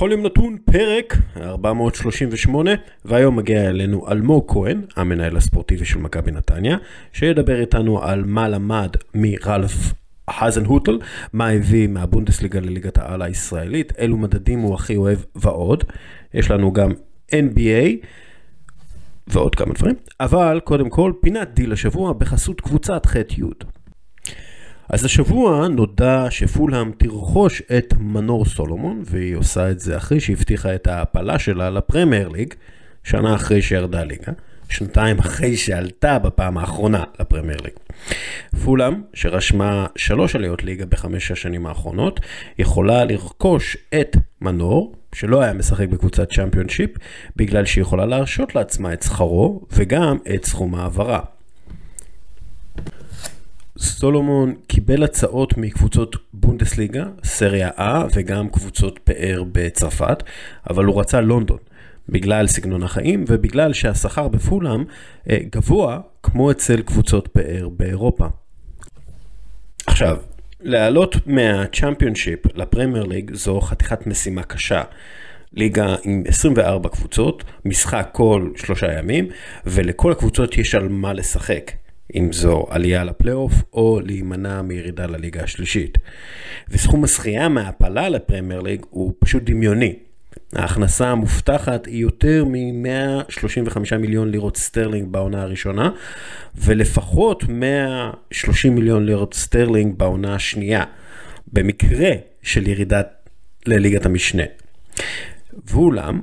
בכל יום נתון פרק 438 והיום מגיע אלינו אלמוג כהן המנהל הספורטיבי של מכבי נתניה שידבר איתנו על מה למד מראלף הזנהוטל מה הביא מהבונדסליגה לליגת העל הישראלית אילו מדדים הוא הכי אוהב ועוד. יש לנו גם NBA ועוד כמה דברים. אבל קודם כל פינת דיל השבוע בחסות קבוצת ח'-י' אז השבוע נודע שפולהאם תרכוש את מנור סולומון, והיא עושה את זה אחרי שהבטיחה את ההעפלה שלה לפרמייר ליג, שנה אחרי שירדה ליגה, שנתיים אחרי שעלתה בפעם האחרונה לפרמייר ליג. פולהאם, שרשמה שלוש עליות ליגה בחמש השנים האחרונות, יכולה לרכוש את מנור, שלא היה משחק בקבוצת צ'מפיונשיפ, בגלל שהיא יכולה להרשות לעצמה את שכרו וגם את סכום העברה. סולומון קיבל הצעות מקבוצות בונדסליגה, סריה A וגם קבוצות פאר בצרפת, אבל הוא רצה לונדון, בגלל סגנון החיים ובגלל שהשכר בפולאם אה, גבוה כמו אצל קבוצות פאר באירופה. עכשיו, לעלות מהצ'מפיונשיפ לפרמייר ליג זו חתיכת משימה קשה. ליגה עם 24 קבוצות, משחק כל שלושה ימים, ולכל הקבוצות יש על מה לשחק. אם זו עלייה לפלייאוף או להימנע מירידה לליגה השלישית. וסכום הזכייה מהעפלה לפרמייר ליג הוא פשוט דמיוני. ההכנסה המובטחת היא יותר מ-135 מיליון לירות סטרלינג בעונה הראשונה, ולפחות 130 מיליון לירות סטרלינג בעונה השנייה, במקרה של ירידה לליגת המשנה. ואולם,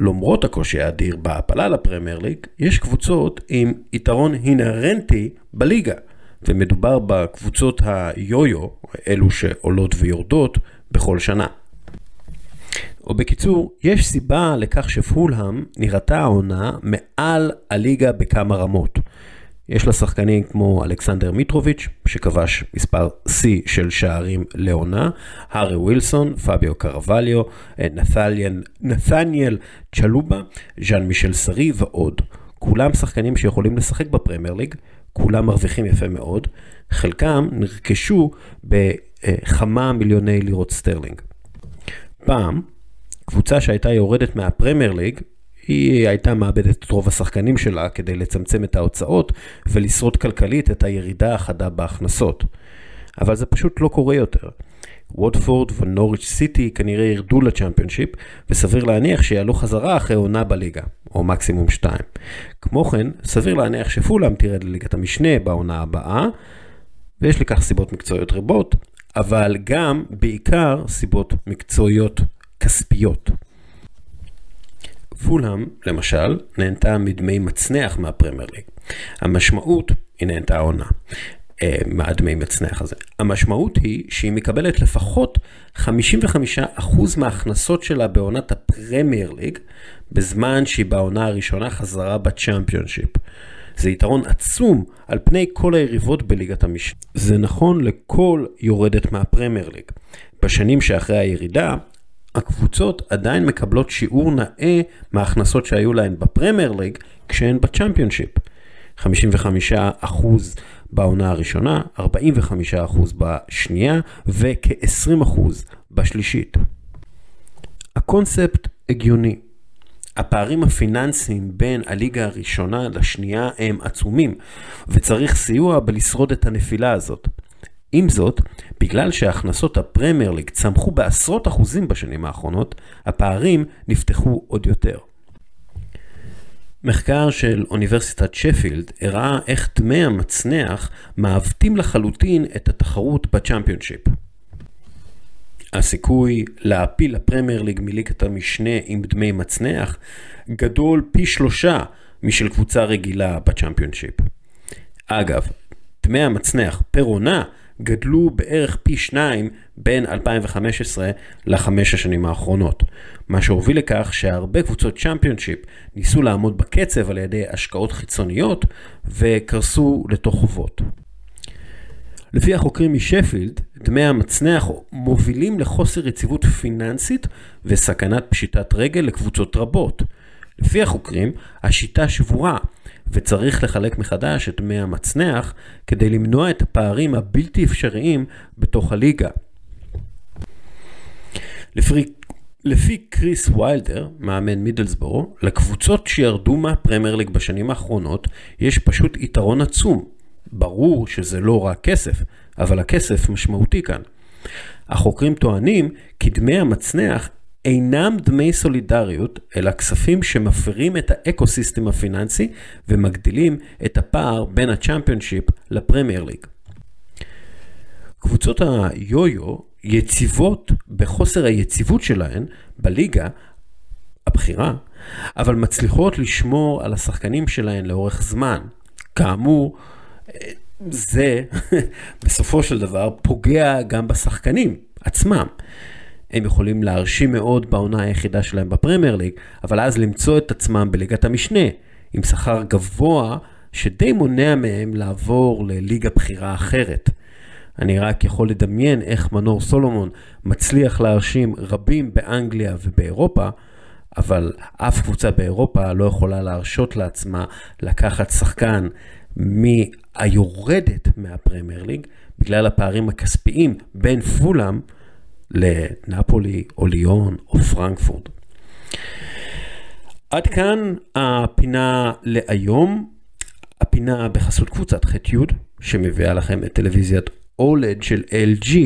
למרות הקושי האדיר בהעפלה לפרמייר ליג, יש קבוצות עם יתרון אינהרנטי בליגה, ומדובר בקבוצות היו-יו, אלו שעולות ויורדות בכל שנה. או בקיצור, יש סיבה לכך שפולהאם נראתה העונה מעל הליגה בכמה רמות. יש לה שחקנים כמו אלכסנדר מיטרוביץ', שכבש מספר שיא של שערים לעונה, הארי ווילסון, פביו קרווליו, נתניאל צ'לובה, ז'אן מישל סרי ועוד. כולם שחקנים שיכולים לשחק בפרמייר ליג, כולם מרוויחים יפה מאוד, חלקם נרכשו בכמה מיליוני לירות סטרלינג. פעם, קבוצה שהייתה יורדת מהפרמייר ליג, היא הייתה מאבדת את רוב השחקנים שלה כדי לצמצם את ההוצאות ולשרוד כלכלית את הירידה החדה בהכנסות. אבל זה פשוט לא קורה יותר. ווטפורד ונוריץ' סיטי כנראה ירדו לצ'מפיונשיפ, וסביר להניח שיעלו חזרה אחרי עונה בליגה, או מקסימום 2. כמו כן, סביר להניח שפולאם תרד לליגת המשנה בעונה הבאה, ויש לכך סיבות מקצועיות רבות, אבל גם, בעיקר, סיבות מקצועיות כספיות. פולהאם, למשל, נהנתה מדמי מצנח מהפרמייר ליג. המשמעות, היא נהנתה העונה. אה, מהדמי מצנח הזה. המשמעות היא שהיא מקבלת לפחות 55% מההכנסות שלה בעונת הפרמייר ליג, בזמן שהיא בעונה הראשונה חזרה בצ'אמפיונשיפ. זה יתרון עצום על פני כל היריבות בליגת המשנה. זה נכון לכל יורדת מהפרמייר ליג. בשנים שאחרי הירידה, הקבוצות עדיין מקבלות שיעור נאה מההכנסות שהיו להן בפרמייר ליג כשהן בצ'מפיונשיפ. 55% בעונה הראשונה, 45% בשנייה וכ-20% בשלישית. הקונספט הגיוני. הפערים הפיננסיים בין הליגה הראשונה לשנייה הם עצומים, וצריך סיוע בלשרוד את הנפילה הזאת. עם זאת, בגלל שהכנסות הפרמייר ליג צמחו בעשרות אחוזים בשנים האחרונות, הפערים נפתחו עוד יותר. מחקר של אוניברסיטת שפילד הראה איך דמי המצנח מעוותים לחלוטין את התחרות בצ'מפיונשיפ. הסיכוי להעפיל לפרמייר ליג מליגת המשנה עם דמי מצנח גדול פי שלושה משל קבוצה רגילה בצ'מפיונשיפ. אגב, דמי המצנח פר עונה גדלו בערך פי שניים בין 2015 לחמש השנים האחרונות, מה שהוביל לכך שהרבה קבוצות צ'מפיונשיפ ניסו לעמוד בקצב על ידי השקעות חיצוניות וקרסו לתוך חובות. לפי החוקרים משפילד, דמי המצנח מובילים לחוסר יציבות פיננסית וסכנת פשיטת רגל לקבוצות רבות. לפי החוקרים, השיטה שבורה וצריך לחלק מחדש את דמי המצנח כדי למנוע את הפערים הבלתי אפשריים בתוך הליגה. לפי, לפי קריס ויילדר, מאמן מידלסבורו, לקבוצות שירדו מהפרמייר ליג בשנים האחרונות, יש פשוט יתרון עצום. ברור שזה לא רק כסף, אבל הכסף משמעותי כאן. החוקרים טוענים כי דמי המצנח אינם דמי סולידריות, אלא כספים שמפרים את האקו-סיסטם הפיננסי ומגדילים את הפער בין הצ'מפיונשיפ לפרמייר ליג. קבוצות היו-יו יציבות בחוסר היציבות שלהן בליגה הבכירה, אבל מצליחות לשמור על השחקנים שלהן לאורך זמן. כאמור, זה בסופו של דבר פוגע גם בשחקנים עצמם. הם יכולים להרשים מאוד בעונה היחידה שלהם בפרמייר ליג, אבל אז למצוא את עצמם בליגת המשנה, עם שכר גבוה שדי מונע מהם לעבור לליגה בכירה אחרת. אני רק יכול לדמיין איך מנור סולומון מצליח להרשים רבים באנגליה ובאירופה, אבל אף קבוצה באירופה לא יכולה להרשות לעצמה לקחת שחקן מהיורדת מהפרמייר ליג, בגלל הפערים הכספיים בין פולאם לנפולי או ליון או פרנקפורט. עד כאן הפינה להיום, הפינה בחסות קבוצת ח'-י' שמביאה לכם את טלוויזיית אולד של LG,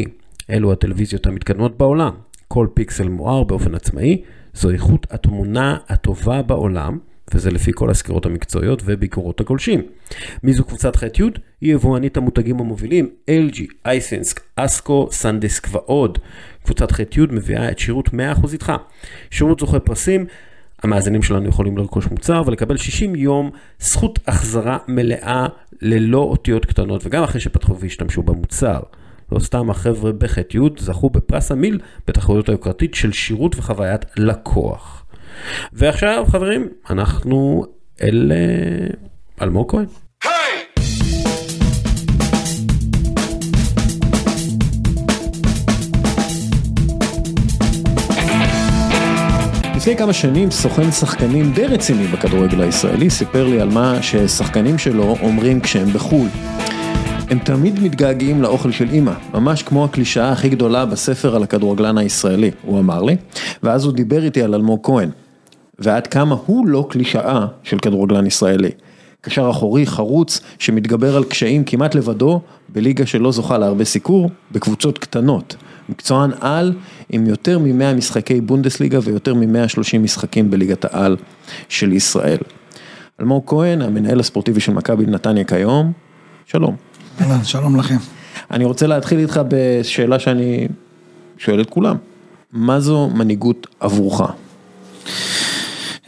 אלו הטלוויזיות המתקדמות בעולם. כל פיקסל מואר באופן עצמאי, זו איכות התמונה הטובה בעולם, וזה לפי כל הסקירות המקצועיות וביקורות הגולשים. מי זו קבוצת ח'-י'? היא יבואנית המותגים המובילים LG, אייסנסק, אסקו, סנדיסק ועוד. קבוצת ח'-י' מביאה את שירות 100% איתך. שירות זוכה פרסים, המאזינים שלנו יכולים לרכוש מוצר ולקבל 60 יום זכות החזרה מלאה ללא אותיות קטנות וגם אחרי שפתחו והשתמשו במוצר. לא סתם החבר'ה בח'-י' זכו בפרס המיל בתחרויות היוקרתית של שירות וחוויית לקוח. ועכשיו חברים, אנחנו אל אלמוג כהן. לפני כמה שנים סוכן שחקנים די רציני בכדורגל הישראלי סיפר לי על מה ששחקנים שלו אומרים כשהם בחו"ל. הם תמיד מתגעגעים לאוכל של אימא, ממש כמו הקלישאה הכי גדולה בספר על הכדורגלן הישראלי, הוא אמר לי, ואז הוא דיבר איתי על אלמוג כהן, ועד כמה הוא לא קלישאה של כדורגלן ישראלי. קשר אחורי חרוץ שמתגבר על קשיים כמעט לבדו בליגה שלא זוכה להרבה סיקור, בקבוצות קטנות. מקצוען על עם יותר מ-100 משחקי בונדסליגה ויותר מ-130 משחקים בליגת העל של ישראל. אלמוג כהן, המנהל הספורטיבי של מכבי נתניה כיום, שלום. שלום לכם. אני רוצה להתחיל איתך בשאלה שאני שואל את כולם, מה זו מנהיגות עבורך?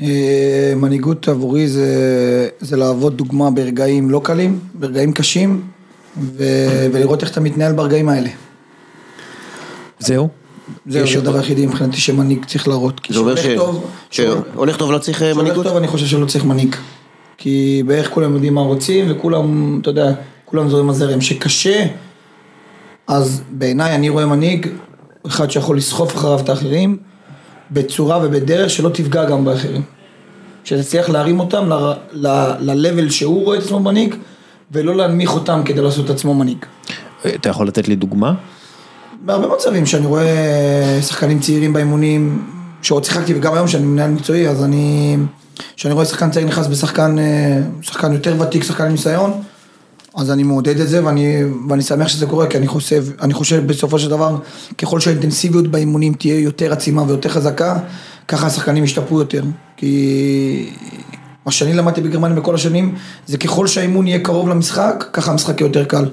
אה, מנהיגות עבורי זה, זה לעבוד דוגמה ברגעים לא קלים, ברגעים קשים, ו, ולראות איך אתה מתנהל ברגעים האלה. זהו? זהו, זה הדבר היחידי מבחינתי שמנהיג צריך להראות. זה אומר שהולך טוב לא צריך מנהיגות? שהולך טוב אני חושב שלא צריך מנהיג. כי בערך כולם יודעים מה רוצים וכולם, אתה יודע, כולם זורם הזרם. שקשה, אז בעיניי אני רואה מנהיג, אחד שיכול לסחוף אחריו את האחרים, בצורה ובדרך שלא תפגע גם באחרים. שתצליח להרים אותם ל-level שהוא רואה את עצמו מנהיג, ולא להנמיך אותם כדי לעשות את עצמו מנהיג. אתה יכול לתת לי דוגמה? בהרבה מצבים שאני רואה שחקנים צעירים באימונים, שעוד שיחקתי וגם היום שאני מנהל מקצועי, אז אני, כשאני רואה שחקן צעיר נכנס בשחקן, אה, שחקן יותר ותיק, שחקן עם ניסיון, אז אני מעודד את זה ואני, ואני שמח שזה קורה, כי אני חושב, אני חושב בסופו של דבר, ככל שהאינטנסיביות באימונים תהיה יותר עצימה ויותר חזקה, ככה השחקנים ישתפרו יותר. כי מה שאני למדתי בגרמניה בכל השנים, זה ככל שהאימון יהיה קרוב למשחק, ככה המשחק יהיה יותר קל.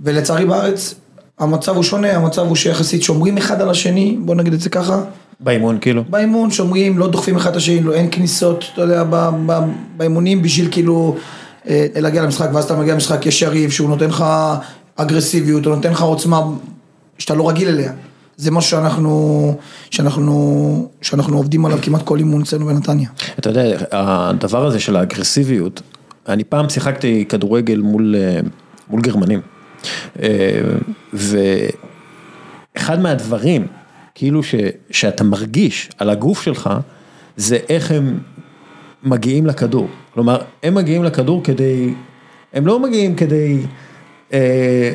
ולצערי בארץ, המצב הוא שונה, המצב הוא שיחסית שומרים אחד על השני, בוא נגיד את זה ככה. באימון כאילו? באימון שומרים, לא דוחפים אחד את השני, לא, אין כניסות, אתה יודע, באימונים בשביל כאילו להגיע למשחק, ואז אתה מגיע למשחק, יש יריב שהוא נותן לך אגרסיביות, הוא נותן לך עוצמה שאתה לא רגיל אליה. זה משהו שאנחנו, שאנחנו, שאנחנו עובדים עליו כמעט כל אימון אצלנו בנתניה. אתה יודע, הדבר הזה של האגרסיביות, אני פעם שיחקתי כדורגל מול, אה, מול גרמנים. אה, ואחד מהדברים, כאילו ש, שאתה מרגיש על הגוף שלך, זה איך הם מגיעים לכדור. כלומר, הם מגיעים לכדור כדי, הם לא מגיעים כדי אה,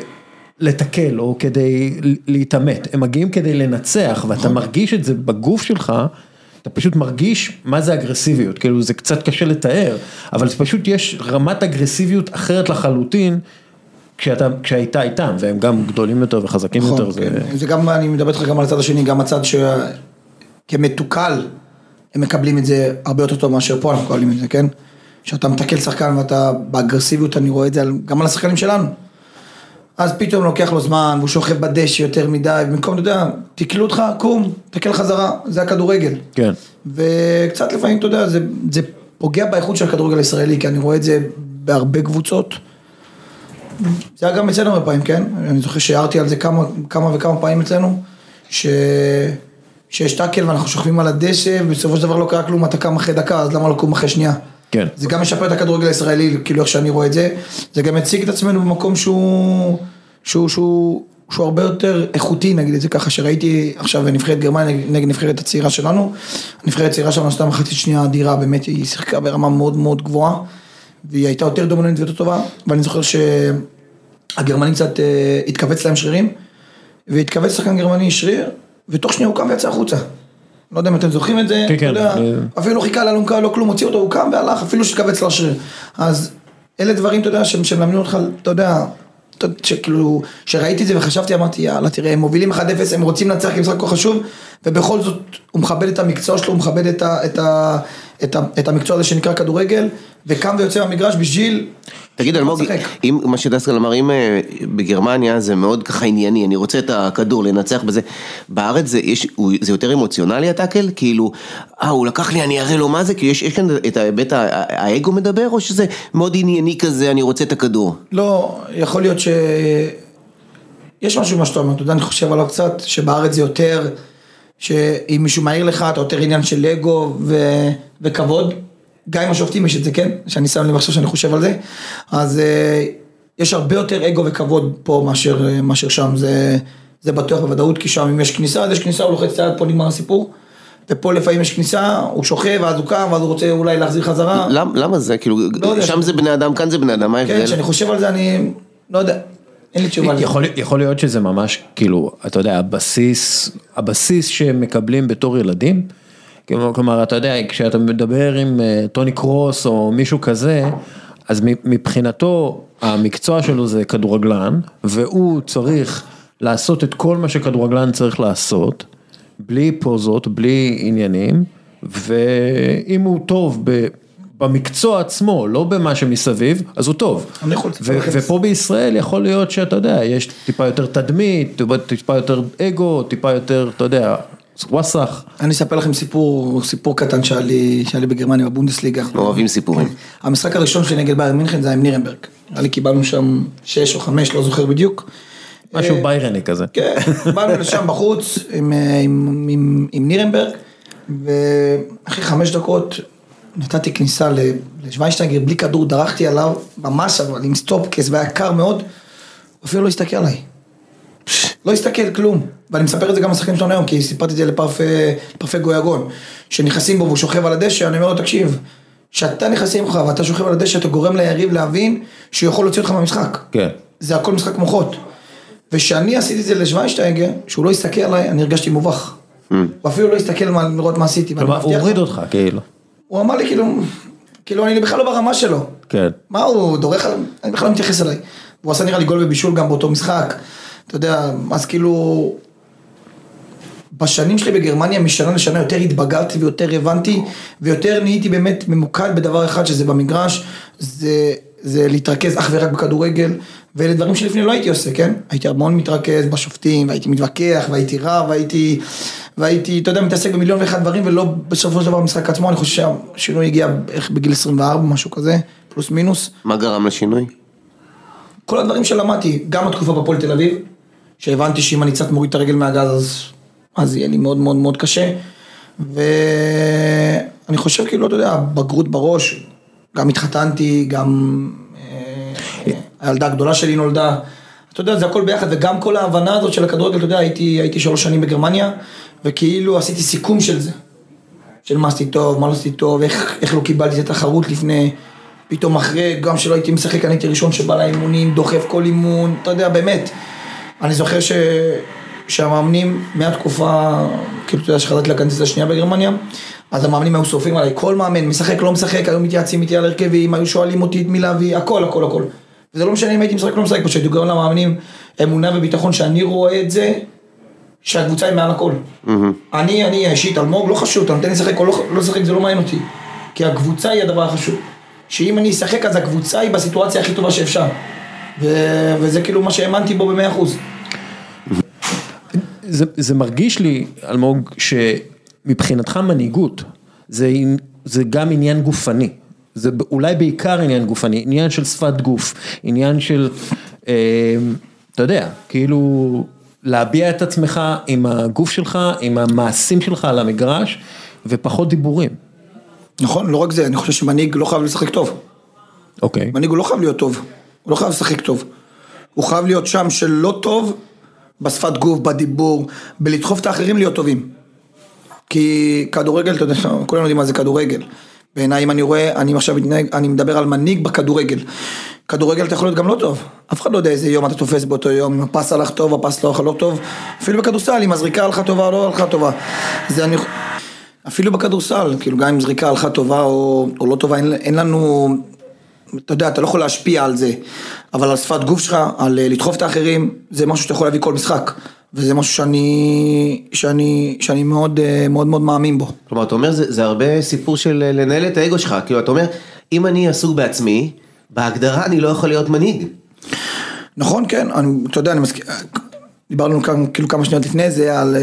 לתקל או כדי להתעמת, הם מגיעים כדי לנצח ואתה נכון. מרגיש את זה בגוף שלך, אתה פשוט מרגיש מה זה אגרסיביות, כאילו זה קצת קשה לתאר, אבל זה פשוט יש רמת אגרסיביות אחרת לחלוטין. כשאתה, כשהיית איתם, והם גם גדולים יותר וחזקים נכון, יותר, זה... כן. זה גם, אני מדבר איתך גם על הצד השני, גם הצד שכמתוקל, הם מקבלים את זה הרבה יותר טוב מאשר פה אנחנו מקבלים את זה, כן? כשאתה מתקל שחקן ואתה באגרסיביות, אני רואה את זה גם על השחקנים שלנו. אז פתאום לוקח לו זמן, והוא שוכב בדשא יותר מדי, במקום, אתה יודע, תקלו אותך, קום, תקל חזרה, זה הכדורגל. כן. וקצת לפעמים, אתה יודע, זה, זה פוגע באיכות של הכדורגל הישראלי, כי אני רואה את זה בהרבה קבוצות. זה היה גם אצלנו הרבה פעמים, כן? אני זוכר שהערתי על זה כמה, כמה וכמה פעמים אצלנו, ש... שיש טאקל ואנחנו שוכבים על הדשא, ובסופו של דבר לא קרה כלום, אתה קם אחרי דקה, אז למה לא קום אחרי שנייה? כן. זה גם משפר את הכדורגל הישראלי, כאילו איך שאני רואה את זה, זה גם מציג את עצמנו במקום שהוא, שהוא, שהוא, שהוא הרבה יותר איכותי, נגיד את זה ככה, שראיתי עכשיו נבחרת גרמניה נגד- נבחרת הצעירה שלנו, הנבחרת הצעירה שלנו עשתה מחצית שנייה אדירה, באמת היא שיחקה ברמה מאוד מאוד גבוהה, והיא הייתה יותר דומיננטית ויותר טובה, ואני זוכר שהגרמנים קצת אה, התכווץ להם שרירים, והתכווץ שחקן גרמני שריר, ותוך שנייה הוא קם ויצא החוצה. לא יודע אם אתם זוכרים את זה, כן, כן, יודע, אפילו לא חיכה לאלונקה, לא כלום, הוציא אותו, הוא קם והלך, אפילו שהתכווץ לשריר. אז אלה דברים, אתה יודע, שמלמדים אותך, אתה יודע, שכאילו, שראיתי את זה וחשבתי, אמרתי, יאללה, תראה, הם מובילים 1-0, הם רוצים לנצח כי משחק כה חשוב, ובכל זאת, הוא מכבד את המקצוע שלו, הוא מכבד את, ה, את, ה, את, ה, את המקצוע הזה שנקרא כדורגל, וקם ויוצא מהמגרש בשביל... תגיד אלמוג. אם מה שדסקל אמר, אם אה, בגרמניה זה מאוד ככה ענייני, אני רוצה את הכדור לנצח בזה, בארץ זה, יש, זה יותר אמוציונלי הטאקל? כאילו, אה הוא לקח לי אני אראה לו מה זה, כי יש, יש כאן את ההיבט, האגו מדבר, או שזה מאוד ענייני כזה, אני רוצה את הכדור? לא, יכול להיות ש... יש משהו במה שאתה אומר, אתה יודע, אני חושב עליו קצת, שבארץ זה יותר, שאם מישהו מעיר לך, אתה יותר עניין של אגו ו... וכבוד, גם עם השופטים יש את זה, כן? שאני שם לב עכשיו שאני חושב על זה, אז אה, יש הרבה יותר אגו וכבוד פה מאשר, אה, מאשר שם, זה, זה בטוח בוודאות, כי שם אם יש כניסה, אז יש כניסה, הוא לוחץ את היד, פה נגמר הסיפור. ופה לפעמים יש כניסה, הוא שוכב, ואז הוא קם, ואז הוא רוצה אולי להחזיר חזרה. למ, למה זה? כאילו, לא יודע. שם זה בני אדם, כאן זה בני אדם, מה כן, ההבדל? כשאני חושב על זה, אני לא יודע, אין לי תשובה לזה. יכול, יכול להיות שזה ממש, כאילו, אתה יודע, הבסיס, הבסיס שהם מקבלים בתור ילדים, כלומר, אתה יודע, כשאתה מדבר עם אה, טוני קרוס או מישהו כזה, אז מבחינתו, המקצוע שלו זה כדורגלן, והוא צריך לעשות את כל מה שכדורגלן צריך לעשות, בלי פוזות, בלי עניינים, ואם הוא טוב ב... במקצוע עצמו, לא במה שמסביב, אז הוא טוב. ו- ופה בישראל יכול להיות שאתה יודע, יש טיפה יותר תדמית, טיפה יותר אגו, טיפה יותר, אתה יודע, וואסאח. אני אספר לכם סיפור, סיפור קטן שהיה לי, שהיה לי בגרמניה בבונדסליגה. אוהבים סיפורים. המשחק הראשון שלי נגד בייר מינכן זה היה עם נירנברג. נראה לי קיבלנו שם שש או חמש, לא זוכר בדיוק. משהו אה, ביירני כזה. כן, באנו לשם בחוץ עם, אה, עם, עם, עם נירנברג, ואחרי חמש דקות נתתי כניסה ל- לשויינשטיינגר בלי כדור, דרכתי עליו, ממש אבל עם סטופקס והיה קר מאוד, אפילו לא הסתכל עליי. לא הסתכל כלום, ואני מספר את זה גם לשחקנים שלנו היום, כי סיפרתי את זה לפרפה, לפרפה גויגון, שנכנסים בו והוא שוכב על הדשא, אני אומר לו, תקשיב, כשאתה נכנס ממך ואתה שוכב על הדשא, אתה גורם ליריב להבין שהוא יכול להוציא אותך מהמשחק. כן. זה הכל משחק מוחות. ושאני עשיתי את זה לשויינשטייגר, שהוא לא הסתכל עליי, אני הרגשתי מובך. הוא אפילו לא הסתכל מה- לראות מה עשיתי. כלומר, הוא הוריד לך, אותך, כאילו. הוא אמר לי כאילו, כאילו אני בכלל לא ברמה שלו. כן. מה הוא דורך עליי, אני בכלל לא מתייחס אליי. הוא עשה נראה לי גול ובישול גם באותו משחק. אתה יודע, אז כאילו... בשנים שלי בגרמניה, משנה לשנה יותר התבגרתי ויותר הבנתי, ויותר נהייתי באמת ממוקד בדבר אחד שזה במגרש, זה, זה להתרכז אך ורק בכדורגל, ואלה דברים שלפני לא הייתי עושה, כן? הייתי המון מתרכז בשופטים, והייתי מתווכח, והייתי רב, והייתי, והייתי, אתה יודע, מתעסק במיליון ואחד דברים, ולא בסופו של דבר במשחק עצמו, אני חושב שהשינוי הגיע בערך בגיל 24, משהו כזה, פלוס מינוס. מה גרם לשינוי? כל הדברים שלמדתי, גם התקופה בפועל תל אביב, שהבנתי שאם אני קצת מוריד את הרגל מהגז אז, אז יהיה לי מאוד מאוד מאוד קשה. ואני חושב כאילו, אתה יודע, בגרות בראש, גם התחתנתי, גם אה, הילדה הגדולה שלי נולדה. אתה יודע, זה הכל ביחד, וגם כל ההבנה הזאת של הכדורגל, אתה יודע, הייתי, הייתי שלוש שנים בגרמניה, וכאילו עשיתי סיכום של זה. של מה עשיתי טוב, מה לא עשיתי טוב, איך, איך לא קיבלתי את התחרות לפני, פתאום אחרי, גם שלא הייתי משחק, אני הייתי ראשון שבא לאימונים, דוחף כל אימון, אתה יודע, באמת. אני זוכר ש... שהמאמנים מהתקופה, כאילו אתה יודע שחזרתי לקנדיסט השנייה בגרמניה, אז המאמנים היו שורפים עליי, כל מאמן, משחק לא משחק, היו מתייעצים איתי על הרכבים, היו שואלים אותי את מי להביא, הכל הכל הכל. וזה לא משנה אם הייתי משחק או לא משחק, פשוט גורם למאמנים אמונה וביטחון שאני רואה את זה, שהקבוצה היא מעל הכל. אני, אני אישית, אלמוג, לא חשוב, אתה נותן לי לשחק או לא לא לשחק, זה לא מעניין אותי. כי הקבוצה היא הדבר החשוב. שאם אני אשחק אז הקבוצה היא בסיטואציה הכי טובה שאפשר. ו- וזה כאילו מה שהאמנתי בו במאה אחוז. זה, זה מרגיש לי, אלמוג, שמבחינתך מנהיגות, זה, זה גם עניין גופני. זה אולי בעיקר עניין גופני, עניין של שפת גוף, עניין של, אה, אתה יודע, כאילו להביע את עצמך עם הגוף שלך, עם המעשים שלך על המגרש, ופחות דיבורים. נכון, לא רק זה, אני חושב שמנהיג לא חייב לשחק טוב. אוקיי. מנהיג הוא לא חייב להיות טוב, הוא לא חייב לשחק טוב. הוא חייב להיות שם שלא טוב, בשפת גוף, בדיבור, בלדחוף את האחרים להיות טובים. כי כדורגל, אתה יודע, כולנו יודעים מה זה כדורגל. בעיניי אם אני רואה, אני עכשיו מתנהג, אני מדבר על מנהיג בכדורגל. כדורגל אתה יכול להיות גם לא טוב. אף אחד לא יודע איזה יום אתה תופס באותו יום, אם הפס הלך טוב, הפס לא הלך לא טוב. אפילו בכדורסל, אם הזריקה הלכה טובה או לא הלכה טובה. זה אני... אפילו בכדורסל, כאילו גם אם זריקה הלכה טובה או, או לא טובה, אין, אין לנו, אתה יודע, אתה לא יכול להשפיע על זה, אבל על שפת גוף שלך, על אה, לדחוף את האחרים, זה משהו שאתה יכול להביא כל משחק, וזה משהו שאני, שאני, שאני מאוד, אה, מאוד מאוד מאמין בו. כלומר, אתה אומר, זה, זה הרבה סיפור של אה, לנהל את האגו שלך, כאילו, אתה אומר, אם אני עסוק בעצמי, בהגדרה אני לא יכול להיות מנהיג. נכון, כן, אני, אתה יודע, אני מסכים, דיברנו כאן, כאילו כמה שניות לפני זה, על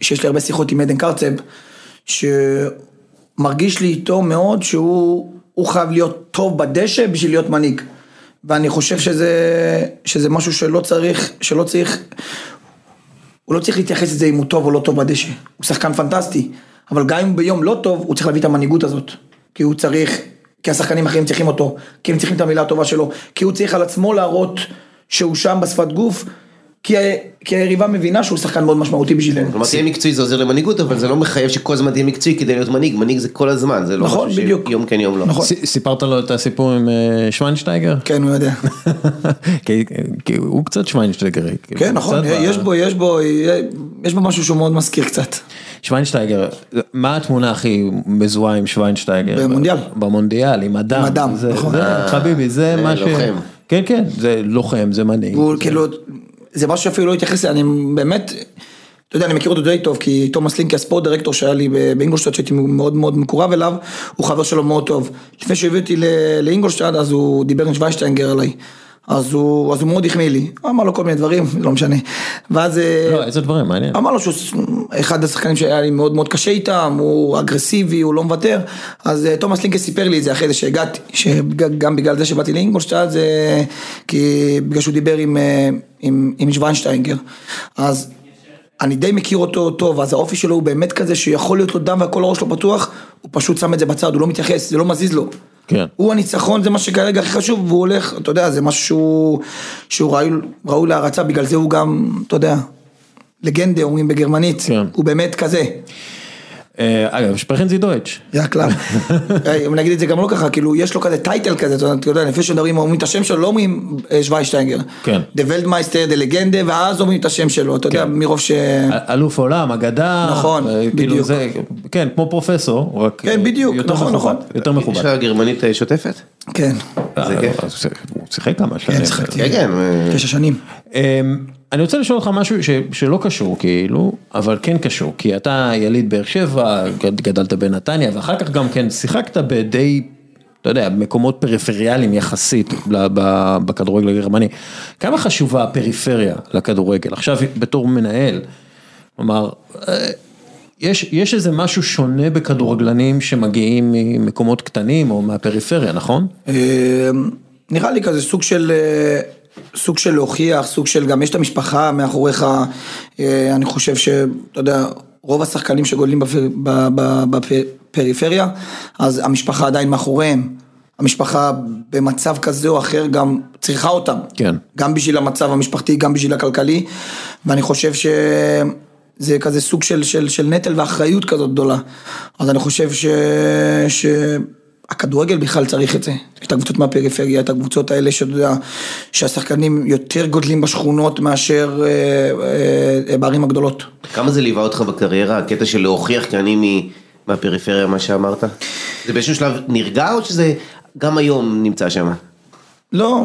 שיש לי הרבה שיחות עם עדן קרצב, שמרגיש לי איתו מאוד שהוא הוא חייב להיות טוב בדשא בשביל להיות מנהיג. ואני חושב שזה, שזה משהו שלא צריך, שלא צריך, הוא לא צריך להתייחס לזה אם הוא טוב או לא טוב בדשא. הוא שחקן פנטסטי, אבל גם אם ביום לא טוב, הוא צריך להביא את המנהיגות הזאת. כי הוא צריך, כי השחקנים האחרים צריכים אותו, כי הם צריכים את המילה הטובה שלו, כי הוא צריך על עצמו להראות שהוא שם בשפת גוף, כי, היריבה מבינה שהוא שחקן מאוד משמעותי בשבילנו. כלומר, תהיה מקצועי זה עוזר למנהיגות, אבל זה לא מחייב שכל הזמן תהיה מקצועי כדי להיות מנהיג, מנהיג זה כל הזמן, זה לא נכון, משהו בדיוק. שיום כן יום לא. נכון. ס- סיפרת לו את הסיפור עם אה, שוונשטייגר? כן, הוא יודע. כי כי הוא קצת שוונשטייגרי. כאילו, כן, נכון, קצת ב- יש בו, יש בו, יש בו משהו שהוא מאוד מזכיר קצת. שוונשטייגר, מה התמונה הכי מזוהה עם שוונשטייגר? במונדיאל. במונדיאל, עם אדם. עם אדם, זה, נכון. זה, חביבי, זה זה מה ש... לוחם. כן, כן, זה לוחם, זה מנהיג. הוא זה- כאילו, זה משהו שאפילו לא התייחס, אני באמת, אתה יודע, אני מכיר אותו די טוב, כי תומאס לינקי הספורט דירקטור שהיה לי באינגולשטאט, שהייתי מאוד מאוד מקורב אליו, הוא חבר שלו מאוד טוב. לפני שהביא אותי ל- לאינגולשטאט, אז הוא דיבר עם שוונשטיינגר עליי. אז הוא, אז הוא מאוד החמיא לי, אמר לו כל מיני דברים, לא משנה. ואז... אה, לא, איזה דברים, מעניין. אמר לו שהוא אחד השחקנים שהיה לי מאוד מאוד קשה איתם, הוא אגרסיבי, הוא לא מוותר, אז אה, תומאס לינקה סיפר לי את זה אחרי זה שהגעתי, שגם בגלל זה שבאתי לאינגולשטאט, זה כי בגלל שהוא דיבר עם, אה, עם, עם שוונשטיינגר, אז אני די מכיר אותו טוב, אז האופי שלו הוא באמת כזה שיכול להיות לו דם והכל הראש שלו פתוח, הוא פשוט שם את זה בצד, הוא לא מתייחס, זה לא מזיז לו. כן. הוא הניצחון, זה מה שכרגע הכי חשוב, והוא הולך, אתה יודע, זה משהו שהוא, ראוי, ראוי להערצה, בגלל זה הוא גם, אתה יודע, Legende אומרים בגרמנית, כן. הוא באמת כזה, אגב, sprechen Sie Deutsch. זה הכלל. אה, אם נגיד את זה גם לא ככה, כאילו יש לו כזה title כזה, אתה יודע, לפני שמדברים, אומרים את השם שלו, לא אומרים אה, שוויינשטייגר. כן. der Weltmeister, die Legende, ואז אומרים את השם שלו, אתה יודע, מרוב ש... אלוף עולם, אגדה. נכון, אה, כאילו בדיוק. זה, כן, כמו פרופסור, רק כן, אה, בדיוק, יותר נכון, מכובד, נכון. יותר יש מכובד. לך גרמנית אה, שוטפת? כן, זה אה, כיף. הוא שיחק כמה שנים. שיחקתי. כן, כן. אה, תשע שנים. אני רוצה לשאול אותך משהו ש, שלא קשור כאילו, אבל כן קשור, כי אתה יליד באר שבע, גד- גדלת בנתניה, ואחר כך גם כן שיחקת בדי, אתה יודע, מקומות פריפריאליים יחסית בכדורגל הגרמני. כמה חשובה הפריפריה לכדורגל? עכשיו בתור מנהל, כלומר, אה, יש, יש איזה משהו שונה בכדורגלנים שמגיעים ממקומות קטנים או מהפריפריה, נכון? אה, נראה לי כזה סוג של, אה, סוג של להוכיח, סוג של גם יש את המשפחה מאחוריך, אה, אני חושב שאתה יודע, רוב השחקנים שגודלים בפריפריה, אז המשפחה עדיין מאחוריהם. המשפחה במצב כזה או אחר גם צריכה אותם. כן. גם בשביל המצב המשפחתי, גם בשביל הכלכלי, ואני חושב שזה כזה סוג של, של, של נטל ואחריות כזאת גדולה. אז אני חושב ש... ש... הכדורגל בכלל צריך את זה. את הקבוצות מהפריפריה, את הקבוצות האלה שאתה יודע, שהשחקנים יותר גודלים בשכונות מאשר אה, אה, בערים הגדולות. כמה זה ליווה אותך בקריירה, הקטע של להוכיח כי אני מהפריפריה, מה שאמרת? זה באיזשהו שלב נרגע או שזה גם היום נמצא שם? לא,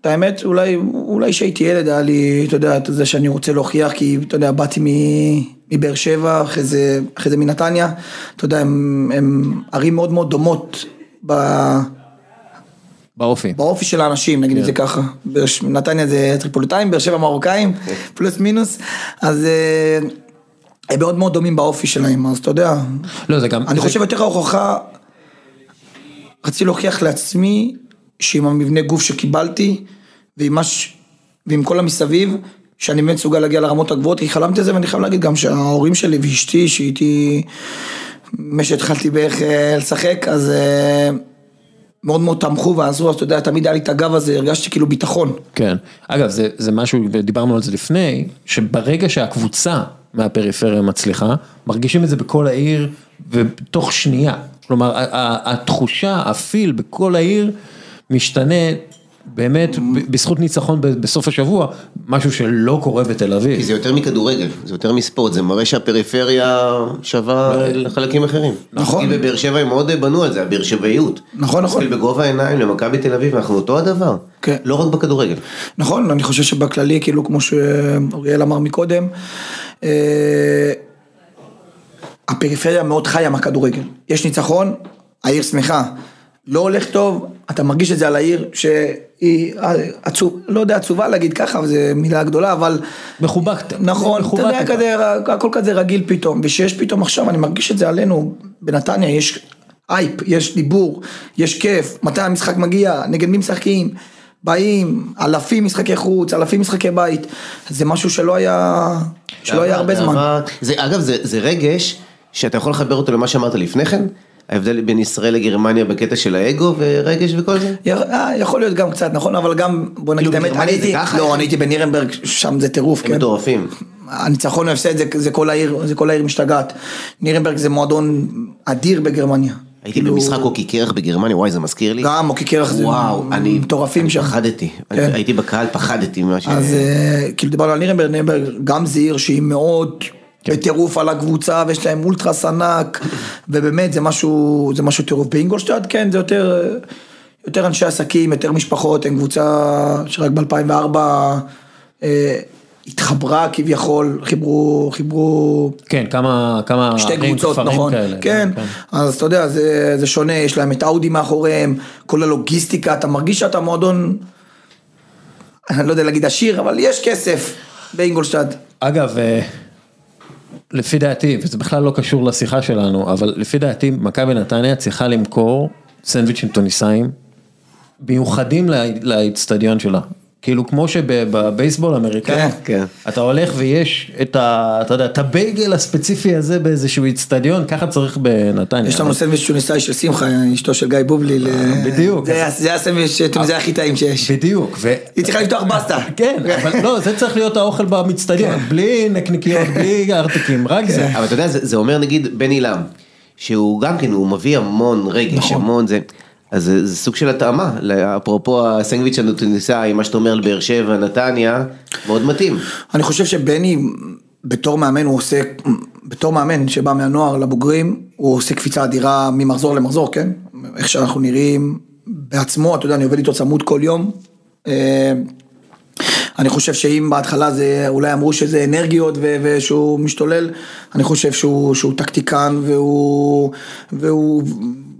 את האמת, אולי, אולי כשהייתי ילד היה לי, אתה יודע, את זה שאני רוצה להוכיח, כי אתה יודע, באתי מ- מבאר שבע, אחרי זה, אחרי זה מנתניה, אתה יודע, הם, הם ערים מאוד מאוד דומות ב, באופי. באופי של האנשים, נגיד את זה ככה. באר ש- נתניה זה טריפוליטאים, באר שבע מרוקאים, פלוס מינוס, אז אה, הם מאוד מאוד דומים באופי שלהם, אז אתה יודע, לא, זה גם... אני זה- חושב יותר ההוכחה, רציתי להוכיח לעצמי שעם המבנה גוף שקיבלתי ועם מה ש... ועם כל המסביב, שאני באמת מסוגל להגיע לרמות הגבוהות, כי חלמתי על זה ואני חייב להגיד גם שההורים שלי ואשתי שאיתי, מאז שהתחלתי בערך אה, לשחק, אז אה, מאוד מאוד תמכו ועזרו, אז אתה יודע, תמיד היה לי את הגב הזה, הרגשתי כאילו ביטחון. כן. אגב, זה, זה משהו, ודיברנו על זה לפני, שברגע שהקבוצה מהפריפריה מצליחה, מרגישים את זה בכל העיר ותוך שנייה. כלומר, התחושה, הפיל בכל העיר משתנה באמת בזכות ניצחון בסוף השבוע, משהו שלא קורה בתל כי אביב. זה יותר מכדורגל, זה יותר מספורט, זה מראה שהפריפריה שווה לחלקים אחרים. נכון. כי בבאר שבע הם מאוד בנו על זה, הבאר שבעיות. נכון, נכון. בגובה העיניים למכבי תל אביב, אנחנו אותו הדבר. כן. לא רק בכדורגל. נכון, אני חושב שבכללי, כאילו כמו שאוריאל אמר מקודם, אה, הפריפריה מאוד חיה מהכדורגל. יש ניצחון, העיר שמחה. לא הולך טוב, אתה מרגיש את זה על העיר שהיא עצוב, לא יודע עצובה להגיד ככה, זו מילה גדולה, אבל... מחובקת. נכון, אתה יודע. כזה, הכל כזה רגיל פתאום, ושיש פתאום עכשיו, אני מרגיש את זה עלינו, בנתניה יש אייפ, יש דיבור, יש כיף, מתי המשחק מגיע, נגד מי משחקים, באים, אלפים משחקי חוץ, אלפים משחקי בית, זה משהו שלא היה, שלא היה הרבה זמן. זה, אגב, זה, זה רגש שאתה יכול לחבר אותו למה שאמרת לפני כן, ההבדל בין ישראל לגרמניה בקטע של האגו ורגש וכל זה. אה, יכול להיות גם קצת, נכון, אבל גם, בוא נגיד כאילו, האמת, אני הייתי? לא, אני הייתי בנירנברג, שם זה טירוף, הם כן. מטורפים. הניצחון ההפסד זה, זה כל העיר, זה כל העיר משתגעת. נירנברג זה מועדון אדיר בגרמניה. הייתי כאילו, במשחק אוקי קרח בגרמניה, וואי זה מזכיר לי. גם אוקי קרח זה וואו, אני מטורפים אני שם. פחדתי, כן. הייתי בקהל, פחדתי ממה ש... אז אה, כאילו דיברנו על נירנברג, נירנברג גם זה עיר שהיא מאוד כן. בטירוף על הקבוצה ויש להם אולטרס ענק ובאמת זה משהו, זה משהו טירוף. באינגולשטאט כן זה יותר, יותר אנשי עסקים, יותר משפחות, הם קבוצה שרק ב-2004 אה, התחברה כביכול, חיברו, חיברו כן, כמה, כמה שתי קבוצות, נכון, כאלה. כן, אז אתה יודע, זה, זה שונה, יש להם את אאודי מאחוריהם, כל הלוגיסטיקה, אתה מרגיש שאתה מועדון, אני לא יודע להגיד עשיר, אבל יש כסף באינגולשטאט. אגב, אה, לפי דעתי, וזה בכלל לא קשור לשיחה שלנו, אבל לפי דעתי מכבי נתניה צריכה למכור סנדוויצ'ים טוניסאים מיוחדים לאיצטדיון שלה. כאילו כמו שבבייסבול האמריקאי, כן, כן. אתה הולך ויש את ה... אתה יודע, את הבייגל הספציפי הזה באיזשהו איצטדיון, ככה צריך בנתניה. יש לנו סנדוויץ' טוניסאי של שמחה, אשתו של גיא בובלי. ל- בדיוק. זה זה הסנדוויץ' טוניסאי הכי טעים שיש. בדיוק, ו... היא צריכה לפתוח בסטה. כן, אבל לא, זה צריך להיות האוכל במצטדיון, בלי נקניקיות, בלי ארטיקים, רק זה. אבל אתה יודע, זה, זה אומר נגיד בן עילם, שהוא גם כן, הוא מביא המון רגש, נכון. המון זה, אז זה, זה סוג של התאמה, אפרופו הסנדוויץ' הנוטוניסאי, מה שאתה אומר על באר שבע, נתניה, מאוד מתאים. אני חושב שבני, בתור מאמן הוא עושה, בתור מאמן שבא מהנוער לבוגרים, הוא עושה קפיצה אדירה ממחזור למחזור, כן? איך שאנחנו נראים בעצמו, אתה יודע, אני עובד איתו צמוד כל יום. אה, אני חושב שאם בהתחלה זה, אולי אמרו שזה אנרגיות ו- ושהוא משתולל, אני חושב שהוא, שהוא טקטיקן והוא, והוא,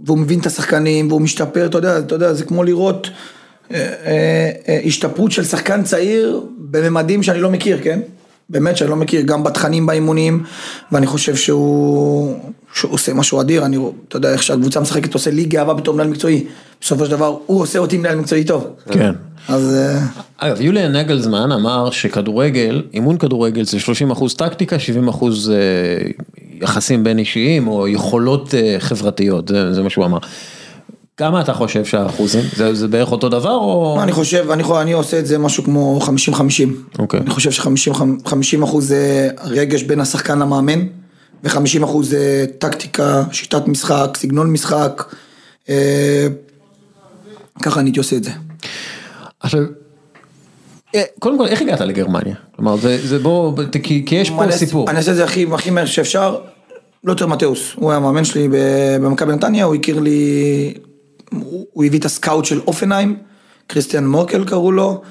והוא מבין את השחקנים והוא משתפר, אתה יודע, אתה יודע, זה כמו לראות אה, אה, אה, השתפרות של שחקן צעיר בממדים שאני לא מכיר, כן? באמת שאני לא מכיר, גם בתכנים באימונים, ואני חושב שהוא, שהוא עושה משהו אדיר, אני, אתה יודע איך שהקבוצה משחקת עושה לי גאווה בתור מנהל מקצועי, בסופו של דבר הוא עושה אותי מנהל מקצועי טוב. כן. אז אה, אגב, יוליאן נגלזמן אמר שכדורגל, אימון כדורגל זה 30 אחוז טקטיקה, 70 אחוז אה, יחסים בין אישיים או יכולות אה, חברתיות, זה, זה מה שהוא אמר. כמה אתה חושב שהאחוזים? זה, זה בערך אותו דבר או... אני חושב, אני, אני עושה את זה משהו כמו 50-50. אוקיי. אני חושב ש-50 אחוז זה רגש בין השחקן למאמן, ו-50 אחוז זה טקטיקה, שיטת משחק, סגנון משחק, אה, ככה אני הייתי עושה את זה. עכשיו, קודם כל, איך הגעת לגרמניה? כלומר, זה, זה בוא, כי, כי יש פה סיפור. אני אעשה את זה הכי, הכי מהר שאפשר. לא יותר מתאוס, הוא היה המאמן שלי במכבי נתניה, הוא הכיר לי, הוא הוא הביא את הסקאוט של אופנהיים, כריסטיאן מורקל קראו לו,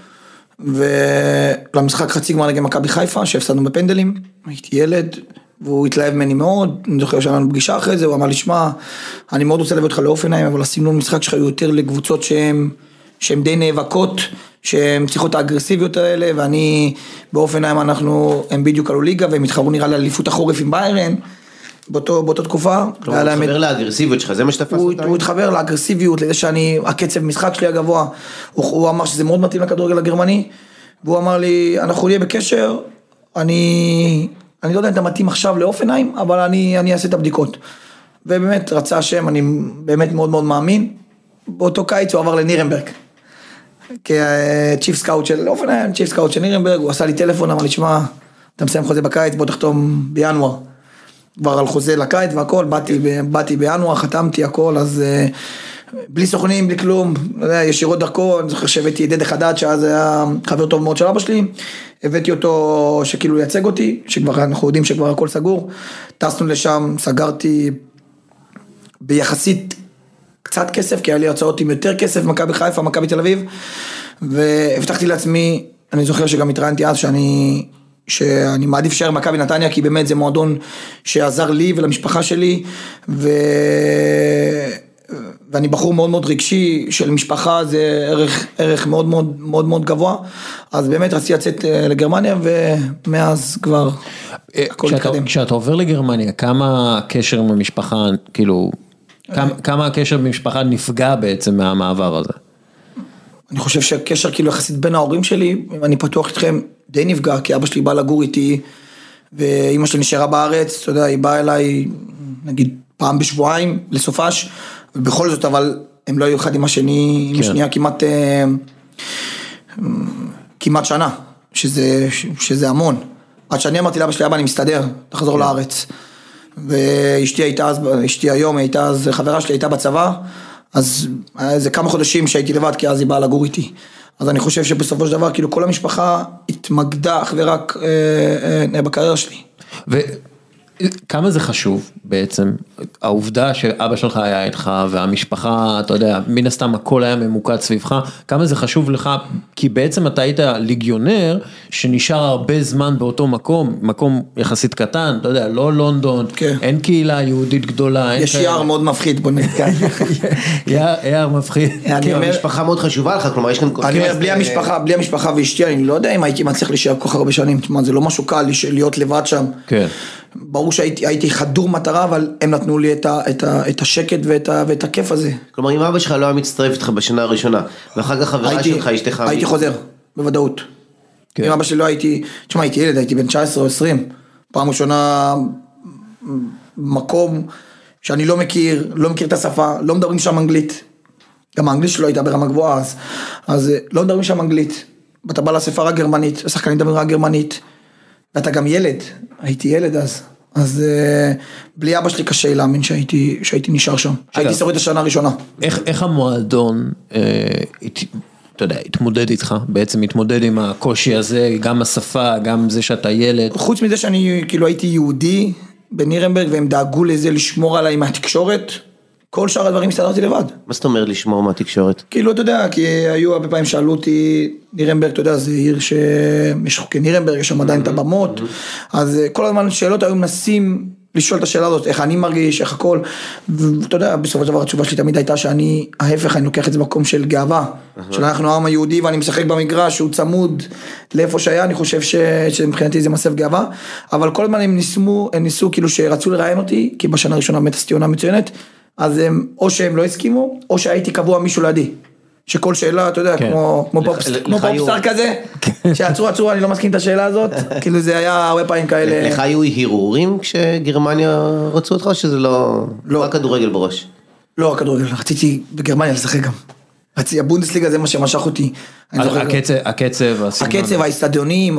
ולמשחק חצי גמר נגד מכבי חיפה, שהפסדנו בפנדלים, הייתי ילד, והוא התלהב ממני מאוד, אני זוכר שהיה לנו פגישה אחרי זה, הוא אמר לי, שמע, אני מאוד רוצה להביא אותך לאופנהיים, אבל הסגנון משחק שלך הוא יותר לקבוצות שהן, שהן די נאבקות, שהן צריכות את האגרסיביות האלה, ואני, באופנהיים אנחנו, הם בדיוק עלו ליגה, והם התחרו נראה לי על אליפות החורף עם ביירן, באותו, באותה תקופה. כלומר, הוא מתחבר לאגרסיביות שלך, זה מה שתפס אותה? הוא התחבר לאגרסיביות, לזה שאני, הקצב משחק שלי הגבוה, הוא, הוא אמר שזה מאוד מתאים לכדורגל הגרמני, והוא אמר לי, אנחנו נהיה בקשר, אני, אני לא יודע אם אתה מתאים עכשיו לאופנהיים, אבל אני, אני אעשה את הבדיקות. ובאמת, רצה השם, אני באמת מאוד מאוד מאמין. באותו קיץ הוא עבר לנירנברג. כ chief scout של הופנהיים, chief scout של נירנברג, הוא עשה לי טלפון, אמר לי, שמע, אתה מסיים חוזה בקיץ, בוא תחתום בינואר. כבר על חוזה לקיץ והכל, באתי, באתי בינואר, חתמתי הכל, אז אה, בלי סוכנים, בלי כלום, ישירות דרכו, אני זוכר שהבאתי את דדי חדד, שאז היה חבר טוב מאוד של אבא שלי, הבאתי אותו שכאילו ייצג אותי, שכבר אנחנו יודעים שכבר הכל סגור, טסנו לשם, סגרתי ביחסית קצת כסף, כי היה לי הצעות עם יותר כסף, מכבי חיפה, מכבי תל אביב, והבטחתי לעצמי, אני זוכר שגם התראיינתי אז שאני, שאני מעדיף להישאר במכבי נתניה, כי באמת זה מועדון שעזר לי ולמשפחה שלי, ו... ואני בחור מאוד מאוד רגשי, של משפחה זה ערך, ערך מאוד מאוד מאוד מאוד גבוה, אז באמת רציתי לצאת אה, לגרמניה, ומאז כבר הכל אה, כשאתה, התקדם. כשאתה עובר לגרמניה, כמה הקשר עם המשפחה, כאילו, כמה, הקשר במשפחה נפגע בעצם מהמעבר הזה? אני חושב שהקשר כאילו יחסית בין ההורים שלי, אם אני פתוח איתכם, די נפגע, כי אבא שלי בא לגור איתי, ואימא שלי נשארה בארץ, אתה יודע, היא באה אליי, נגיד, פעם בשבועיים, לסופש, ובכל זאת, אבל הם לא היו אחד עם השני, עם כן. השנייה כמעט, אה, כמעט שנה, שזה, שזה המון. עד שאני אמרתי לאבא שלי, אבא, אני מסתדר, תחזור לארץ. ואשתי הייתה אז, אשתי היום הייתה אז, חברה שלי הייתה בצבא, אז איזה כמה חודשים שהייתי לבד, כי אז היא באה לגור איתי. אז אני חושב שבסופו של דבר, כאילו כל המשפחה התמקדה אך ורק אה, אה, בקריירה שלי. וכמה זה חשוב בעצם, העובדה שאבא שלך היה איתך והמשפחה, אתה יודע, מן הסתם הכל היה ממוקד סביבך, כמה זה חשוב לך, כי בעצם אתה היית ליגיונר שנשאר הרבה זמן באותו מקום, מקום יחסית קטן, אתה יודע, לא לונדון, כן. אין קהילה יהודית גדולה, יש יער מאוד מפחיד, בוא ככה. יער יער מפחיד. אני כן, אומר- המשפחה מאוד חשובה לך, כלומר יש כאן... אני אומר, כן, בלי המשפחה, בלי המשפחה ואשתי, אני לא יודע אם הייתי מצליח להישאר כל כך הרבה שנים. תשמע, זה לא משהו קל להיות לבד שם. כן. ברור שהייתי הייתי חדור מטרה, אבל הם נתנו לי את ה- את ה- את השקט ואת ה- ואת הכיף הזה. כלומר אם אבא שלך לא היה מצטרף איתך בשנה הראשונה, ואחר כך חברה הייתי- שלך, אשתך... הייתי חוזר, בוודאות. כן. אם אבא שלי לא הייתי, תשמע הייתי ילד, הייתי בן 19 או 20, פעם ראשונה מקום שאני לא מכיר, לא מכיר את השפה, לא מדברים שם אנגלית. גם האנגלית שלו הייתה ברמה גבוהה אז, אז אה, לא מדברים שם אנגלית. ואתה בא לאספה רק גרמנית, השחקנים מדברים רק גרמנית. ואתה גם ילד, הייתי ילד אז. אז אה, בלי אבא שלי קשה להאמין שהייתי, שהייתי נשאר שם. שהייתי שורד השנה הראשונה. איך, איך המועדון, אה, הת, אתה יודע, התמודד איתך, בעצם התמודד עם הקושי הזה, גם השפה, גם זה שאתה ילד. חוץ מזה שאני כאילו הייתי יהודי בנירנברג והם דאגו לזה לשמור עליי מהתקשורת, כל שאר הדברים הסתדרתי לבד. מה זאת אומרת לשמור מהתקשורת? כאילו אתה יודע, כי היו הרבה פעמים שאלו אותי, נירנברג, אתה יודע, זה עיר שיש חוקי נירנברג, יש שם עדיין את הבמות, אז אה, כל הזמן שאלות היו מנסים לשאול את השאלה הזאת, איך אני מרגיש, איך הכל, ואתה יודע, בסופו של דבר התשובה שלי תמיד הייתה שאני, ההפך, אני לוקח את זה במקום של גאווה, של אנחנו העם היהודי ואני משחק במגרש, שהוא צמוד לאיפה שהיה, אני חושב ש- שמבחינתי זה מסב גאווה, אבל כל הזמן הם ניסו, הם ניסו כאילו שרצו לראיין אותי, כי בשנה הראשונה באמת עשיתי עונה מצוינת, אז הם, או שהם לא הסכימו, או שהייתי קבוע מישהו לידי. שכל שאלה, אתה יודע, כן. כמו, כמו, פופס, כמו פופסטאר כזה, שעצרו, עצרו, אני לא מסכים את השאלה הזאת, כאילו זה היה הרבה פעמים כאלה, לך היו הרהורים כשגרמניה רצו אותך או שזה לא... לא. רק כדורגל בראש? לא רק כדורגל, רציתי בגרמניה לשחק גם. רציתי, הבונדסליגה זה מה שמשך אותי. הקצב, הקצב. הקצב, האיצטדיונים,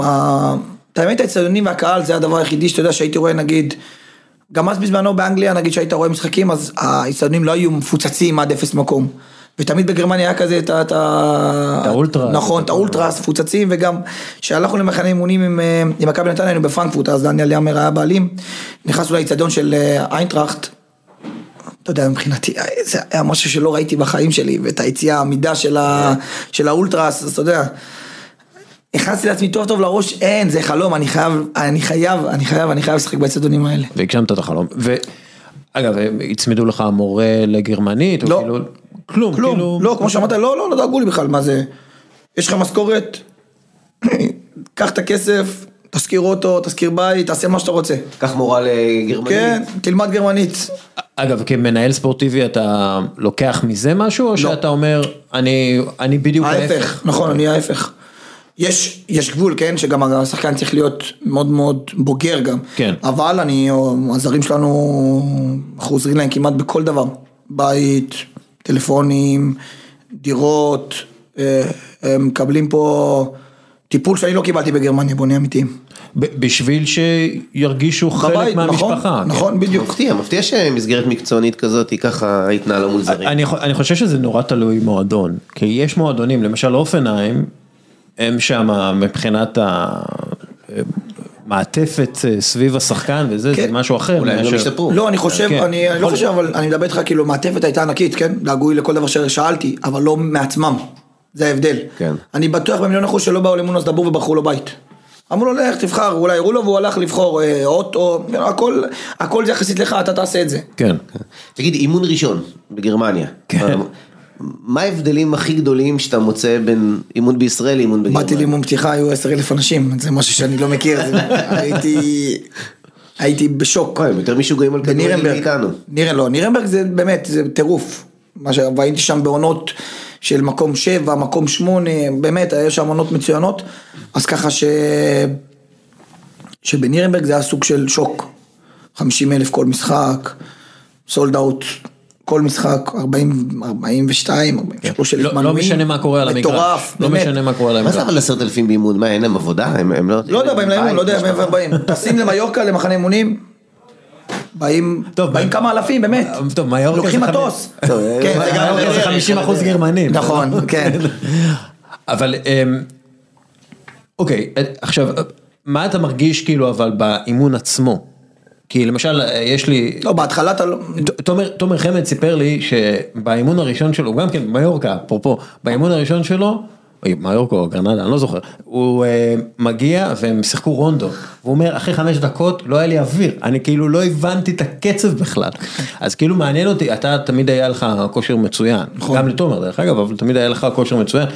את האמת האיצטדיונים והקהל זה הדבר היחידי שאתה יודע שהייתי רואה נגיד גם אז בזמנו באנגליה, נגיד שהיית רואה משחקים, אז האיצטדיונים לא היו מפוצצים עד אפס מקום. ותמיד בגרמניה היה כזה את ה... את ה- את האולטרס. נכון, את האולטרס, מפוצצים, וגם כשהלכנו למחנה אימונים עם אה, עם מכבי נתניה, היינו בפרנקפורט, אז דניאל יאמר היה בעלים, נכנסנו לאיצטדיון של אה, איינטראכט, אתה יודע, מבחינתי, אה, זה היה משהו שלא ראיתי בחיים שלי, ואת היציאה, העמידה של, ה, של האולטרס, אז אתה יודע, נכנסתי לעצמי טוב טוב לראש, אין, זה חלום, אני חייב, אני חייב, אני חייב, אני חייב לשחק באצטדיונים האלה. והגשמת את החלום. ואגב, הצמידו לך מורה לגרמנית? או לא. כאילו, כלום, כלום, כאילו... לא, כמו שאמרת, לא, לא, לא דאגו לי בכלל, מה זה, יש לך משכורת, קח את הכסף, תשכיר אוטו, תשכיר בית, תעשה מה שאתה רוצה. קח מורה לגרמנית. כן, תלמד גרמנית. אגב, כמנהל ספורטיבי אתה לוקח מזה משהו, או שאתה אומר, אני, אני בדיוק ההפך, נכון, אני ההפך. יש, יש גבול, כן, שגם השחקן צריך להיות מאוד מאוד בוגר גם. כן. אבל אני, הזרים שלנו, אנחנו עוזרים להם כמעט בכל דבר. בית, טלפונים, דירות, אה, הם מקבלים פה טיפול שאני לא קיבלתי בגרמניה, בוא נהיה אמיתיים. בשביל שירגישו חלק בבית, מהמשפחה. נכון, כן. נכון, בדיוק. מפתיע, מפתיע שמסגרת מקצוענית כזאת היא ככה התנהלה מול זרים. אני, אני חושב שזה נורא תלוי מועדון, כי יש מועדונים, למשל אופנהיים, הם שם מבחינת המעטפת אה, סביב השחקן וזה, כן. זה משהו אחר. אולי הם לא השתפרו. לא, אני חושב, כן. אני אני לא חושב, אבל אני מדבר איתך, כאילו, מעטפת הייתה ענקית, כן? דאגו לי לכל דבר ששאלתי, אבל לא מעצמם. זה ההבדל. כן. אני בטוח במיליון אחוז שלא באו למונוס דבור ובחרו לו בית. אמרו לו, לך, תבחר, אולי הראו לו והוא הלך לבחור אה, אוטו, הכל, הכל זה יחסית לך, אתה תעשה את זה. כן. תגיד, אימון ראשון בגרמניה. כן. מה- ההבדלים הכי גדולים שאתה מוצא בין אימון בישראל לאימון בגרמניה? באתי לאימון פתיחה, היו עשר אלף אנשים, זה משהו שאני לא מכיר, הייתי, הייתי בשוק. הם יותר משוגעים על כדורגל בנירנברג, מאיתנו. נירן, לא, נירנברג זה באמת, זה טירוף. והייתי שם בעונות של מקום שבע, מקום שמונה, באמת, היה שם עונות מצוינות. אז ככה ש... שבנירנברג זה היה סוג של שוק. 50 אלף כל משחק, סולד אאוט כל משחק, 40, 42, 43 אלף לא- לא מנויים. משנה מה קורה על המגרש. מטורף, לא באמת. משנה מה קורה על מה זה המגרש. אבל עשרת אלפים באימון? מה, אין להם עבודה? הם הם לא... לא יודע, באים לאימון, לא יודע הם באים. טסים למיורקה, למחנה אימונים, באים, טוב, באים כמה אלפים, באמת. טוב, מיורקה לוקחים מטוס. טוב, כן, זה גם... מיורקה זה 50 אחוז גרמנים. נכון, כן. אבל אמ, אוקיי, עכשיו, מה אתה מרגיש כאילו אבל באימון עצמו? כי למשל, יש לי, לא, בהתחלה אתה לא... תומר, תומר חמד סיפר לי שבאימון הראשון שלו, גם כן מיורקה, אפרופו, באימון הראשון שלו, מיורקה או גרנדה, אני לא זוכר, הוא אה, מגיע והם שיחקו רונדו, והוא אומר, אחרי חמש דקות לא היה לי אוויר, אני כאילו לא הבנתי את הקצב בכלל, אז כאילו מעניין אותי, אתה תמיד היה לך כושר מצוין, גם לתומר דרך אגב, אבל תמיד היה לך כושר מצוין.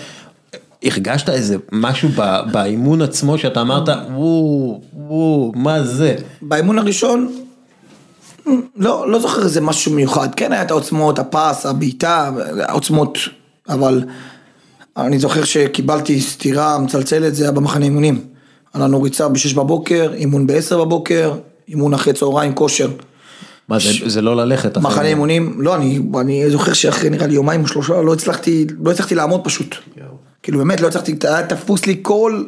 הרגשת איזה משהו ב- באימון עצמו שאתה אמרת, וואו, וואו, מה זה? באימון הראשון, לא, לא זוכר איזה משהו מיוחד. כן היה את העוצמות, הפס, הבעיטה, העוצמות, אבל אני זוכר שקיבלתי סטירה מצלצלת, זה היה במחנה אימונים. היה לנו ריצה ב-6 בבוקר, אימון ב-10 בבוקר, אימון אחרי צהריים, כושר. מה זה, זה לא ללכת. אחרי- מחנה אימונים, לא, אני, אני זוכר שאחרי נראה לי יומיים או שלושה, לא הצלחתי, לא הצלחתי לעמוד פשוט. כאילו באמת לא הצלחתי, היה תפוס לי כל...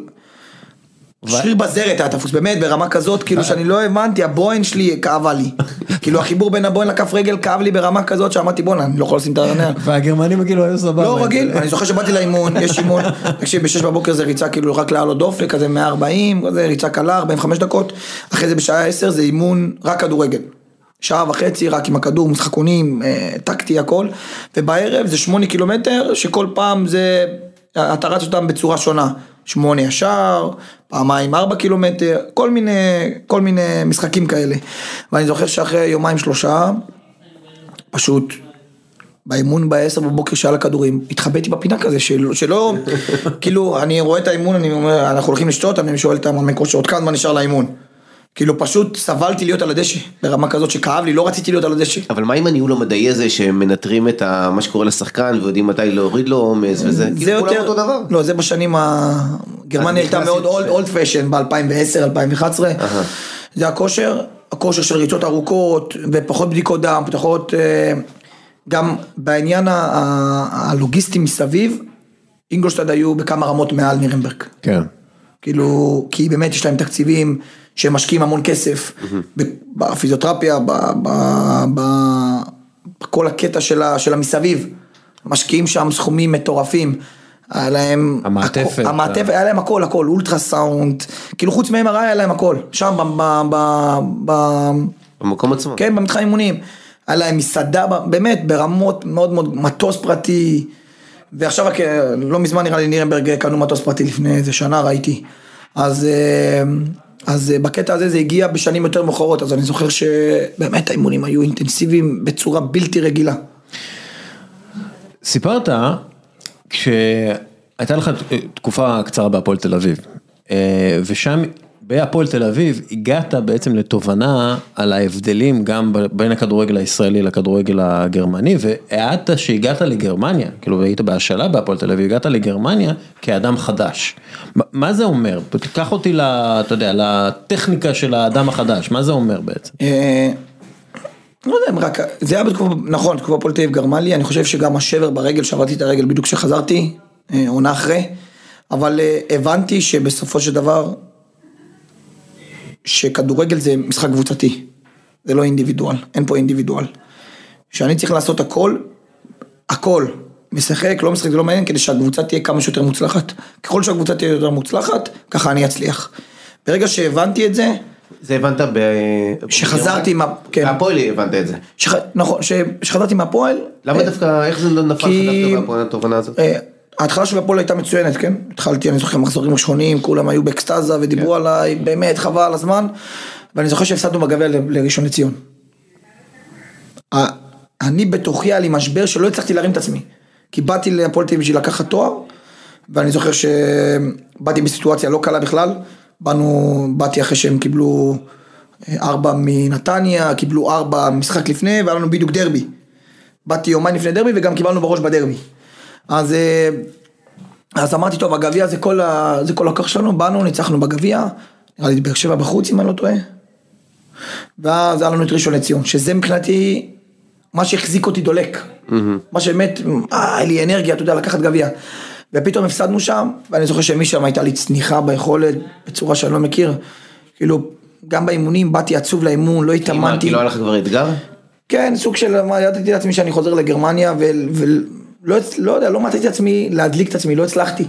שריר בזרת היה תפוס, באמת ברמה כזאת, כאילו שאני לא הבנתי, הבוהן שלי כאבה לי. כאילו החיבור בין הבוהן לכף רגל כאב לי ברמה כזאת שאמרתי בואנה, אני לא יכול לשים את הרנר. והגרמנים כאילו היו סבבה. לא רגיל, אני זוכר שבאתי לאימון, יש אימון, תקשיב, בשש בבוקר זה ריצה כאילו רק לעלות דופק, כזה 140, כזה ריצה קלה, 45 דקות, אחרי זה בשעה 10 זה אימון רק כדורגל. שעה וחצי רק עם הכדור, משחקונים, אה, טקטי הכל, ובערב זה שמונה קילומטר, שכל פעם זה, אתה רץ אותם בצורה שונה, שמונה ישר, פעמיים ארבע קילומטר, כל מיני, כל מיני משחקים כאלה. ואני זוכר שאחרי יומיים שלושה, פשוט באימון בעשר בבוקר שעל הכדורים, התחבאתי בפינה כזה, שלא, שלא כאילו, אני רואה את האימון, אני אומר, אנחנו הולכים לשתות, אני שואל את המאמן כושר, עוד כמה נשאר לאימון? כאילו, פשוט סבלתי להיות על הדשא, ברמה כזאת שכאב לי, לא רציתי להיות על הדשא. אבל מה עם הניהול המדעי הזה שהם מנטרים את ה- מה שקורה לשחקן ויודעים מתי להוריד לו עומס וזה? זה כאילו כולם יותר, אותו דבר. לא, זה בשנים ה... גרמניה הייתה מאוד אולד פשן ב-2010, 2011. זה הכושר, הכושר של ריצות ארוכות, ופחות בדיקות דם, פחות... אה, גם בעניין הלוגיסטי מסביב, אינגולשטד היו בכמה רמות מעל נירנברג. כן. כאילו, כי באמת יש להם תקציבים שהם משקיעים המון כסף ב- בפיזיותרפיה, ב- ב- ב- בכל הקטע של המסביב. משקיעים שם סכומים מטורפים. היה להם... המעטפת. הכ- המעטפת, היה להם הכל, הכל, אולטרסאונד, כאילו חוץ מ-MRI היה להם הכל. שם ב... ב, ב, במקום עצמו. כן, במתחם אימונים. היה להם מסעדה, ב- באמת, ברמות מאוד מאוד, מטוס פרטי. ועכשיו, אה, לא מזמן נראה לי נירנברג קנו מטוס פרטי לפני איזה שנה, ראיתי. אז, אה, אז אה, בקטע הזה זה הגיע בשנים יותר מאוחרות, אז אני זוכר שבאמת האימונים היו אינטנסיביים בצורה בלתי רגילה. סיפרת כשהייתה לך תקופה קצרה בהפועל תל אביב, אה, ושם בהפועל תל אביב הגעת בעצם לתובנה על ההבדלים גם בין הכדורגל הישראלי לכדורגל הגרמני, והעדת שהגעת לגרמניה, כאילו היית בהשאלה בהפועל תל אביב, הגעת לגרמניה כאדם חדש. מה- מה זה אומר? תיקח אותי, ל- אתה יודע, לטכניקה של האדם החדש, מה זה אומר בעצם? אה, לא יודע אם רק, זה היה בתקופה, נכון, תקופה הפועל תל אביב גרמה לי, אני חושב שגם השבר ברגל, שברתי את הרגל בדיוק כשחזרתי, אה, עונה אחרי, אבל אה, הבנתי שבסופו של דבר, שכדורגל זה משחק קבוצתי, זה לא אינדיבידואל, אין פה אינדיבידואל. שאני צריך לעשות הכל, הכל, משחק, לא משחק, זה לא מעניין, כדי שהקבוצה תהיה כמה שיותר מוצלחת. ככל שהקבוצה תהיה יותר מוצלחת, ככה אני אצליח. ברגע שהבנתי את זה, זה הבנת ב... שחזרתי מה... כן. בהפועל הבנת את זה. שח... נכון, ש... שחזרתי מהפועל. למה אה, דווקא, איך זה לא נפל לך כי- דווקא בהפועל התובנה הזאת? ההתחלה של הפועל הייתה מצוינת, כן? התחלתי, אני זוכר, מחזורים ראשונים, כולם היו באקסטזה ודיברו כן. עליי, באמת חבל על הזמן. ואני זוכר שהפסדנו בגביע לראשון לציון. אני בתוכי היה לי משבר שלא הצלחתי להרים את עצמי. כי באתי להפועל תל בשביל לקחת תואר, ואני זוכר שבאתי בסיטואציה לא קלה בכלל. באנו, באתי אחרי שהם קיבלו אה, ארבע מנתניה, קיבלו ארבע משחק לפני, והיה לנו בדיוק דרבי. באתי יומיים לפני דרבי וגם קיבלנו בראש בדרבי. אז, אה, אז אמרתי, טוב, הגביע זה כל, ה, זה כל הכוח שלנו, באנו, ניצחנו בגביע, נראה לי באר שבע בחוץ, אם אני לא טועה. ואז היה לנו את ראשון לציון, שזה מבחינתי מה שהחזיק אותי דולק. מה שבאמת, אה, היה לי אנרגיה, אתה יודע, לקחת גביע. ופתאום הפסדנו שם, ואני זוכר שמשם הייתה לי צניחה ביכולת, בצורה שאני לא מכיר. כאילו, גם באימונים באתי עצוב לאימון, לא התאמנתי. כי לא היה לך כבר אתגר? כן, סוג של, ידעתי לעצמי שאני חוזר לגרמניה, ולא לא יודע, לא מצאתי עצמי להדליק את עצמי, לא הצלחתי.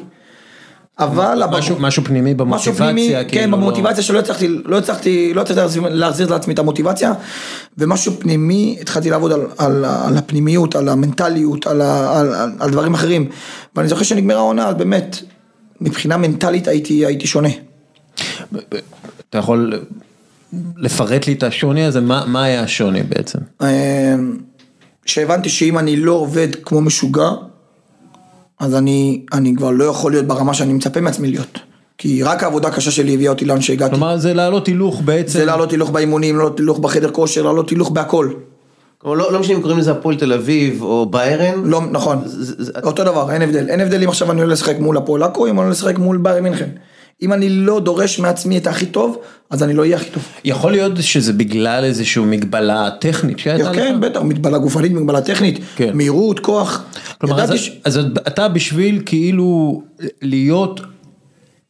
אבל... משהו, משהו פנימי משהו במוטיבציה, פנימי, כאילו, כן, לא- במוטיבציה שלא הצלחתי, לא הצלחתי, לא הצלחתי להחזיר- להחזיר לעצמי את המוטיבציה, ומשהו פנימי, התחלתי לעבוד על, על, על הפנימיות, על המנטליות, על, על, על, על דברים אחרים, ואני זוכר שנגמרה העונה, אז באמת, מבחינה מנטלית הייתי, הייתי שונה. אתה יכול לפרט לי את השוני הזה, מה, מה היה השוני בעצם? שהבנתי שאם אני לא עובד כמו משוגע, אז אני, אני כבר לא יכול להיות ברמה שאני מצפה מעצמי להיות. כי רק העבודה הקשה שלי הביאה אותי לאן שהגעתי. כלומר זה להעלות הילוך בעצם, זה לעלות הילוך באימונים, לעלות הילוך בחדר כושר, לעלות הילוך בהכל. כלומר, לא לא משנה אם קוראים לזה הפועל תל אביב או ביירן, לא, נכון. זה- זה- אותו דבר, אין הבדל. אין הבדל אם עכשיו אני עולה לשחק מול הפועל עכו, אם אני עולה לשחק מול ביירן מינכן. אם אני לא דורש מעצמי את הכי טוב, אז אני לא אהיה הכי טוב. יכול להיות שזה בגלל איזושהי מגבלה טכנית שהייתה לך? כן, בטח, מגבלה גופנית, מגבלה טכנית, כן. מהירות, כוח. כלומר, אז, ש- אז אתה בשביל כאילו להיות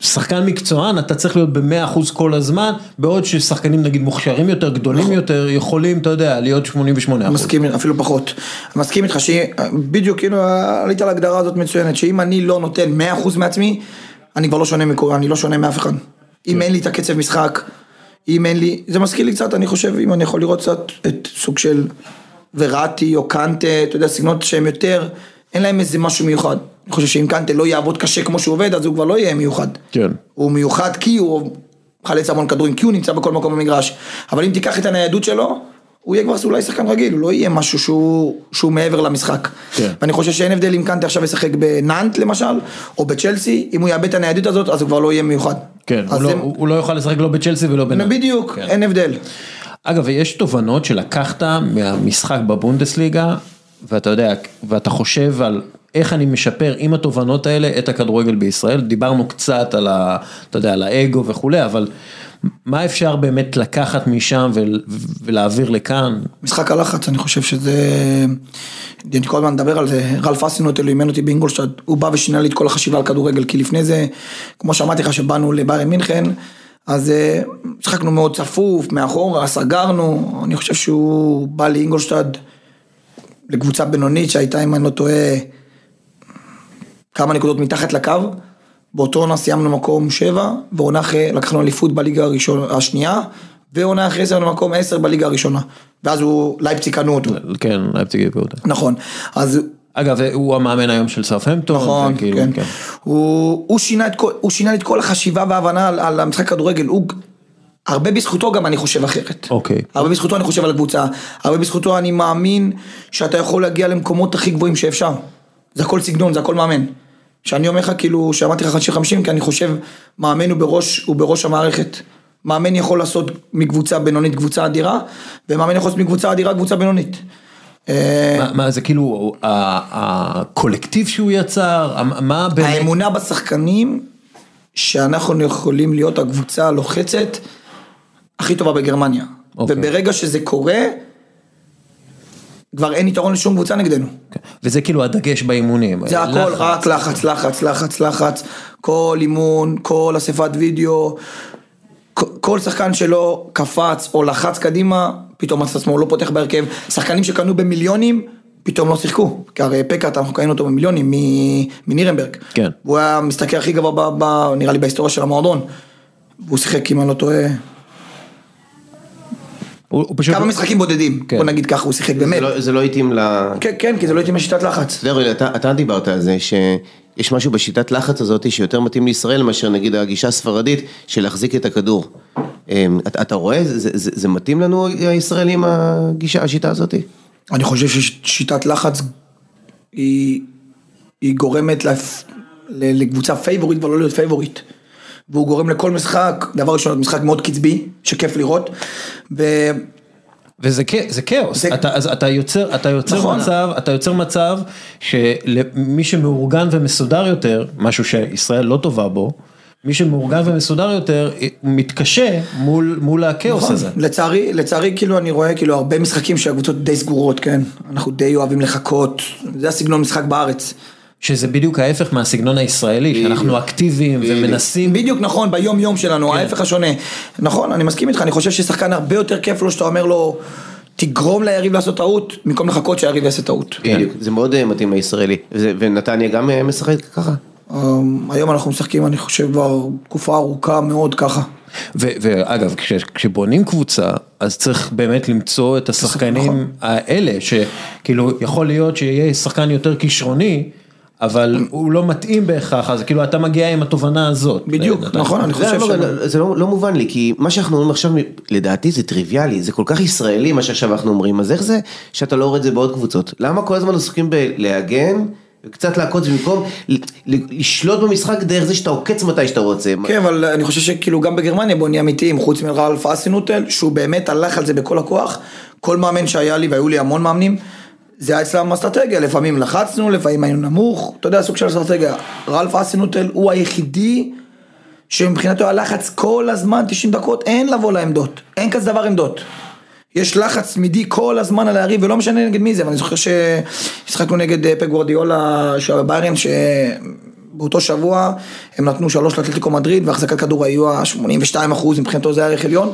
שחקן מקצוען, אתה צריך להיות במאה אחוז כל הזמן, בעוד ששחקנים נגיד מוכשרים יותר, גדולים נכון. יותר, יכולים, אתה יודע, להיות 88 אחוז. מסכים, אפילו פחות. מסכים איתך שבדיוק, כאילו, עלית על ההגדרה הזאת מצוינת, שאם אני לא נותן 100% מעצמי, אני כבר לא שונה מקור, אני לא שונה מאף אחד. אם אין לי את הקצב משחק, אם אין לי, זה מזכיר לי קצת, אני חושב, אם אני יכול לראות קצת את סוג של וראטי או קנטה, אתה יודע, סגנונות שהם יותר, אין להם איזה משהו מיוחד. אני חושב שאם קנטה לא יעבוד קשה כמו שהוא עובד, אז הוא כבר לא יהיה מיוחד. כן. הוא מיוחד כי הוא חלץ המון כדורים, כי הוא נמצא בכל מקום במגרש. אבל אם תיקח את הניידות שלו, הוא יהיה כבר אולי שחקן רגיל, הוא לא יהיה משהו שהוא, שהוא מעבר למשחק. כן. ואני חושב שאין הבדל אם קנטה עכשיו ישחק בנאנט למשל, או בצ'לסי, אם הוא יאבד את הניידות הזאת, אז הוא כבר לא יהיה מיוחד. כן, הוא לא- זה- הוא לא יוכל לשחק לא בצ'לסי ולא בנאם. בדיוק, כן. אין הבדל. אגב, ויש תובנות שלקחת מהמשחק בבונדסליגה, ואתה יודע, ואתה חושב על איך אני משפר עם התובנות האלה את הכדורגל בישראל, דיברנו קצת על ה... אתה יודע, על האגו וכולי, אבל מה אפשר באמת לקחת משם ול- ולהעביר לכאן? משחק הלחץ, אני חושב שזה... אני כל הזמן מדבר על זה, רלף אסינוטל אימן אותי באינגולשטאט, הוא בא ושינה לי את כל החשיבה על כדורגל, כי לפני זה, כמו שאמרתי לך, שבאנו לביירן מינכן, אז אה, שיחקנו מאוד צפוף, מאחורה, סגרנו, אני חושב שהוא בא לאינגולשטאט, לקבוצה בינונית שהייתה, אם אני לא טועה, כמה נקודות מתחת לקו, באותו עונה סיימנו מקום שבע, ועונה אחרי לקחנו אליפות בליגה הראשון, השנייה, ועונה אחרי זה מקום עשר בליגה הראשונה, ואז הוא, לייפציג קנו אותו, כן, לייפציג הביאו אותה. נכון, אז אגב, הוא המאמן היום של סארפהמפטון. נכון, וכאילו, כן. הוא, הוא, שינה כל, הוא שינה את כל החשיבה וההבנה על, על המשחק כדורגל, הוא, הרבה בזכותו גם אני חושב אחרת. אוקיי. הרבה בזכותו אני חושב על הקבוצה, הרבה בזכותו אני מאמין שאתה יכול להגיע למקומות הכי גבוהים שאפשר. זה הכל סגנון, זה הכל מאמן. שאני אומר לך כאילו, שאמרתי לך 50-50, כי אני חושב, מאמן הוא בראש, הוא בראש המערכת. מאמן יכול לעשות מקבוצה בינונית קבוצה אדירה, ומאמן יכול לעשות מקבוצה אדירה קבוצה בינונית. אה, מה- זה כאילו הקולקטיב שהוא יצר? מה באמת? האמונה בשחקנים, שאנחנו יכולים להיות הקבוצה הלוחצת הכי טובה בגרמניה. אוקיי. וברגע שזה קורה, כבר אין יתרון לשום קבוצה נגדנו. וזה כאילו הדגש באימונים. זה הכל. רק לחץ, לחץ, לחץ, לחץ, כל אימון, כל אספת וידאו, כל- שחקן שלא קפץ או לחץ קדימה, פתאום מצא עצמו לא פותח בהרכב, שחקנים שקנו במיליונים, פתאום לא שיחקו, כי הרי פקארט אנחנו קנינו אותו במיליונים מנירנברג, כן. הוא היה המשתכר הכי גבוה, נראה לי בהיסטוריה של המועדון, והוא שיחק אם אני לא טועה. כמה משחקים בודדים, כן. בוא נגיד ככה, הוא שיחק באמת, זה לא- זה לא התאים ל... כן, כן, כי זה לא הייתי משיטת לחץ, אתה יודע, אתה, אתה דיברת על זה שיש משהו בשיטת לחץ הזאת שיותר מתאים לישראל מאשר נגיד הגישה הספרדית של להחזיק את הכדור. אמ, אתה, אתה רואה, זה, זה, זה, זה מתאים לנו הישראלים הגישה, השיטה הזאת? אני חושב ששיטת לחץ היא, היא גורמת לקבוצה פייבוריט ולא להיות פייבוריט. והוא גורם לכל משחק, דבר ראשון, משחק מאוד קצבי, שכיף לראות. ו... וזה זה כאוס, זה- אתה, אז אתה יוצר, אתה יוצר נכון. מצב, אתה יוצר מצב שמי שמאורגן ומסודר יותר, משהו שישראל לא טובה בו, מי שמאורגן ומסודר יותר, מתקשה מול, מול הכאוס נכון. הזה. לצערי, לצערי כאילו אני רואה כאילו הרבה משחקים שהקבוצות די סגורות, כן? אנחנו די אוהבים לחכות, זה הסגנון משחק בארץ. שזה בדיוק ההפך מהסגנון הישראלי, שאנחנו אקטיביים ומנסים, בדיוק נכון, ביום יום שלנו, כן. ההפך השונה. נכון, אני מסכים איתך, אני חושב ששחקן הרבה יותר כיף לו שאתה אומר לו, תגרום ליריב לעשות טעות, במקום לחכות שהיריב יעשה טעות. בדיוק, זה מאוד אה, מתאים לישראלי. ונתניה גם אה, משחק ככה? אמ, היום אנחנו משחקים, אני חושב, כבר תקופה ארוכה מאוד ככה. ואגב, כש, כשבונים קבוצה, אז צריך באמת למצוא את השחקנים נכון. האלה, שכאילו יכול להיות שיהיה שחקן יותר כישרוני, אבל הוא לא מתאים בהכרח, אז כאילו אתה מגיע עם התובנה הזאת. בדיוק, נכון, אני חושב ש... זה לא, לא מובן לי, כי מה שאנחנו אומרים עכשיו, לדעתי זה טריוויאלי, זה כל כך ישראלי מה שעכשיו אנחנו אומרים, אז איך זה שאתה לא רואה את זה בעוד קבוצות? למה כל הזמן עסוקים בלהגן, וקצת לעקוץ במקום לשלוט במשחק דרך זה שאתה עוקץ מתי שאתה רוצה? כן, אבל אני חושב שכאילו גם בגרמניה בוא נהיה אמיתיים, חוץ מרלף אסינוטל, שהוא באמת הלך על זה בכל הכוח, כל מאמן שהיה לי, והיו לי המון מאמנים, זה היה אצלם אסטרטגיה, לפעמים לחצנו, לפעמים היינו נמוך, אתה יודע, סוג של אסטרטגיה. רלף אסינוטל הוא היחידי שמבחינתו הלחץ כל הזמן, 90 דקות, אין לבוא לעמדות, אין כזה דבר עמדות. יש לחץ תמידי כל הזמן על היריב, ולא משנה נגד מי זה, ואני זוכר שהשחקנו נגד אה, פפ גוורדיולה, שהיה בביירן, שבאותו שבוע הם נתנו שלוש לאתלטיקו מדריד, והחזקת כדור היו ה-82 אחוז, מבחינתו זה היה ערך עליון.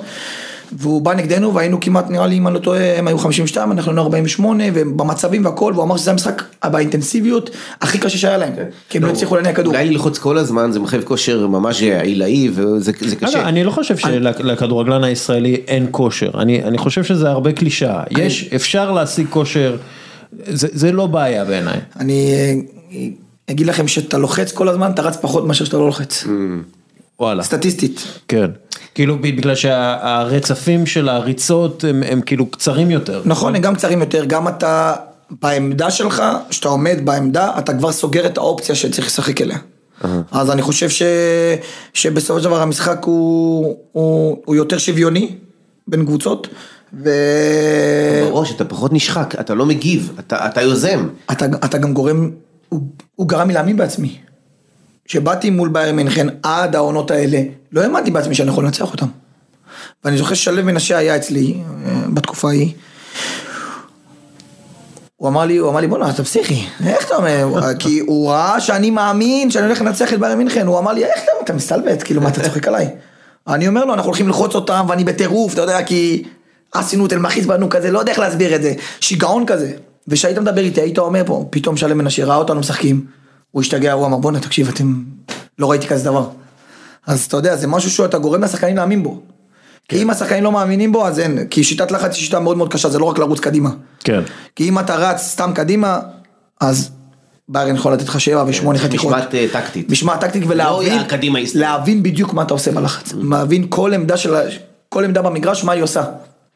והוא בא נגדנו והיינו כמעט נראה לי אם אני לא טועה הם היו 52 אנחנו היינו 48 ובמצבים והכל והוא אמר שזה המשחק באינטנסיביות הכי קשה שהיה להם כי הם לא הצליחו להניע כדור. אולי ללחוץ כל הזמן זה מחייב כושר ממש עילאי וזה זה אגב, קשה. אני לא חושב שלכדורגלן הישראלי אין כושר, אני, אני חושב שזה הרבה קלישאה, יש, אפשר להשיג כושר, זה, זה לא בעיה בעיניי. אני אה, אגיד לכם שאתה לוחץ כל הזמן אתה רץ פחות מאשר שאתה לא לוחץ. וואלה. סטטיסטית. כן. כאילו בגלל שהרצפים של הריצות הם, הם כאילו קצרים יותר. נכון, הם גם קצרים יותר, גם אתה בעמדה שלך, שאתה עומד בעמדה, אתה כבר סוגר את האופציה שצריך לשחק אליה. אז אני חושב ש... שבסופו של דבר המשחק הוא, הוא, הוא יותר שוויוני בין קבוצות, ואתה בראש אתה פחות נשחק, אתה לא מגיב, אתה אתה יוזם. אתה גם גורם, הוא, הוא גרם לי להאמין בעצמי. כשבאתי מול בייר מינכן עד העונות האלה, לא האמנתי בעצמי שאני יכול לנצח אותם. ואני זוכר ששלו מנשה היה אצלי אה, בתקופה ההיא. הוא אמר לי, הוא אמר לי, בוא'נה, אתה פסיכי, איך אתה אומר? כי הוא ראה שאני מאמין שאני הולך לנצח את ביירן מינכן, הוא אמר לי, איך אתה, אתה מסתלבט, כאילו, מה אתה צוחק עליי? אני אומר לו, אנחנו הולכים ללחוץ אותם, ואני בטירוף, אתה יודע, כי עשינו את אלמחיס בנו כזה, לא יודע איך להסביר את זה, שיגעון כזה. וכשהיית מדבר איתי, היית אומר פה, פתאום שלם מנשה ראה אותנו משחקים, הוא השתגע, הוא אמר, בוא'נה, תקשיב, אתם, לא ראיתי כזה דבר. אז אתה יודע, זה משהו שאתה גורם לשחקנים להאמין בו. כי אם השחקנים לא מאמינים בו, אז אין, כי שיטת לחץ היא שיטה מאוד מאוד קשה, זה לא רק לרוץ קדימה. כן. כי אם אתה רץ סתם קדימה, אז ביירן יכול לתת לך שבע ושמונה חתיכות. משמעת אה, טקטית. משמעת טקטית לא ולהבין, היסטרי. להבין בדיוק מה אתה עושה בלחץ. להבין כל עמדה של, כל עמדה במגרש, מה היא עושה.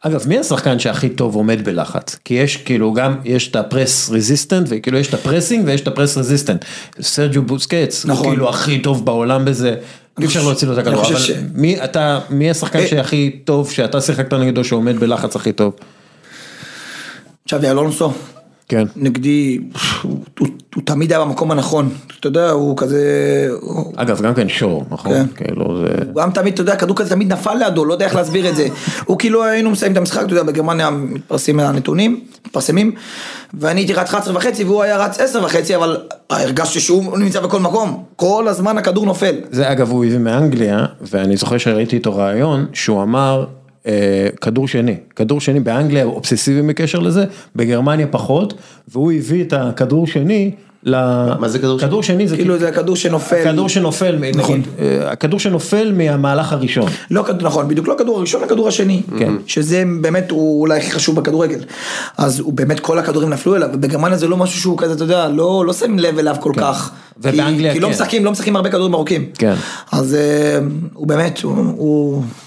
אגב, מי השחקן שהכי טוב עומד בלחץ? כי יש כאילו גם, יש את ה press resistant, וכאילו יש את ה pressing ויש את ה press resistant. סרג'ו בוסקטס, הוא נכון. כאילו הכי טוב בעולם בזה. אי אפשר להוציא לו את הכדור, אבל ש- מי אתה, מי השחקן אה. שהכי טוב, שאתה שיחקת נגדו, שעומד בלחץ הכי טוב? צ'אבי אלונסו, כן. נגדי, הוא, הוא, הוא תמיד היה במקום הנכון. אתה יודע, הוא כזה, אגב, גם כן שור, נכון? כן. כאילו זה... הוא גם תמיד, אתה יודע, הכדור כזה תמיד נפל לידו, לא יודע איך להסביר את זה. הוא כאילו, היינו מסיימים את המשחק, אתה יודע, בגרמניה מתפרסמים הנתונים, מתפרסמים, ואני הייתי רץ 11 וחצי והוא היה רץ 10 וחצי, אבל הרגשתי שהוא נמצא בכל מקום. כל הזמן הכדור נופל. זה אגב הוא הביא מאנגליה, ואני זוכר שראיתי איתו ראיון, שהוא אמר, כדור שני, כדור שני באנגליה הוא אובססיבי בקשר לזה, בגרמניה פחות, והוא הביא את הכדור שני, ל... מה זה כדור שני? כדור שני זה כאילו זה הכדור שנופל. הכדור שנופל, נכון. נגיד, אה, הכדור שנופל מהמהלך הראשון. לא כדור, נכון, בדיוק לא הכדור הראשון, הכדור השני. כן. שזה באמת הוא אולי הכי חשוב בכדורגל. אז הוא באמת כל הכדורים נפלו אליו, ובגרמניה זה לא משהו שהוא כזה, אתה יודע, לא, לא שמים לב אליו כל כך. ובאנגליה כי, כי לא כן. משחקים, לא משחקים הרבה כדורים ארוכים. כן. אז אה, הוא באמת, הוא, הוא... אה,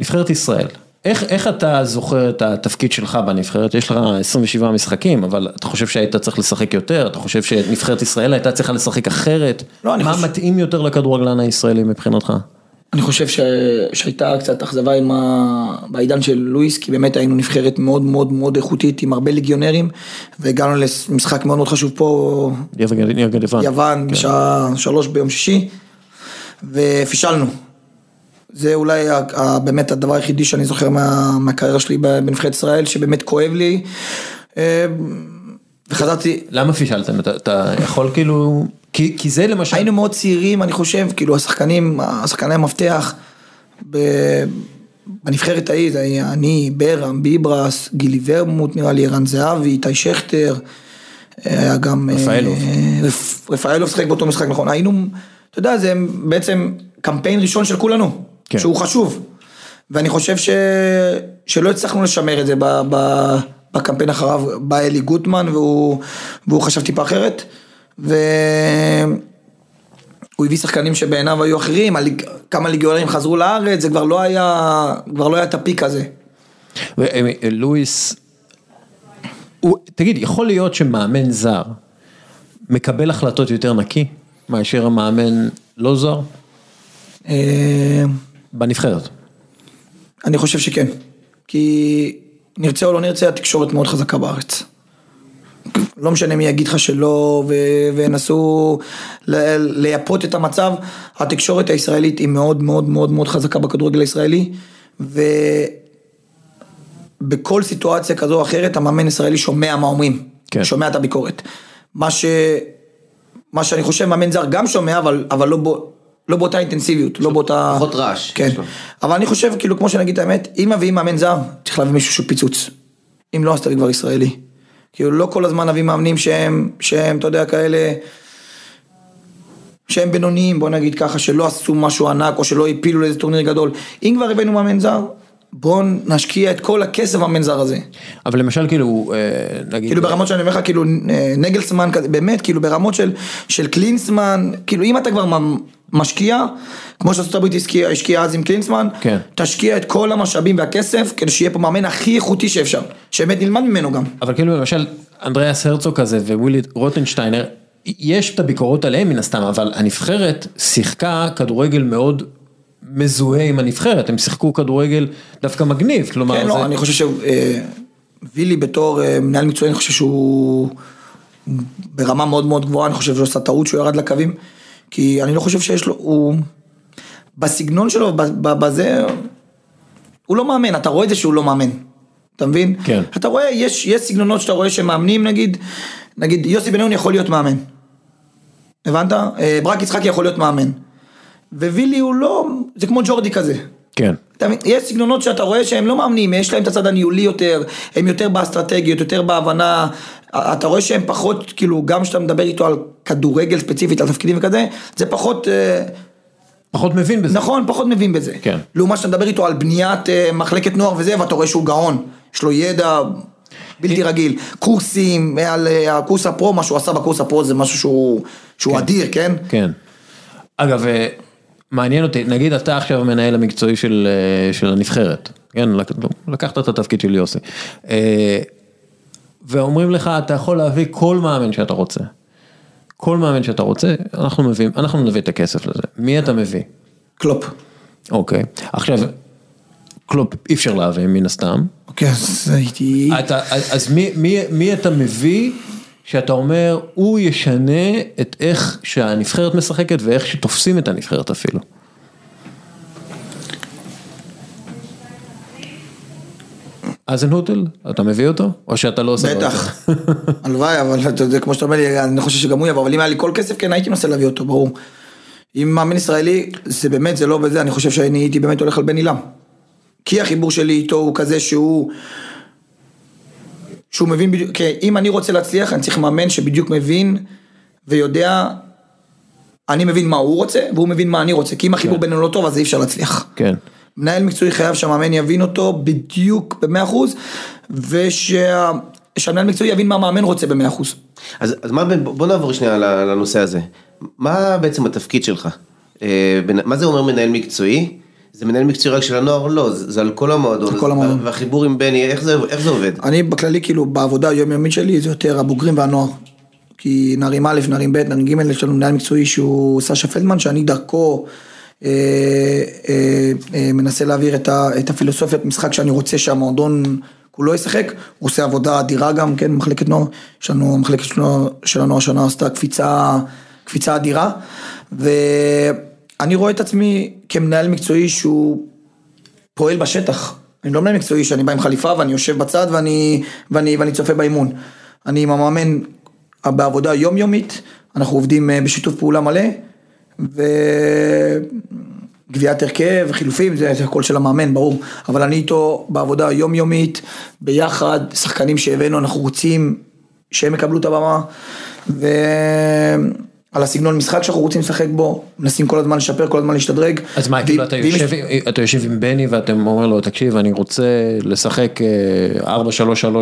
נבחרת ישראל, איך, איך אתה זוכר את התפקיד שלך בנבחרת? יש לך 27 משחקים, אבל אתה חושב שהיית צריך לשחק יותר? אתה חושב שנבחרת ישראל הייתה צריכה לשחק אחרת? לא, אני מה חושב- מתאים יותר לכדורגלן הישראלי מבחינתך? אני חושב ש... שהייתה קצת אכזבה עם ה... בעידן של לואיס, כי באמת היינו נבחרת מאוד מאוד מאוד איכותית עם הרבה ליגיונרים, והגענו למשחק מאוד מאוד חשוב פה, נגד יוון. יוון, בשעה שלוש ביום שישי, ופישלנו. זה אולי ה- ה- באמת הדבר היחידי שאני זוכר מה, מהקריירה שלי בנבחרת ישראל, שבאמת כואב לי. אה, וחזרתי, למה פישלתם? אתה, אתה יכול כאילו... כי, כי זה למשל... היינו מאוד צעירים, אני חושב, כאילו השחקנים, השחקני המפתח ב- בנבחרת ההיא, זה היה אני, ברם, ביברס, גילי ורמוט נראה לי, ערן זהבי, איתי שכטר, היה גם... אה, רפאלוב. רפ- רפאלוב שיחק באותו משחק, נכון, היינו, אתה יודע, זה בעצם קמפיין ראשון של כולנו, כן. שהוא חשוב, ואני חושב ש... שלא הצלחנו לשמר את זה ב... ב... בקמפיין אחריו בא אלי גוטמן והוא, והוא חשב טיפה אחרת. והוא הביא שחקנים שבעיניו היו אחרים, הליג... כמה ליגיונרים חזרו לארץ, זה כבר לא היה, כבר לא היה את הפיק הזה. ו- אה, לואיס, הוא, תגיד, יכול להיות שמאמן זר מקבל החלטות יותר נקי מאשר המאמן לא זר? בנבחרת. אני חושב שכן, כי נרצה או לא נרצה, התקשורת מאוד חזקה בארץ. לא משנה מי יגיד לך שלא, ו- וינסו ל- לייפות את המצב, התקשורת הישראלית היא מאוד מאוד מאוד מאוד חזקה בכדורגל הישראלי, ובכל סיטואציה כזו או אחרת, המאמן הישראלי שומע מה אומרים, כן. שומע את הביקורת. מה ש... מה שאני חושב מאמן זר גם שומע, אבל, אבל לא, בו, לא באותה אינטנסיביות, לא באותה... פחות רעש. כן. אבל אני חושב, כאילו, כמו שנגיד את האמת, אם מביאים מאמן זר, צריך להביא מישהו שהוא פיצוץ. אם לא, אז תביא כבר ישראלי. כאילו, לא כל הזמן נביא מאמנים שהם, שהם, אתה יודע, כאלה... שהם בינוניים, בוא נגיד ככה, שלא עשו משהו ענק, או שלא הפילו לאיזה טורניר גדול. אם כבר הבאנו מאמן זר, בואו נשקיע את כל הכסף במאמן זר הזה. אבל למשל כאילו, אה, נגיד, כאילו ברמות שאני אומר לך, כאילו אה, נגלסמן כזה, באמת, כאילו ברמות של, של קלינסמן, כאילו אם אתה כבר משקיע, כמו שארצות הברית השקיעה השקיעה אז עם קלינסמן, כן. תשקיע את כל המשאבים והכסף, כדי שיהיה פה מאמן הכי איכותי שאפשר, שבאמת נלמד ממנו גם. אבל כאילו למשל אנדריאס הרצוג כזה ווילי רוטנשטיינר, יש את הביקורות עליהם מן הסתם, אבל הנבחרת שיחקה כדורגל מאוד מזוהה עם הנבחרת, הם שיחקו כדורגל דווקא מגניב, כלומר, כן, זה... לא, אני חושב שווילי בתור אה, מנהל מקצועי, אני חושב שהוא ברמה מאוד מאוד גבוהה, אני חושב שהוא עשה טעות שהוא ירד לקווים, כי אני לא חושב שיש לו, הוא... בסגנון שלו, בזה, הוא לא מאמן, אתה רואה את זה שהוא לא מאמן. אתה מבין? כן. אתה רואה, יש, יש סגנונות שאתה רואה שמאמנים, נגיד, נגיד יוסי בניון יכול להיות מאמן. הבנת? אה, ברק יצחקי יכול להיות מאמן. ווילי הוא לא, זה כמו ג'ורדי כזה. כן. יש סגנונות שאתה רואה שהם לא מאמנים, יש להם את הצד הניהולי יותר, הם יותר באסטרטגיות, יותר בהבנה, אתה רואה שהם פחות, כאילו, גם כשאתה מדבר איתו על כדורגל ספציפית, על תפקידים וכזה, זה פחות, אה, פחות מבין בזה. נכון, פחות מבין בזה. כן. לעומת שאתה מדבר איתו על בניית אה, מחלקת נוער וזה, ואתה רואה שהוא גאון, יש לו ידע בלתי רגיל, קורסים, על אה, הקורס הפרו, מה שהוא עשה בקורס הפרו זה משהו שהוא, שהוא אדיר, כן? כן. אגב, אה, מעניין אותי, נגיד אתה עכשיו המנהל המקצועי של, אה, של הנבחרת, כן? לק- לקחת את התפקיד של יוסי. אה, ואומרים לך, אתה יכול להביא כל מאמן שאתה רוצה. כל מאמן שאתה רוצה, אנחנו מביאים, אנחנו נביא את הכסף לזה. מי אתה מביא? קלופ. אוקיי. עכשיו, קלופ אי אפשר להביא מן הסתם. אוקיי, אז הייתי... אתה, אז מי, מי, מי אתה מביא שאתה אומר, הוא ישנה את איך שהנבחרת משחקת ואיך שתופסים את הנבחרת אפילו. אזנהוטל, אתה מביא אותו? או שאתה לא עושה זה? בטח, הלוואי, אבל אתה יודע, כמו שאתה אומר לי, אני חושב שגם הוא יבוא, אבל אם היה לי כל כסף, כן, הייתי מנסה להביא אותו, ברור. אם מאמן ישראלי, זה באמת, זה לא בזה, אני חושב שאני הייתי באמת הולך על בן עילם. כי החיבור שלי איתו הוא כזה שהוא... שהוא מבין בדיוק, כי אם אני רוצה להצליח, אני צריך מאמן שבדיוק מבין ויודע, אני מבין מה הוא רוצה, והוא מבין מה אני רוצה, כי אם החיבור כן. בינינו לא טוב, אז אי אפשר להצליח. כן. מנהל מקצועי חייב שהמאמן יבין אותו בדיוק במאה אחוז, ושהמנהל מקצועי יבין מה המאמן רוצה במאה אחוז. אז, אז מה, בוא נעבור שנייה לנושא הזה. מה בעצם התפקיד שלך? אה, מה זה אומר מנהל מקצועי? זה מנהל מקצועי רק של הנוער? לא, זה, זה על כל המועדון. על כל המועדון. והחיבור עם בני, איך זה, איך זה עובד? אני בכללי כאילו בעבודה היומיומית שלי זה יותר הבוגרים והנוער. כי נערים א', נערים ב', נערים ג', יש לנו מנהל מקצועי שהוא סשה פלדמן, שאני דרכו אה, אה, אה, מנסה להעביר את, ה, את הפילוסופיית משחק שאני רוצה שהמועדון כולו ישחק. הוא עושה עבודה אדירה גם, כן, מחלקת נוער. יש לנו, המחלקת שלנו, שלנו השנה עשתה קפיצה, קפיצה אדירה. ואני רואה את עצמי כמנהל מקצועי שהוא פועל בשטח. אני לא מנהל מקצועי שאני בא עם חליפה ואני יושב בצד ואני, ואני, ואני צופה באימון. אני עם המאמן בעבודה יומיומית, אנחנו עובדים אה, בשיתוף פעולה מלא, וגביית הרכב, חילופים, זה, זה הכל של המאמן, ברור. אבל אני איתו בעבודה יומיומית, ביחד, שחקנים שהבאנו, אנחנו רוצים שהם יקבלו את הבמה, ועל הסגנון משחק שאנחנו רוצים לשחק בו, מנסים כל הזמן לשפר, כל הזמן להשתדרג. אז מה, כאילו אתה יושב, אתה יושב עם בני ואתם אומרים לו, תקשיב, אני רוצה לשחק אה, 4-3-3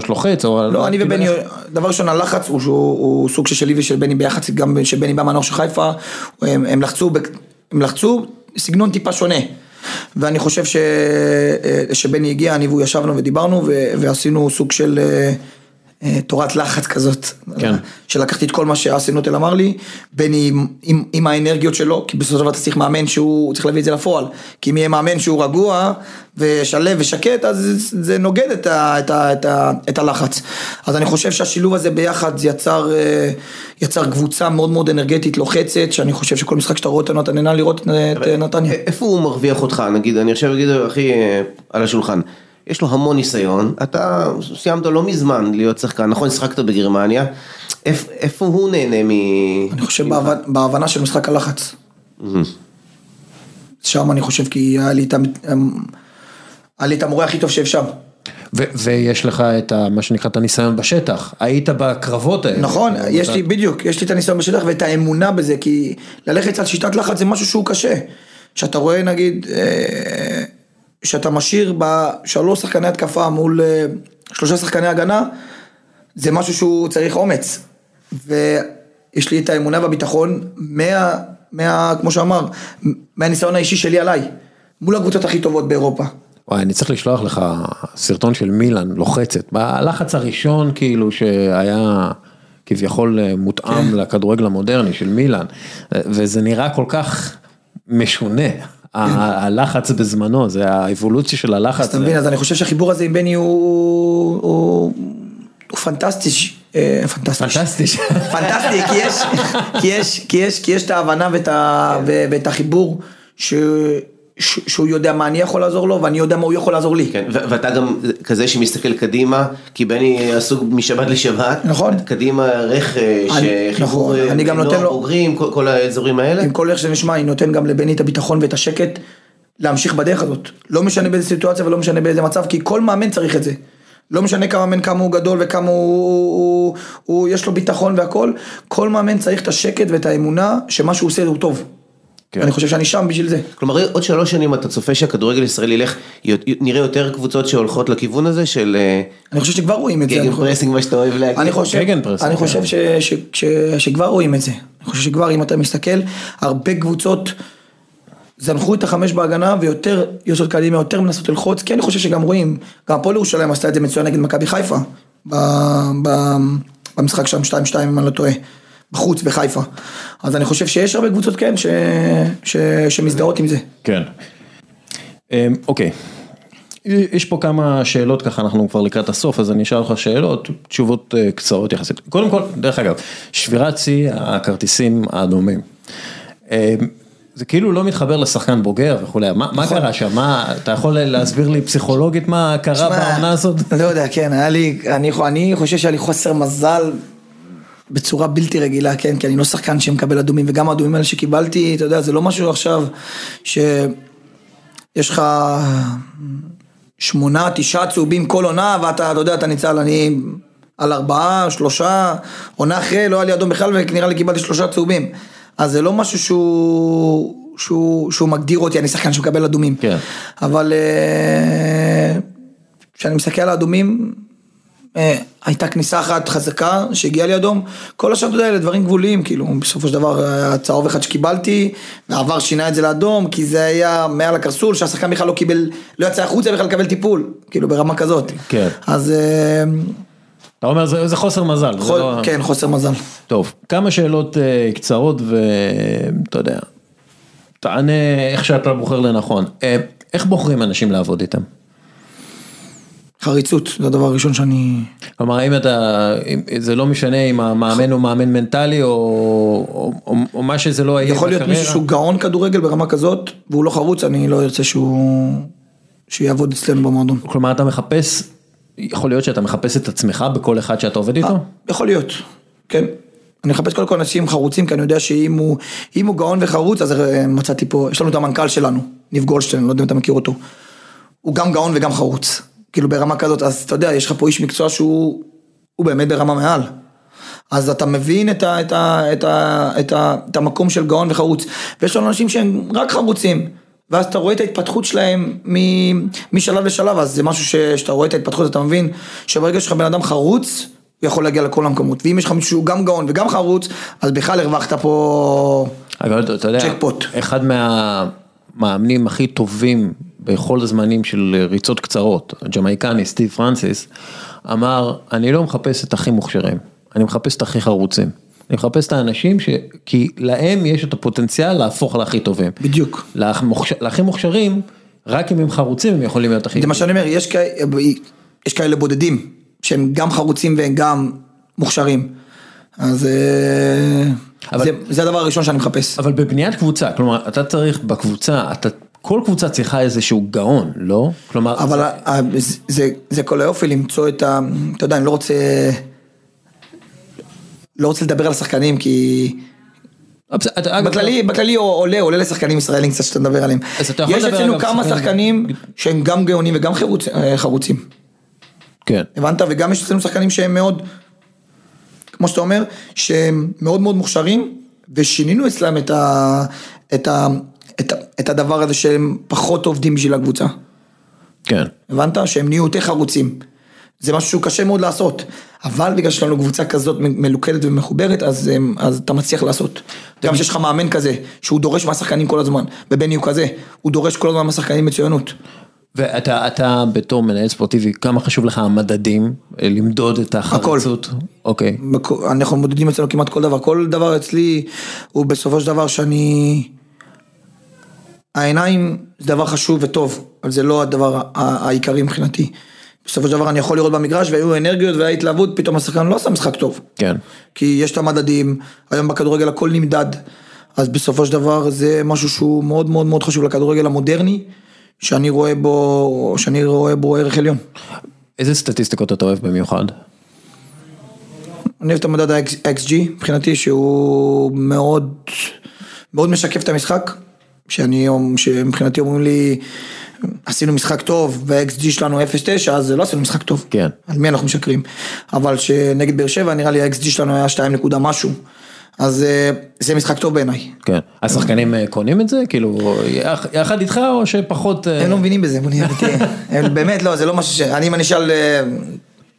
לוחץ, או... לא, אני כאילו, ובני, דבר ראשון הלחץ הוא שהוא הוא סוג ששלי ושל בני ביחד, גם שבני בא מהנוער של חיפה, הם, הם לחצו, הם לחצו סגנון טיפה שונה. ואני חושב ש, אה, שבני הגיע, אני והוא ישבנו ודיברנו ו, ועשינו סוג של אה, אה, תורת לחץ כזאת. כן. שלקחתי את כל מה שאסינוטל אמר לי, בני עם, עם, עם האנרגיות שלו, כי בסופו של דבר אתה צריך מאמן שהוא צריך להביא את זה לפועל. כי אם יהיה מאמן שהוא רגוע ושלו ושקט, אז זה, זה נוגד את, ה, את, ה, את, ה, את הלחץ. אז אני חושב שהשילוב הזה ביחד יצר, אה, יצר קבוצה מאוד מאוד אנרגטית לוחצת, שאני חושב שכל משחק שאתה רואה אותנו אתה נהנה לראות את, את נתניה. איפה הוא מרוויח אותך? נגיד, אני עכשיו אגיד, אחי, אה, על השולחן. יש לו המון ניסיון, אתה סיימת לא מזמן להיות שחקן, נכון, שחקת בגרמניה, איפ, איפה הוא נהנה מ... אני חושב בהבנ- בהבנה של משחק הלחץ. שם אני חושב כי היה לי את, המת- היה לי את המורה הכי טוב שאפשר. ו- ויש לך את ה, מה שנקרא את הניסיון בשטח, היית בקרבות האלה. נכון, יש לי, בדיוק, יש לי את הניסיון בשטח ואת האמונה בזה, כי ללכת על שיטת לחץ זה משהו שהוא קשה. שאתה רואה נגיד, אה, שאתה משאיר בשלוש שחקני התקפה מול אה, שלושה שחקני הגנה, זה משהו שהוא צריך אומץ. ויש לי את האמונה והביטחון מה, מה, כמו שאמר, מהניסיון האישי שלי עליי, מול הקבוצות הכי טובות באירופה. וואי, אני צריך לשלוח לך סרטון של מילאן לוחצת, בלחץ הראשון כאילו שהיה כביכול אה, מותאם כן. לכדורגל המודרני של מילאן, אה, וזה נראה כל כך משונה, הלחץ בזמנו, זה האבולוציה של הלחץ. אתה מבין, אז אני חושב שהחיבור הזה עם בני הוא, פנטסטי, אה, פנטסטי, פנטסטי. פנטסטי, כי יש, כי יש, כי יש, כי יש את ההבנה ואת, החיבור. שהוא יודע מה אני יכול לעזור לו ואני יודע מה הוא יכול לעזור לי. כן, ואתה גם כזה שמסתכל קדימה, כי בני עסוק משבת לשבת. נכון. קדימה רכש, אני- חיבור נכון, אה, אני גם נותן לו- בוגרים, כל, כל האזורים האלה. עם כל איך שזה נשמע, אני נותן גם לבני את הביטחון ואת השקט להמשיך בדרך הזאת. לא משנה באיזה סיטואציה ולא משנה באיזה מצב, כי כל מאמן צריך את זה. לא משנה כמה מאמן, כמה הוא גדול וכמה הוא, הוא, הוא, הוא יש לו ביטחון והכל, כל מאמן צריך את השקט ואת האמונה שמה שהוא עושה הוא טוב. כן. אני חושב שאני שם בשביל זה. כלומר עוד שלוש שנים אתה צופה שהכדורגל הישראלי ילך, נראה יותר קבוצות שהולכות לכיוון הזה של אה, אני חושב שכבר רואים את זה. gegen אני חושב- pressing, מה שאתה אוהב להגיד. אני חושב, gegen pressing, אני כן. חושב ש, ש, ש, שכבר רואים את זה. אני חושב שכבר אם אתה מסתכל, הרבה קבוצות זנחו את החמש בהגנה ויותר יוצאות קדימה, יותר מנסות ללחוץ, כי אני חושב שגם רואים, גם הפועל ירושלים עשתה את זה מצוין נגד מכבי חיפה, ב, ב, במשחק שם 2-2 אם אני לא טועה, בחוץ בחיפה. אז אני חושב שיש הרבה קבוצות כן ש, ש, שמזדהות עם זה. כן. אמ, אוקיי. יש פה כמה שאלות ככה, אנחנו כבר לקראת הסוף, אז אני אשאל לך שאלות, תשובות אה, קצרות יחסית. קודם כל, דרך אגב, שבירת שיא הכרטיסים האדומים. אמ, זה כאילו לא מתחבר לשחקן בוגר וכולי, מה, מה קרה שם? מה, אתה יכול להסביר לי פסיכולוגית מה קרה בעונה הזאת? לא יודע, כן, היה לי, אני, אני חושב שהיה לי חוסר מזל בצורה בלתי רגילה, כן, כי אני לא שחקן שמקבל אדומים, וגם האדומים האלה שקיבלתי, אתה יודע, זה לא משהו עכשיו שיש לך שמונה, תשעה צהובים כל עונה, ואתה, אתה יודע, אתה ניצל, אני על ארבעה, שלושה, עונה אחרי, לא היה לי אדום בכלל, ונראה לי קיבלתי שלושה צהובים. אז זה לא משהו שהוא, שהוא, שהוא מגדיר אותי, אני שחקן שמקבל אדומים. כן. אבל אה, כשאני מסתכל על האדומים, הייתה כניסה אחת חזקה שהגיעה לי אדום, כל השאר אתה יודע, אלה דברים גבוליים, כאילו, בסופו של דבר היה צהוב אחד שקיבלתי, והעבר שינה את זה לאדום, כי זה היה מעל הקרסול, שהשחקן בכלל לא קיבל, לא יצא החוצה בכלל לקבל טיפול, כאילו ברמה כזאת. כן. אז אה, אתה אומר זה, זה חוסר מזל. זה חו- לא- כן, חוסר מזל. טוב, כמה שאלות אה, קצרות ואתה יודע, תענה איך שאתה בוחר לנכון. אה, איך בוחרים אנשים לעבוד איתם? חריצות, זה הדבר הראשון שאני... כלומר, האם אתה, זה לא משנה אם המאמן הוא מאמן מנטלי או, או, או, או מה שזה לא יהיה יכול להיות בקריירה? מישהו שהוא גאון כדורגל ברמה כזאת, והוא לא חרוץ, אני לא ארצה שהוא... שיעבוד אצלנו במועדון. כלומר, אתה מחפש, יכול להיות שאתה מחפש את עצמך בכל אחד שאתה עובד איתו? יכול להיות, כן. אני מחפש קודם כל אנשים חרוצים, כי אני יודע שאם הוא, הוא גאון וחרוץ, אז אה, מצאתי פה, יש לנו את המנכ"ל שלנו, ניב גולדשטיין, לא יודע אם אתה מכיר אותו. הוא גם גאון וגם חרוץ. כאילו ברמה כזאת, אז אתה יודע, יש לך פה איש מקצוע שהוא הוא באמת ברמה מעל. אז אתה מבין את, ה, את, ה, את, ה, את, ה, את המקום של גאון וחרוץ. ויש לנו אנשים שהם רק חרוצים. ואז אתה רואה את ההתפתחות שלהם מ- משלב לשלב, אז זה משהו ש, שאתה רואה את ההתפתחות, אתה מבין שברגע שיש לך בן אדם חרוץ, הוא יכול להגיע לכל המקומות. ואם יש לך מישהו שהוא גם גאון וגם חרוץ, אז בכלל הרווחת פה... אבל אתה יודע, צ'קפוט. אחד מהמאמנים הכי טובים בכל הזמנים של ריצות קצרות, הג'מייקני סטיב פרנסיס, אמר, אני לא מחפש את הכי מוכשרים, אני מחפש את הכי חרוצים. אני מחפש את האנשים ש... כי להם יש את הפוטנציאל להפוך להכי טובים. בדיוק. למוכש... להכי מוכשרים, רק אם הם חרוצים הם יכולים להיות הכי זה מה שאני אומר, יש, כאלה, יש כאלה בודדים, שהם גם חרוצים והם גם מוכשרים. אז אה, אבל- זה, זה הדבר הראשון שאני מחפש. אבל בבניית קבוצה, כלומר, אתה צריך בקבוצה, אתה, כל קבוצה צריכה איזשהו גאון, לא? כלומר, אבל ה- ה- זה- זה, זה כל היופי למצוא את ה... אתה יודע, אני לא רוצה... לא רוצה לדבר על השחקנים כי... בכללי, בכללי עולה, עולה לשחקנים ישראלים קצת שאתה מדבר עליהם. יש אצלנו כמה שחקנים- שהם גם גאונים וגם אה, חרוצים. כן, הבנת? וגם יש אצלנו שחקנים שהם מאוד, כמו שאתה אומר, שהם מאוד מאוד מוכשרים, ושינינו אצלם את, ה, את, ה, את, ה, את הדבר הזה שהם פחות עובדים בשביל הקבוצה. כן. הבנת? שהם נהיו יותר חרוצים. זה משהו שהוא קשה מאוד לעשות, אבל בגלל שיש לנו קבוצה כזאת מלוכדת ומחוברת, אז, הם- אז אתה מצליח לעשות. גם שיש לך מאמן כזה, שהוא דורש מהשחקנים כל הזמן, ובני הוא כזה, הוא דורש כל הזמן מהשחקנים מצוינות. ואתה אתה בתור מנהל ספורטיבי, כמה חשוב לך המדדים, אה, למדוד את החריצות? אוקיי. בכ- אנחנו מודדים אצלנו כמעט כל דבר, כל דבר אצלי הוא בסופו של דבר שאני... העיניים זה דבר חשוב וטוב, אבל זה לא הדבר העיקרי מבחינתי. בסופו של דבר אני יכול לראות במגרש והיו אנרגיות והייתה התלהבות, פתאום השחקן לא עשה משחק טוב. כן. כי יש את המדדים, היום בכדורגל הכל נמדד. אז בסופו של דבר זה משהו שהוא מאוד מאוד מאוד חשוב לכדורגל המודרני, שאני רואה בו, שאני רואה בו ערך עליון. איזה סטטיסטיקות אתה אוהב במיוחד? אני אוהב את המדד ה-XG מבחינתי שהוא מאוד, מאוד משקף את המשחק, שאני, שמבחינתי אומרים לי עשינו משחק טוב וה-XG שלנו 0.9 אז לא עשינו משחק טוב, כן. על מי אנחנו משקרים, אבל שנגד באר שבע נראה לי ה-XG שלנו היה 2 נקודה משהו, אז אה, זה משחק טוב בעיניי. כן. השחקנים אה, קונים את זה? כאילו, יח- יחד איתך או שפחות... אה, הם לא מבינים בזה, בוא נהיה אמיתי. הם באמת לא, זה לא משהו ש... אני אם אני אשאל אה,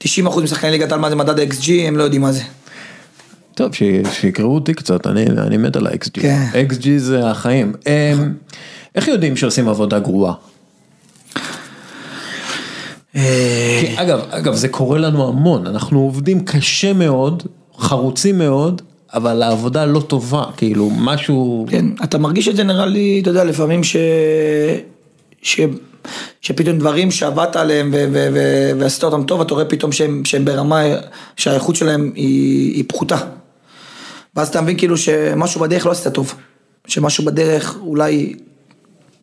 90% משחקני ליגת העל מה זה מדד ה-XG, הם לא יודעים מה זה. טוב, ש- שיקראו אותי קצת, אני, אני מת על ה-XG. כן. XG זה החיים. אמ, איך יודעים שעושים עבודה גרועה? אה, כי אגב, אגב, זה קורה לנו המון, אנחנו עובדים קשה מאוד, חרוצים מאוד, אבל העבודה לא טובה, כאילו, משהו... כן, אתה מרגיש את זה נראה לי, אתה יודע, לפעמים ש... ש... שפתאום דברים שעבדת עליהם ו- ו- ו- ועשית אותם טוב, אתה רואה פתאום שהם, שהם ברמה, שהאיכות שלהם היא, היא פחותה. ואז אתה מבין כאילו שמשהו בדרך לא עשית טוב. שמשהו בדרך אולי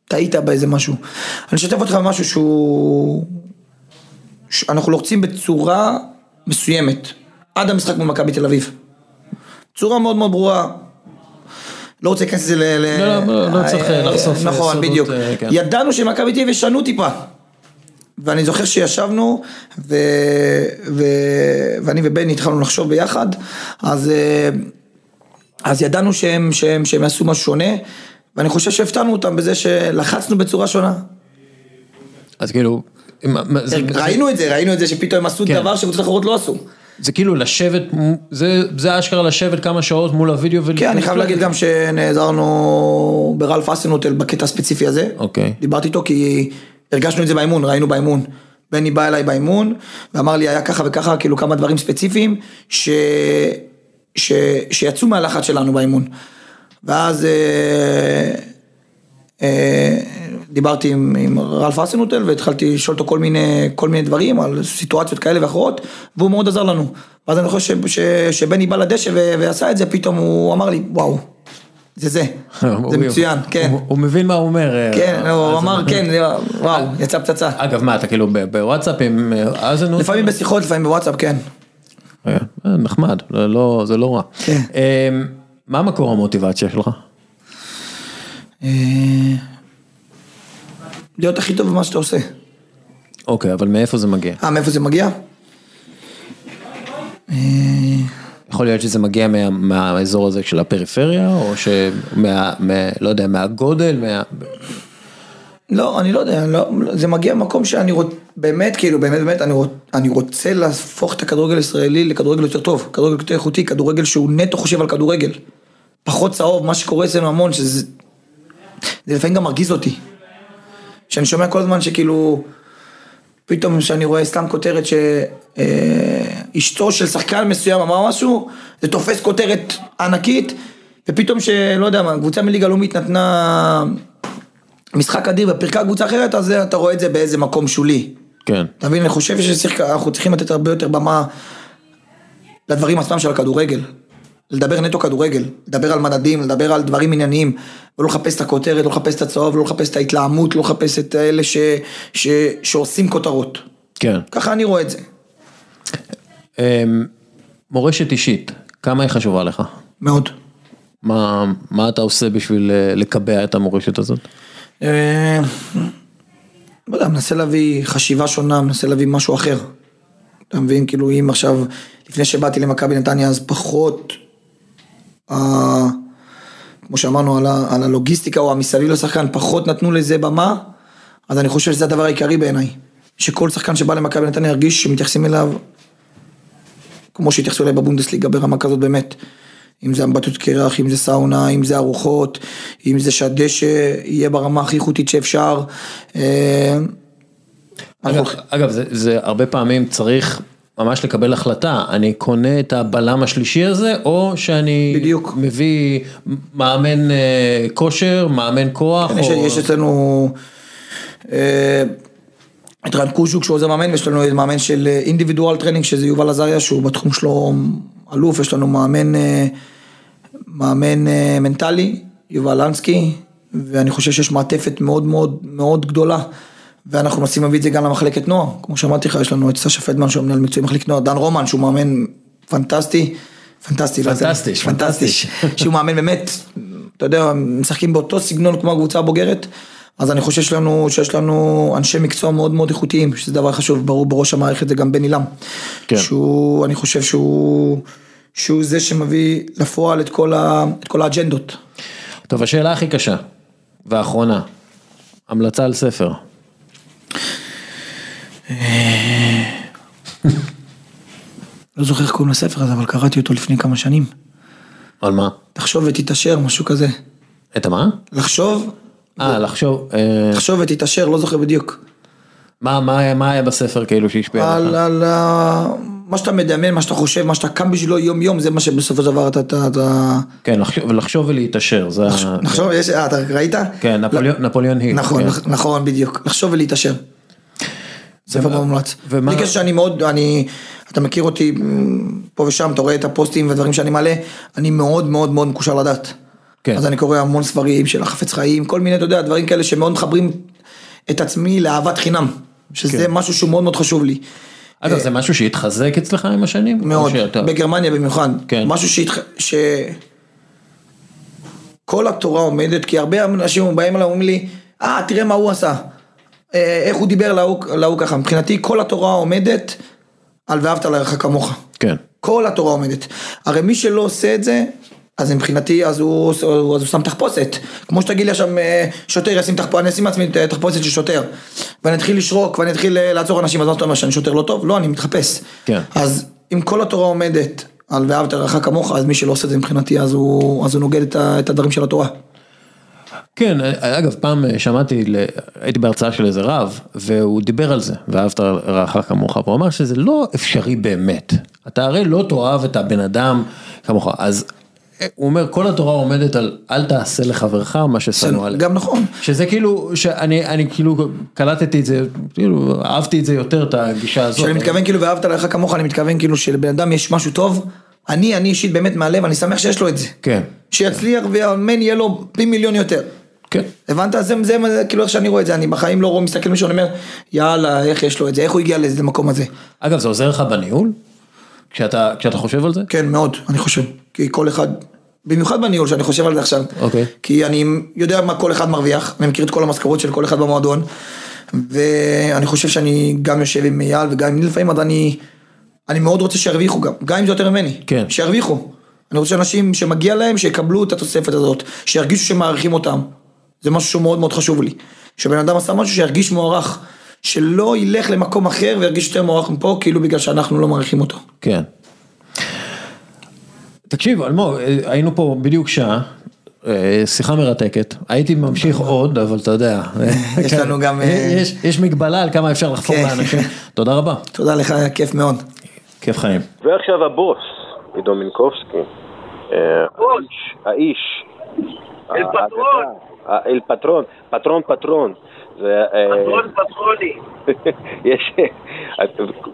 טעית באיזה משהו. אני אשתף אותך במשהו שהוא... אנחנו לוחצים בצורה מסוימת, עד המשחק מול מכבי תל אביב. צורה מאוד מאוד ברורה. לא רוצה להיכנס לזה ל... ל- לא, לא, לא צריך, אה, לחשוף, אה, נכון, בדיוק. אה, כן. ידענו שמכבי תל אביב ישנו טיפה. ואני זוכר שישבנו, ו... ו... ואני ובני התחלנו לחשוב ביחד, אז, אה, אז ידענו שהם, שהם, שהם יעשו משהו שונה, ואני חושב שהפתענו אותם בזה שלחצנו בצורה שונה. אז כאילו... מה- זה- ראינו את זה, ראינו את זה שפתאום הם עשו כן. דבר שקבוצות אחרות לא עשו. זה כאילו לשבת, זה, זה אשכרה לשבת כמה שעות מול הוידאו ול... כן, אני חייב להגיד גם שנעזרנו ברלף אסנוטל בקטע הספציפי הזה. אוקיי. דיברתי איתו כי הרגשנו את זה באימון, ראינו באימון. בני בא אליי באימון ואמר לי היה ככה וככה, כאילו כמה דברים ספציפיים ש... ש... שיצאו מהלחץ שלנו באימון. ואז אה, אה, דיברתי עם, עם רלף אסנוטל והתחלתי לשאול אותו כל מיני, כל מיני דברים על סיטואציות כאלה ואחרות והוא מאוד עזר לנו. ואז אני חושב שבני בא לדשא ו- ועשה את זה, פתאום הוא אמר לי וואו, זה זה, זה מצוין, כן. הוא, הוא מבין מה הוא אומר. אה, כן, הוא אז- אמר כן, וואו, יצא פצצה. אגב, מה, אתה כאילו בוואטסאפ עם אה, אזנו? לפעמים בשיחות, לפעמים בוואטסאפ, כן. אה, נחמד, לא- לא, זה לא רע. כן. אה, מה מקור המוטיבציה שלך? אה, להיות הכי טוב במה שאתה עושה. אוקיי, אבל מאיפה זה מגיע? אה, מאיפה זה מגיע? אה, יכול להיות שזה מגיע מה, מהאזור הזה של הפריפריה, או שמה, מה, לא יודע, מהגודל, מה... לא, אני לא יודע, לא, זה מגיע ממקום שאני רוצה, באמת, כאילו, באמת, באמת, אני, רוצ, אני רוצה להפוך את הכדורגל הישראלי לכדורגל יותר טוב, כדורגל יותר איכותי, כדורגל שהוא נטו חושב על כדורגל. פחות צהוב, מה שקורה אצלנו המון, שזה... זה לפעמים גם מרגיז אותי. שאני שומע כל הזמן שכאילו, פתאום שאני רואה סתם כותרת שאשתו של שחקן מסוים אמר משהו, זה תופס כותרת ענקית, ופתאום שלא יודע מה, קבוצה מליגה לאומית נתנה משחק אדיר ופירקה קבוצה אחרת, אז אתה רואה את זה באיזה מקום שולי. כן. אתה מבין, אני חושב שאנחנו צריכים לתת הרבה יותר במה לדברים עצמם של הכדורגל. לדבר נטו כדורגל, לדבר על מדדים, לדבר על דברים ענייניים, ולא לחפש את הכותרת, לא לחפש את הצהוב, לא לחפש את ההתלהמות, לא לחפש את אלה ש, ש, שעושים כותרות. כן. ככה אני רואה את זה. אמ, מורשת אישית, כמה היא חשובה לך? מאוד. מה, מה אתה עושה בשביל אה, לקבע את המורשת הזאת? אה, לא יודע, מנסה להביא חשיבה שונה, מנסה להביא משהו אחר. אתה מבין, כאילו אם עכשיו, לפני שבאתי למכבי נתניה אז פחות, כמו שאמרנו על הלוגיסטיקה או המסביב לשחקן, פחות נתנו לזה במה, אז אני חושב שזה הדבר העיקרי בעיניי. שכל שחקן שבא למכבי נתניה ירגיש שמתייחסים אליו כמו שהתייחסו אליי בבונדסליגה ברמה כזאת באמת. אם זה אמבטיות קרח, אם זה סאונה, אם זה ארוחות, אם זה שהדשא יהיה ברמה הכי איכותית שאפשר. אה, אגב, אגב זה, זה הרבה פעמים צריך ממש לקבל החלטה, אני קונה את הבלם השלישי הזה, או שאני בדיוק. מביא מאמן אה, כושר, מאמן כוח, כן, יש, או... יש אצלנו אה, את רן קוז'וק שהוא עוזר מאמן, ויש לנו מאמן של individual training שזה יובל עזריה שהוא בתחום שלו אלוף, יש לנו מאמן, אה, מאמן אה, מנטלי, יובל לנסקי, ואני חושב שיש מעטפת מאוד מאוד מאוד גדולה. ואנחנו מנסים להביא את זה גם למחלקת נוער, כמו שאמרתי לך, יש לנו את סשה פדמן שהוא מנהל מקצועי מחלקת נוער, דן רומן שהוא מאמן פנטסטי, פנטסטי, לא זה- פנטסטי, פנטסטי, פנטסטי. שהוא מאמן באמת, אתה יודע, משחקים באותו סגנון כמו הקבוצה הבוגרת, אז אני חושב שיש לנו, שיש לנו אנשי מקצוע מאוד מאוד איכותיים, שזה דבר חשוב, ברור בראש המערכת זה גם בן עילם, כן. שהוא, אני חושב שהוא, שהוא זה שמביא לפועל את כל, ה, את כל האג'נדות. טוב, השאלה הכי קשה, והאחרונה, המלצה על ספר. לא זוכר איך קוראים לספר הזה, אבל קראתי אותו לפני כמה שנים. על מה? תחשוב ותתעשר, משהו כזה. את המה? לחשוב, אה, לחשוב, אה, תחשוב ותתעשר, לא זוכר בדיוק. מה- מה מה היה בספר כאילו שהשפיע על, עליך? על ה- מה שאתה מדמיין, מה שאתה חושב, מה שאתה קם בשבילו יום יום, זה מה שבסופו של דבר אתה, אתה, אתה... כן, לחשוב- לחשוב ולהתעשר, זה ה... נחשוב, יש, אה, אתה ראית? כן, נפוליאון- נפוליאון היל. נכון, כן. נכ- נכון, בדיוק, לחשוב ולהתעשר. ספר מומלץ. ומה- קשר שאני מאוד, אני, אתה מכיר אותי פה ושם, אתה רואה את הפוסטים והדברים שאני מעלה, אני מאוד מאוד מאוד מקושר לדת. כן. אז אני קורא המון ספרים של החפץ חיים, כל מיני, אתה יודע, דברים כאלה שמאוד מחברים את עצמי לאהבת חינם. שזה כן. משהו שהוא מאוד מאוד חשוב לי. אגב, זה משהו שהתחזק אצלך עם השנים? או מאוד, שאתה- בגרמניה במיוחד. כן. משהו שהתח... ש... כל התורה עומדת, כי הרבה אנשים באים אליי ואומרים לי, אה, תראה מה הוא עשה. אה, איך הוא דיבר להוא ככה. מבחינתי כל התורה עומדת על ואהבת לרעך כמוך. כן. כל התורה עומדת. הרי מי שלא עושה את זה, אז מבחינתי, אז הוא, אז הוא שם תחפושת. כמו שתגיד לי עכשיו, אה, שוטר ישים תחפושת, אני אשים לעצמי אה, תחפושת של שוטר. ואני אתחיל לשרוק, ואני אתחיל אה, לעצור אנשים, אז מה אתה אומר, שאני שוטר לא טוב? לא, אני מתחפש. כן. אז אם כל התורה עומדת על ואהבת לרעך כמוך, אז מי שלא עושה את זה מבחינתי, אז הוא, אז הוא נוגד את, את הדברים של התורה. כן, אגב, פעם שמעתי, הייתי בהרצאה של איזה רב, והוא דיבר על זה, ואהבת לרעך כמוך, והוא אמר שזה לא אפשרי באמת. אתה הרי לא תאהב את הבן אדם כמוך, אז הוא אומר, כל התורה עומדת על אל תעשה לחברך מה ששנוא עליך. גם נכון. שזה כאילו, שאני אני כאילו קלטתי את זה, כאילו אהבתי את זה יותר, את הגישה הזאת. כשאני מתכוון כאילו ואהבת לרעך כמוך, אני מתכוון כאילו שלבן אדם יש משהו טוב, אני, אני אישית באמת מהלב, אני שמח שיש לו את זה. כן, שיצליח ואמן יהיה לו פי מיליון יותר. כן. הבנת? זה, זה, זה כאילו איך שאני רואה את זה, אני בחיים לא רואה, מסתכל מישהו, אני אומר, יאללה, איך יש לו את זה, איך הוא הגיע למקום הזה. אגב, זה עוזר לך בניהול? כשאתה, כשאתה חושב על זה? כן, מאוד, אני חושב. כי כל אחד, במיוחד בניהול, שאני חושב על זה עכשיו. אוקיי. כי אני יודע מה כל אחד מרוויח, אני מכיר את כל המשכורות של כל אחד במועדון, ואני חושב שאני גם יושב עם אייל וגם עם לפעמים, אז אני, אני מאוד רוצה שירוויחו גם, גם אם זה יותר ממני. כן. שירוויחו. אני רוצה שאנשים שמגיע להם, שיקבלו את התוספת הזאת, שירגישו שמעריכים אותם. זה משהו שהוא מאוד מאוד חשוב לי. שבן אדם עשה משהו שירגיש מוערך. שלא ילך למקום אחר וירגיש יותר מוערך מפה, כאילו בגלל שאנחנו לא מעריכים אותו. כן. תקשיב, אלמוג, היינו פה בדיוק שעה, אה, שיחה מרתקת, הייתי ממשיך עוד, אבל אתה יודע, יש לנו גם, אה, יש, יש מגבלה על כמה אפשר לחפור כן. לאנשים, תודה רבה, תודה לך, היה כיף מאוד. כיף חיים. ועכשיו הבוס, עידו מינקובסקי. אה, האיש, האיש. אל האגדה, פטרון. אה, אל פטרון, פטרון פטרון. זה, אה, פטרון פטרוני. יש,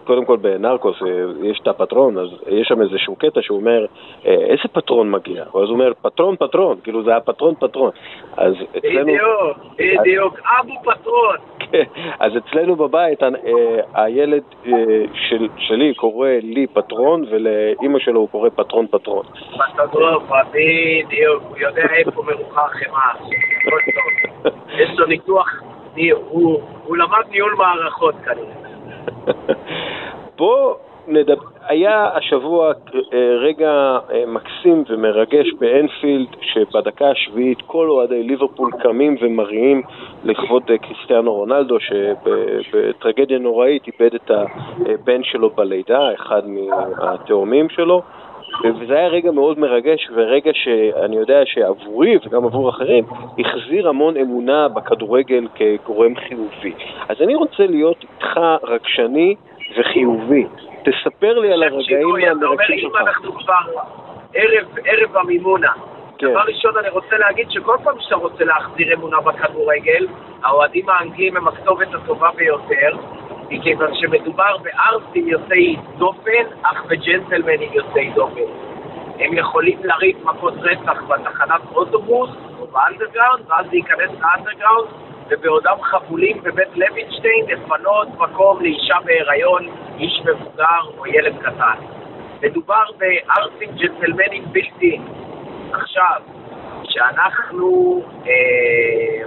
קודם כל בנרקוס אה, יש את הפטרון, אז יש שם איזשהו קטע שהוא אומר, אה, איזה פטרון מגיע? ואז הוא אומר, פטרון פטרון, כאילו זה הפטרון פטרון. אז אצלנו... בדיוק, בדיוק. אבו פטרון. כן, אז אצלנו בבית הילד של, שלי קורא לי פטרון ולאימא שלו הוא קורא פטרון פטרון. פטרון, בדיוק. הוא יודע איפה מרוחה החמאה. יש לו ניתוח, הוא למד ניהול מערכות כנראה. בוא נדבר, היה השבוע אה, רגע אה, מקסים ומרגש באנפילד שבדקה השביעית כל אוהדי ליברפול קמים ומריעים לכבוד אה, קריסטיאנו רונלדו שבטרגדיה נוראית איבד את הבן שלו בלידה, אחד מהתאומים שלו וזה היה רגע מאוד מרגש ורגע שאני יודע שעבורי וגם עבור אחרים החזיר המון אמונה בכדורגל כגורם חיובי. אז אני רוצה להיות איתך רגשני וחיובי. תספר לי על הרגעים שינוי, אתה אומר, המרגשים אם שלך. אנחנו כבר ערב, ערב המימונה. כן. דבר ראשון, אני רוצה להגיד שכל פעם שאתה רוצה להחזיר אמונה בכדורגל, האוהדים האנגלים הם הכתובת הטובה ביותר, מכיוון שמדובר בארסים יוצאי דופן, אך בג'נטלמנים יוצאי דופן. הם יכולים לריב מכות רצח בתחנת אוטובוס או באנדרגראונד, ואז להיכנס לאנדרגראונד, ובעודם חבולים בבית לוינשטיין לפנות מקום לאישה בהיריון, איש מבוגר או ילד קטן. מדובר בארצים ג'נטלמנים בלתי. עכשיו, שאנחנו אה,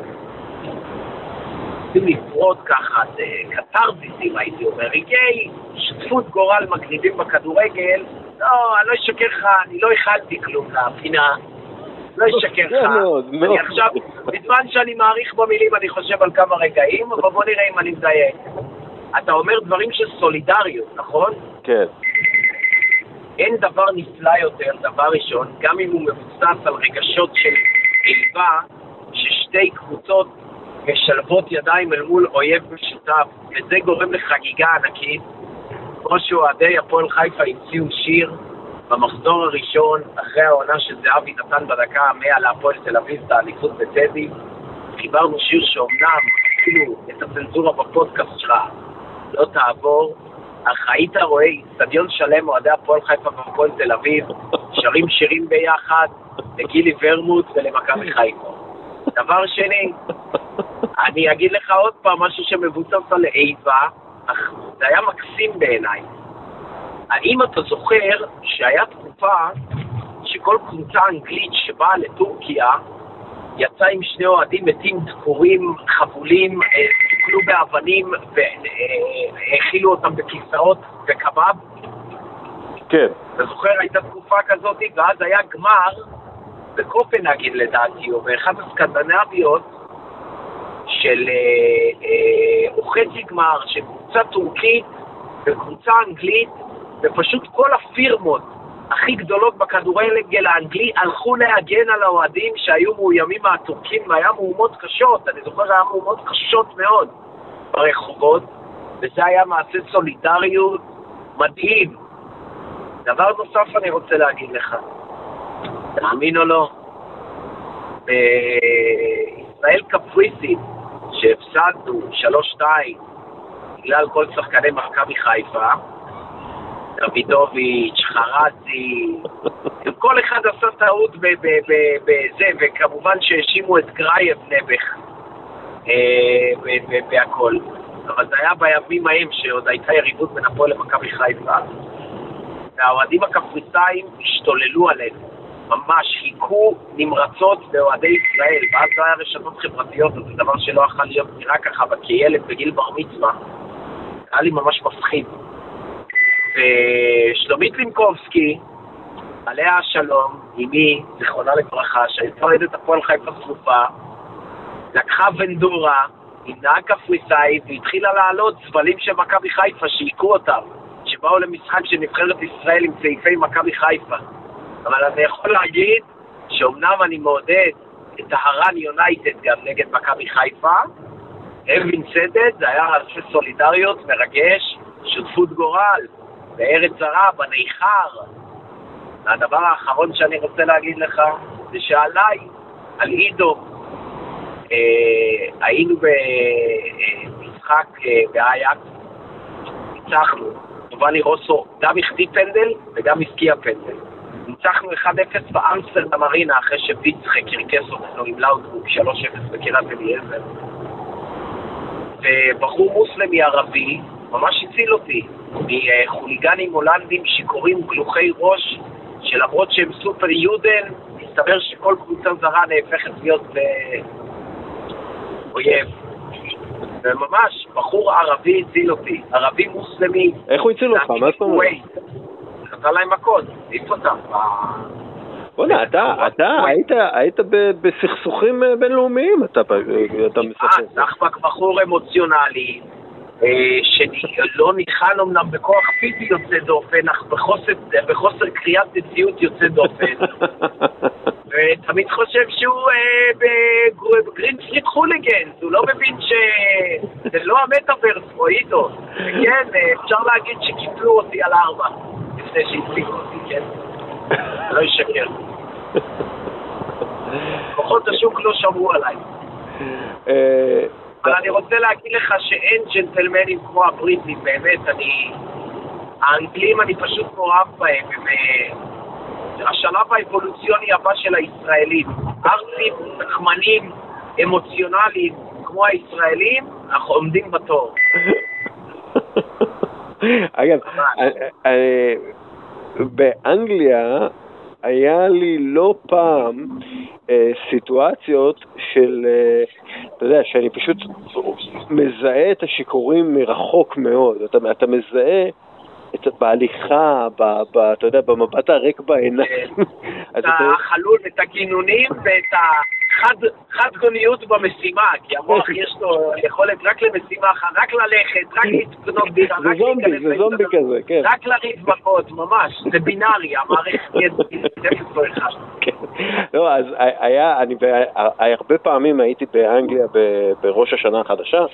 רוצים לפרוט ככה, זה קתרזיסים הייתי אומר, רגעי שותפות גורל מגניבים בכדורגל, לא, אני לא אשקר לך, אני לא הכלתי כלום לפינה, לא אשקר לך. אני עכשיו, בזמן שאני מעריך במילים אני חושב על כמה רגעים, אבל בוא נראה אם אני מדייק. אתה אומר דברים של סולידריות, נכון? כן. אין דבר נפלא יותר, דבר ראשון, גם אם הוא מבוסס על רגשות של איבה, ששתי קבוצות משלבות ידיים אל מול אויב משותף, וזה גורם לחגיגה ענקית. כמו שאוהדי הפועל חיפה המציאו שיר במחזור הראשון, אחרי העונה שזהבי נתן בדקה המאה להפועל תל אביב את האליפות בטדי, חיברנו שיר שאומנם אפילו את הצנזורה בפודקאסט שלך לא תעבור, אך היית רואה אצטדיון שלם אוהדי הפועל חיפה והפועל תל אביב, שרים שירים ביחד לגילי ורמוט ולמכבי חיפה. דבר שני, אני אגיד לך עוד פעם משהו שמבוסס על איבה, אך זה היה מקסים בעיניי. האם אתה זוכר שהיה תקופה שכל קבוצה אנגלית שבאה לטורקיה יצאה עם שני אוהדים מתים דקורים, חבולים, סוכלו באבנים והאכילו אותם בכיסאות וקבב? כן. אתה זוכר, הייתה תקופה כזאת, ואז היה גמר בקופנהגן לדעתי, או באחת הסקנדנביות, של אה, אה, או חצי גמר, של קבוצה טורקית וקבוצה אנגלית, ופשוט כל הפירמות הכי גדולות בכדורגל האנגלי הלכו להגן על האוהדים שהיו מאוימים מהטורקים, והיה מהומות קשות, אני זוכר, היה מהומות קשות מאוד ברחובות, וזה היה מעשה סולידריות מדהים. דבר נוסף אני רוצה להגיד לך, תאמין או לא, בישראל קפריסין, שהפסדנו 3-2 בגלל כל שחקני מכבי חיפה, דוידוביץ', חרזי, כל אחד עשה טעות בזה, וכמובן שהאשימו את גרייב נעבך בהכל. אבל זה היה בימים ההם שעוד הייתה יריבות בין הפועל למכבי חיפה, והאוהדים הקפריסאים השתוללו עלינו. ממש היכו נמרצות באוהדי ישראל, ואז לא היה רשתות חברתיות, זה דבר שלא יכול להיות נראה ככה, אבל כילד בגיל בר מצווה, היה לי ממש מפחיד. ושלומית לימקובסקי, עליה השלום, אמי, זיכרונה לברכה, שהייתה אוהדת הפועל חיפה צרופה, לקחה ונדורה עם נהג קפריסאי והתחילה לעלות צבלים של מכבי חיפה שהיכו אותם, שבאו למשחק של נבחרת ישראל עם צעיפי מכבי חיפה. אבל אני יכול להגיד שאומנם אני מעודד את ההרן יונייטד גם נגד מכבי חיפה, אבין סדד, זה היה מעשה סולידריות מרגש, שותפות גורל, בארץ זרה, בניכר. והדבר האחרון שאני רוצה להגיד לך, זה שעליי, על עידו, אה, היינו במשחק אה, באייקס, ניצחנו, טובני רוסו גם החטיא פנדל וגם הפקיע פנדל. ניצחנו 1-0 באמסטרדם ארינה אחרי שוויצחק קרקס אותנו עם לאוטבוק 3-0 בקריית אליעזר. ובחור מוסלמי ערבי ממש הציל אותי מחוליגנים הולנדים שיכורים גלוחי ראש, שלמרות שהם סופר יודן, מסתבר שכל קבוצה זרה נהפכת להיות אויב. וממש, בחור ערבי הציל אותי, ערבי מוסלמי. איך הוא הציל אותך? מה זאת אומרת? נתן להם מכות, העיף אותם. בוא'נה, אתה, אתה היית, היית בסכסוכים אה, בינלאומיים, אתה, אתה משחק. אה, סחבק בחור אמוציונלי, אה, שלא ניחן אמנם בכוח פיזי יוצא דופן, אך בחוסר, בחוסר קריאת מציאות יוצא דופן. ותמיד חושב שהוא בגרינפריד חוליגנס, הוא לא מבין שזה לא המטאברס פה איתו. כן, אפשר להגיד שקיפלו אותי על ארבע. אותי, כן? לא ישקר. כוחות השוק לא שמרו עליי. אה, אבל אני רוצה להגיד לך שאין ג'נטלמנים כמו הבריטים, באמת, אני... האנגלים, אני פשוט מאוהב בהם, הם... השלב האבולוציוני הבא של הישראלים. ארצים, נחמנים, אמוציונליים, כמו הישראלים, אנחנו עומדים בתור. אגב, אה, אה, באנגליה היה לי לא פעם אה, סיטואציות של, אה, אתה יודע, שאני פשוט מזהה את השיכורים מרחוק מאוד. אתה, אתה מזהה את בהליכה, ב, ב, אתה יודע, במבט הריק בעיניים. את החלול, את הגינונים ואת החד גוניות במשימה, כי המוח יש לו יכולת רק למשימה אחת, רק ללכת, רק לקנות דירה, רק להיכנס זה זומבי כזה, כן. רק לריב מכות, ממש, זה בינארי, המערכת. כן. לא, אז היה, אני ב- הרבה פעמים הייתי באנגליה בראש השנה החדשה,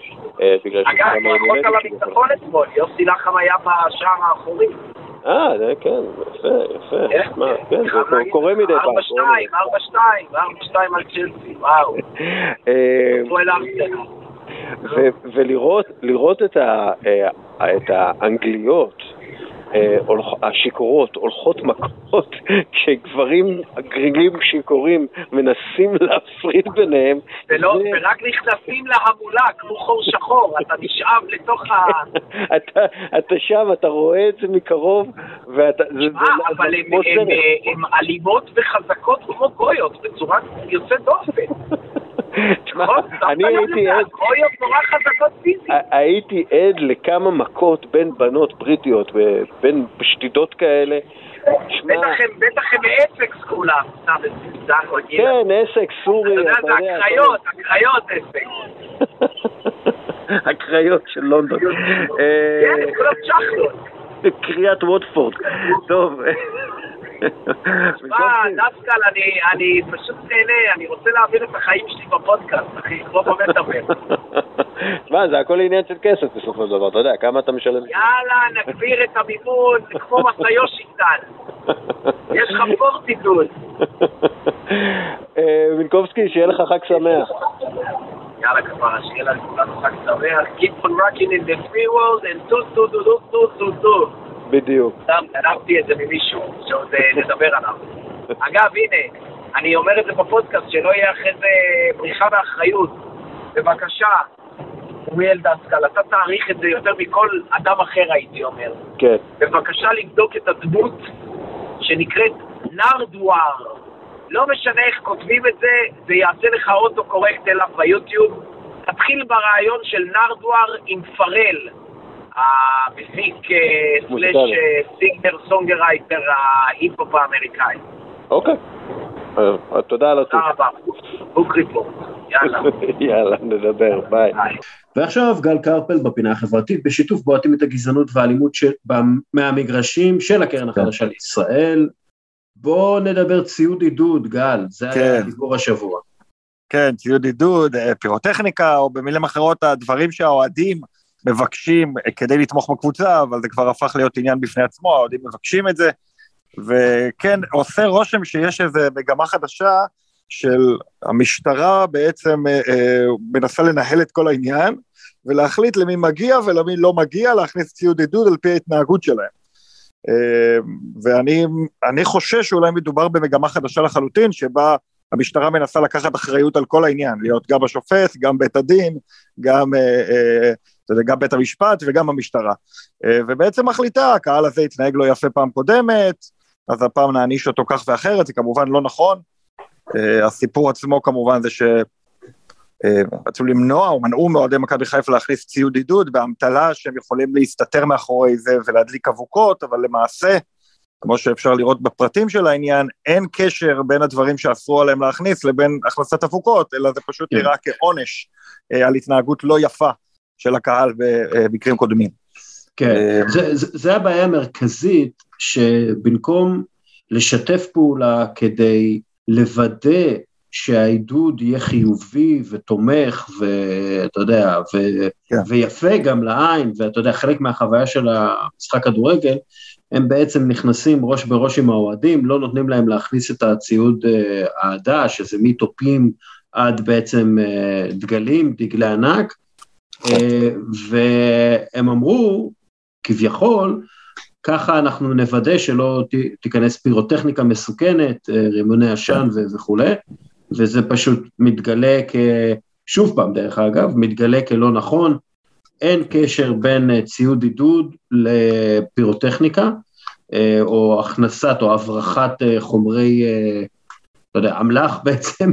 אה, בגלל אגב, שזה גם ברכות על. הניצחון אתמול, יוסי לחם היה בשער האחורי. אה, כן, יפה, יפה. כן, מה, כן, זה קורה מדי פעם. ארבע שתיים, ארבע שתיים, ארבע שתיים על צ'לסי, וואו. אה, ולראות את, אה, את האנגליות, השיכורות, הולכות מכות, כשגברים גרילים שיכורים מנסים להפריד ביניהם. ולא, זה- ורק נכנסים להמולה כמו חור שחור, אתה נשאב לתוך ה... אתה, אתה שם, אתה רואה את זה מקרוב, ואתה... אה, זה- אבל הן-. אה, הן אלימות וחזקות כמו גויות, בצורה יוצאת דופן. תשמע, נכון? אני הייתי? עד... הייתי עד לכמה מכות בין בנות בריטיות, בין שדידות כאלה. בטח הם- מאפקס כולם, סתם. כן, עסק, סורי, אתה יודע, זה הקריות, הקריות אפקס. הקריות של לונדון. כן, אה, הם כולם צ'חלות. קריית ווטפורד. טוב. מה, דווקא אני, אני פשוט נהנה, אני רוצה להעביר את החיים שלי בפודקאסט, אחי, כמו במטאבר. מה, זה הכל עניין של כסף בסופו של דבר, אתה יודע, כמה אתה משלם? יאללה, נגביר את המימון, כמו מסאיושי סאן. יש לך fortitude. אה, מינקובסקי, שיהיה לך חג שמח. יאללה כפרה, שיהיה לכולנו חג שמח. Keep on rocking in the free world and טו טו טו טו טו טו טו. בדיוק. סתם, גנבתי את זה ממישהו, שעוד אה, נדבר עליו. אגב, הנה, אני אומר את זה בפודקאסט, שלא יהיה אחרי זה בריחה מאחריות. בבקשה, אוריאל דסקל, אתה תעריך את זה יותר מכל אדם אחר, הייתי אומר. כן. בבקשה לבדוק את הדמות שנקראת נרדואר. לא משנה איך כותבים את זה, זה יעשה לך autocorrect אליו ביוטיוב. תתחיל ברעיון של נרדואר עם פארל, המפיק slash singer songwriter ההיפ-הופ האמריקאי. אוקיי. תודה על הטוב. תודה רבה. בוק ריפורט. יאללה. יאללה, נדבר, ביי. ועכשיו גל קרפל בפינה החברתית בשיתוף בועטים את הגזענות והאלימות של, מהמגרשים של הקרן החדשה לישראל. בואו נדבר ציוד עידוד, גל, זה כן. היה דיבור השבוע. כן, ציוד עידוד, אה, פירוטכניקה, או במילים אחרות, הדברים שהאוהדים מבקשים אה, כדי לתמוך בקבוצה, אבל זה כבר הפך להיות עניין בפני עצמו, האוהדים מבקשים את זה. וכן, עושה רושם שיש איזו מגמה חדשה של המשטרה בעצם אה, אה, מנסה לנהל את כל העניין, ולהחליט למי מגיע ולמי לא מגיע להכניס ציוד עידוד על פי ההתנהגות שלהם. אה, ואני אני חושש שאולי מדובר במגמה חדשה לחלוטין, שבה המשטרה מנסה לקחת אחריות על כל העניין, להיות גם השופט, גם בית הדין, גם, אה, אה, יודע, גם בית המשפט וגם המשטרה. אה, ובעצם מחליטה, הקהל הזה התנהג לא יפה פעם קודמת, אז הפעם נעניש אותו כך ואחרת, זה כמובן לא נכון. אה, הסיפור עצמו כמובן זה ש... אה, למנוע או מנעו מאוהדי מכבי חיפה להכניס ציוד עידוד באמתלה שהם יכולים להסתתר מאחורי זה ולהדליק אבוקות, אבל למעשה, כמו שאפשר לראות בפרטים של העניין, אין קשר בין הדברים שאסרו עליהם להכניס לבין הכנסת אבוקות, אלא זה פשוט כן. נראה כעונש אה, על התנהגות לא יפה של הקהל במקרים קודמים. כן, אה, זה, זה, זה הבעיה המרכזית, שבמקום לשתף פעולה כדי לוודא שהעידוד יהיה חיובי ותומך, ואתה יודע, ו, כן. ויפה גם לעין, ואתה יודע, חלק מהחוויה של המשחק כדורגל, הם בעצם נכנסים ראש בראש עם האוהדים, לא נותנים להם להכניס את הציוד אה, אהדה, שזה מתופים עד בעצם אה, דגלים, דגלי ענק, אה, והם אמרו, כביכול, ככה אנחנו נוודא שלא ת- תיכנס פירוטכניקה מסוכנת, אה, רימוני עשן ו- וכולי, וזה פשוט מתגלה כ... שוב פעם, דרך אגב, מתגלה כלא נכון, אין קשר בין אה, ציוד עידוד לפירוטכניקה, אה, או הכנסת או הברחת אה, חומרי, לא יודע, אמל"ח בעצם,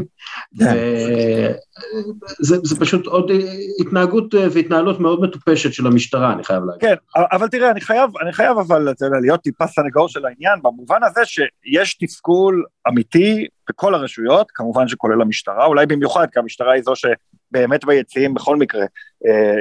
וזה זה פשוט עוד אה, התנהגות אה, והתנהלות מאוד מטופשת של המשטרה, אני חייב להגיד. כן, אבל תראה, אני חייב, אני חייב אבל אתה יודע, להיות טיפה סנגור של העניין, במובן הזה שיש תסכול אמיתי בכל הרשויות, כמובן שכולל המשטרה, אולי במיוחד, כי המשטרה היא זו שבאמת ביציעים בכל מקרה,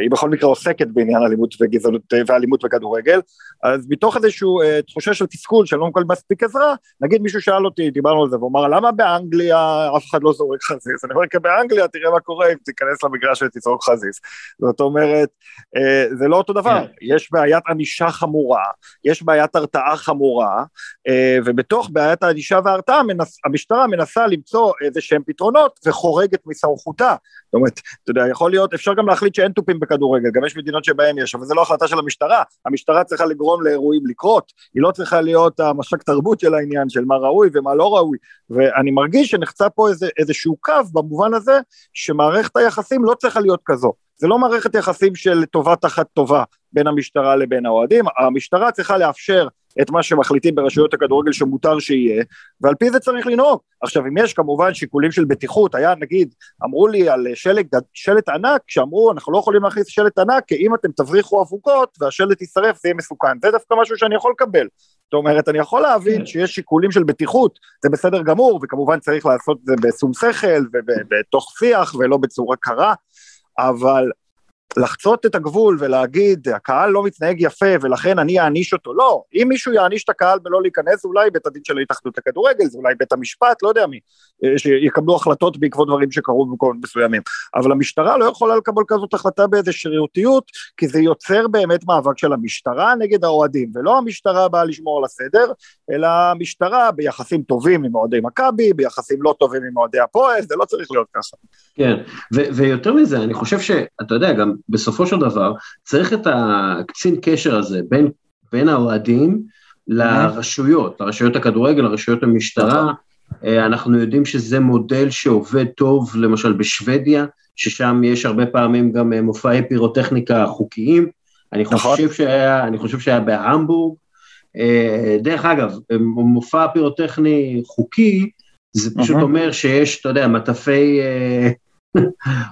היא בכל מקרה עוסקת בעניין אלימות וגזענות אה, ואלימות בכדורגל, אז מתוך איזושהי אה, תחושה של תסכול של לא מקבל מספיק עזרה, נגיד מישהו שאל אותי, דיברנו על זה, והוא אמר, למה באנגליה אף אחד לא זורק חזיז? אני אומר, כי באנגליה תראה מה קורה אם תיכנס למגרש ותזרוק חזיז. זאת אומרת, אה, זה לא אותו דבר, יש בעיית ענישה חמורה, יש בעיית הרתעה חמורה, אה, ובתוך בעיית הענישה וההרתעה מנס, המשטרה מנסה למצוא איזה שהם פתרונות וחורגת מסמכותה. זאת אומרת, אתה יודע, יכול להיות, אפשר גם להחליט שאין תופים בכדורגל, גם יש מדינות שבהן יש, אבל זה לא החלטה של המשטרה, המשטרה צריכה לגרום לאירועים לקרות, היא לא צריכה להיות המש"ק תרבות של העניין, של מה ראוי ומה לא ראוי, ואני מרגיש שנחצה פה איזה, איזשהו קו במובן הזה, שמערכת היחסים לא צריכה להיות כזו. זה לא מערכת יחסים של טובה תחת טובה בין המשטרה לבין האוהדים, המשטרה צריכה לאפשר את מה שמחליטים ברשויות הכדורגל שמותר שיהיה, ועל פי זה צריך לנהוג. עכשיו, אם יש כמובן שיקולים של בטיחות, היה נגיד, אמרו לי על שלט, שלט ענק, שאמרו, אנחנו לא יכולים להכניס שלט ענק, כי אם אתם תבריחו אבוקות והשלט יישרף, זה יהיה מסוכן. זה דווקא משהו שאני יכול לקבל. זאת אומרת, אני יכול להבין שיש שיקולים של בטיחות, זה בסדר גמור, וכמובן צריך לעשות את זה בשום שכל ובתוך שיח ולא בצורה קרה, אבל לחצות את הגבול ולהגיד, הקהל לא מתנהג יפה ולכן אני אעניש אותו, לא, אם מישהו יעניש את הקהל ולא להיכנס, אולי בית הדין של ההתאחדות לכדורגל, זה אולי בית המשפט, לא יודע מי, שיקבלו החלטות בעקבות דברים שקרו במקומות מסוימים, אבל המשטרה לא יכולה לקבל כזאת החלטה באיזה שרירותיות, כי זה יוצר באמת מאבק של המשטרה נגד האוהדים, ולא המשטרה באה לשמור על הסדר, אלא המשטרה ביחסים טובים עם אוהדי מכבי, ביחסים לא טובים עם אוהדי הפועל, זה לא צריך להיות ככה. כן, ו- ויותר מזה, אני חושב שאתה יודע, גם בסופו של דבר, צריך את הקצין קשר הזה בין, בין האוהדים לרשויות, לרשויות הכדורגל, לרשויות המשטרה. אנחנו יודעים שזה מודל שעובד טוב, למשל בשוודיה, ששם יש הרבה פעמים גם מופעי פירוטכניקה חוקיים. אני חושב שהיה, אני חושב שהיה בהמבורג. דרך אגב, מופע פירוטכני חוקי, זה פשוט אומר שיש, אתה יודע, מטפי...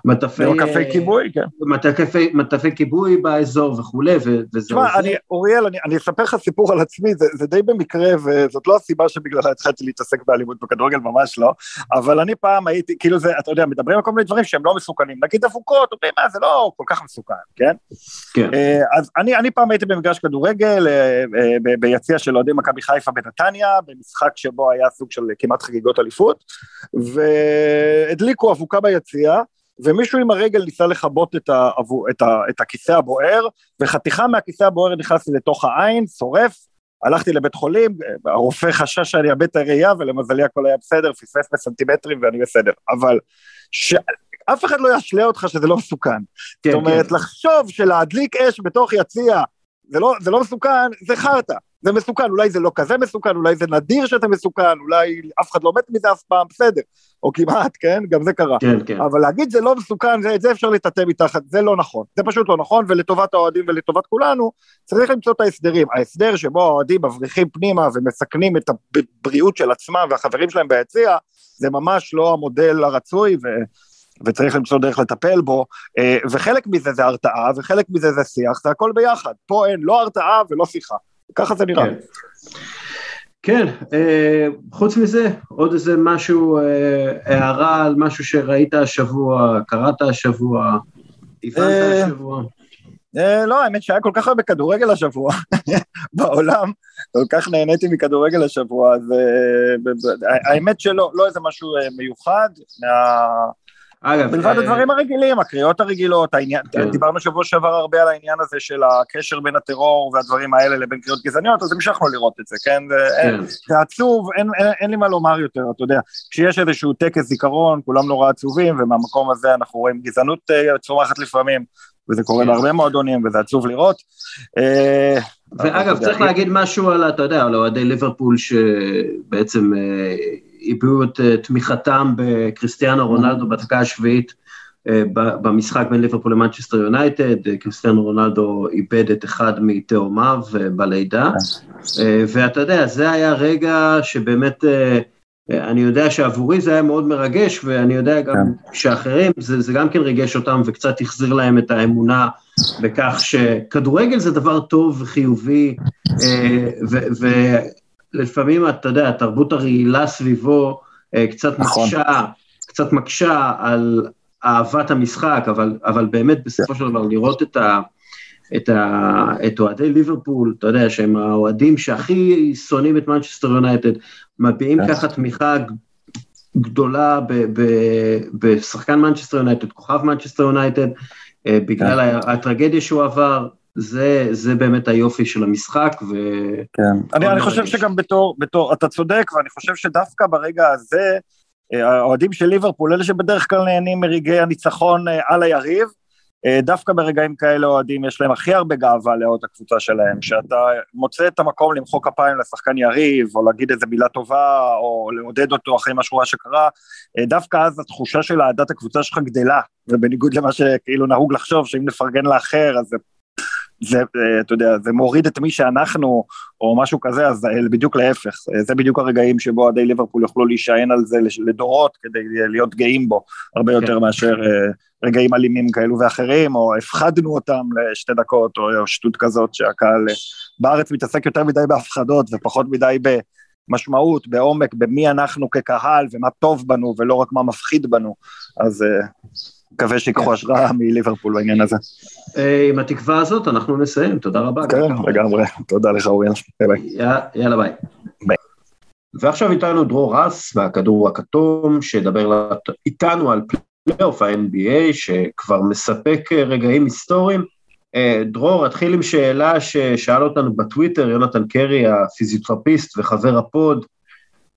מטפי... מטפי כיבוי, כן. מטפי, מטפי כיבוי באזור וכולי, וזה... תשמע, אוריאל, אני, אני אספר לך סיפור על עצמי, זה, זה די במקרה, וזאת לא הסיבה שבגללה התחלתי להתעסק באלימות בכדורגל, ממש לא, אבל אני פעם הייתי, כאילו זה, אתה יודע, מדברים על כל מיני דברים שהם לא מסוכנים, נגיד אבוקות, אומרים, מה, זה לא כל כך מסוכן, כן? כן. אז אני, אני פעם הייתי במגרש כדורגל, ביציע של אוהדי מכבי חיפה בנתניה, במשחק שבו היה סוג של כמעט חגיגות אליפות, והדליקו אבוקה ביציע, ומישהו עם הרגל ניסה לכבות את, האבו, את, ה, את הכיסא הבוער, וחתיכה מהכיסא הבוער נכנסתי לתוך העין, שורף, הלכתי לבית חולים, הרופא חשש שאני אאבד את הראייה, ולמזלי הכל היה בסדר, פספס בסנטימטרים ואני בסדר, אבל ש... אף אחד לא ישלה אותך שזה לא מסוכן. כן, זאת אומרת, כן. לחשוב שלהדליק אש בתוך יציע, זה לא, זה לא מסוכן, זה חרטא. זה מסוכן, אולי זה לא כזה מסוכן, אולי זה נדיר שזה מסוכן, אולי אף אחד לא מת מזה אף פעם, בסדר, או כמעט, כן? גם זה קרה. כן, כן. אבל להגיד זה לא מסוכן, זה, את זה אפשר לטאטא מתחת, זה לא נכון. זה פשוט לא נכון, ולטובת האוהדים ולטובת כולנו, צריך למצוא את ההסדרים. ההסדר שבו האוהדים מבריחים פנימה ומסכנים את הבריאות של עצמם והחברים שלהם ביציע, זה ממש לא המודל הרצוי, ו... וצריך למצוא דרך לטפל בו, וחלק מזה זה הרתעה, וחלק מזה זה שיח, זה הכל ביחד. פה אין לא הרתעה ולא שיחה. ככה זה נראה. כן, כן אה, חוץ מזה, עוד איזה משהו, אה, הערה על משהו שראית השבוע, קראת השבוע, הבנת השבוע. אה, לא, האמת שהיה כל כך הרבה כדורגל השבוע בעולם, כל כך נהניתי מכדורגל השבוע, אז האמת שלא, לא איזה משהו מיוחד, מה... אגב, מלבד הדברים הרגילים, הקריאות הרגילות, העניין, כן. דיברנו שבוע שעבר הרבה על העניין הזה של הקשר בין הטרור והדברים האלה לבין קריאות גזעניות, אז המשכנו לראות את זה, כן? כן. זה עצוב, אין, אין, אין לי מה לומר יותר, אתה יודע, כשיש איזשהו טקס זיכרון, כולם נורא עצובים, ומהמקום הזה אנחנו רואים גזענות צומחת לפעמים, וזה קורה כן. בהרבה מועדונים, וזה עצוב לראות. ואגב, צריך להגיד משהו על, אתה יודע, על אוהדי ליברפול שבעצם אה, הביעו את אה, תמיכתם בקריסטיאנו רונלדו בדקה השביעית אה, במשחק בין ליברפול למנצ'סטר יונייטד, קריסטיאנו רונלדו איבד את אחד מתאומיו בלידה, ואתה יודע, זה היה רגע שבאמת, אני יודע שעבורי זה היה מאוד מרגש, ואני יודע גם כן. שאחרים, זה, זה גם כן ריגש אותם וקצת החזיר להם את האמונה בכך שכדורגל זה דבר טוב וחיובי, ולפעמים, אתה יודע, התרבות הרעילה סביבו קצת נכון. מקשה, קצת מקשה על אהבת המשחק, אבל, אבל באמת בסופו של דבר לראות את ה... את, ה, את אוהדי ליברפול, אתה יודע, שהם האוהדים שהכי שונאים את מנצ'סטר יונייטד, מביעים כן. ככה תמיכה גדולה בשחקן מנצ'סטר יונייטד, כוכב מנצ'סטר יונייטד, אה, בגלל כן. הטרגדיה שהוא עבר, זה, זה באמת היופי של המשחק. ו... כן, אני, אני חושב שגם בתור, בתור, אתה צודק, ואני חושב שדווקא ברגע הזה, אה, האוהדים של ליברפול, אלה שבדרך כלל נהנים מרגעי הניצחון אה, על היריב, אה, דווקא ברגעים כאלה אוהדים יש להם הכי הרבה גאווה לאהוד הקבוצה שלהם, שאתה מוצא את המקום למחוא כפיים לשחקן יריב, או להגיד איזה מילה טובה, או לעודד אותו אחרי משהו רע שקרה, דווקא אז התחושה של אהדת הקבוצה שלך גדלה, ובניגוד למה שכאילו נהוג לחשוב, שאם נפרגן לאחר אז זה זה, אה, אתה יודע, זה מוריד את מי שאנחנו, או משהו כזה, אז בדיוק להפך. זה בדיוק הרגעים שבו אוהדי ליברפול יוכלו להישען על זה לדורות, כדי להיות גאים בו, הרבה יותר כן. מאשר אה, רגעים אלימים כאלו ואחרים, או הפחדנו אותם לשתי דקות, או שטות כזאת שהקהל אה, בארץ מתעסק יותר מדי בהפחדות, ופחות מדי במשמעות, בעומק, במי אנחנו כקהל, ומה טוב בנו, ולא רק מה מפחיד בנו. אז... מקווה שיקחו כן. השראה מליברפול בעניין הזה. אה, עם התקווה הזאת אנחנו נסיים, תודה רבה. כן, לגמרי, תודה לך אוריאל, ביי יאללה ביי. ביי. ועכשיו איתנו דרור רס מהכדור הכתום, שידבר איתנו על פלייאוף ה-NBA, שכבר מספק רגעים היסטוריים. אה, דרור, אתחיל עם שאלה ששאל אותנו בטוויטר, יונתן קרי, הפיזיותרפיסט וחבר ה pod,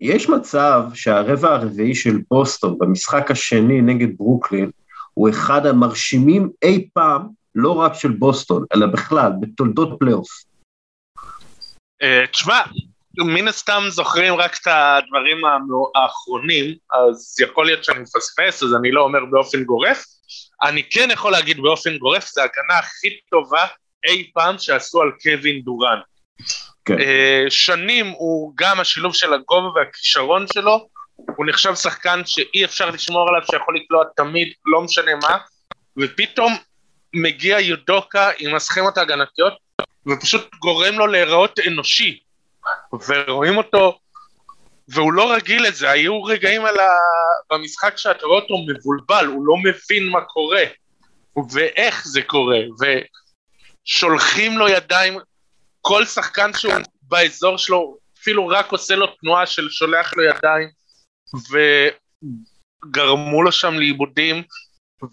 יש מצב שהרבע הרביעי של בוסטון במשחק השני נגד ברוקלין, הוא אחד המרשימים אי פעם, לא רק של בוסטון, אלא בכלל, בתולדות פלייאוף. אה, תשמע, מן הסתם זוכרים רק את הדברים האחרונים, אז יכול להיות שאני מפספס, אז אני לא אומר באופן גורף. אני כן יכול להגיד באופן גורף, זו ההגנה הכי טובה אי פעם שעשו על קווין דוראנט. כן. Uh, שנים הוא גם השילוב של הגובה והכישרון שלו, הוא נחשב שחקן שאי אפשר לשמור עליו, שיכול לקלוע תמיד, לא משנה מה, ופתאום מגיע יודוקה עם הסכמות ההגנתיות, ופשוט גורם לו להיראות אנושי, ורואים אותו, והוא לא רגיל לזה, היו רגעים ה... במשחק שאתה רואה אותו מבולבל, הוא לא מבין מה קורה, ואיך זה קורה, ושולחים לו ידיים, כל שחקן שהוא באזור שלו, אפילו רק עושה לו תנועה של שולח לו ידיים, וגרמו לו שם לעיבודים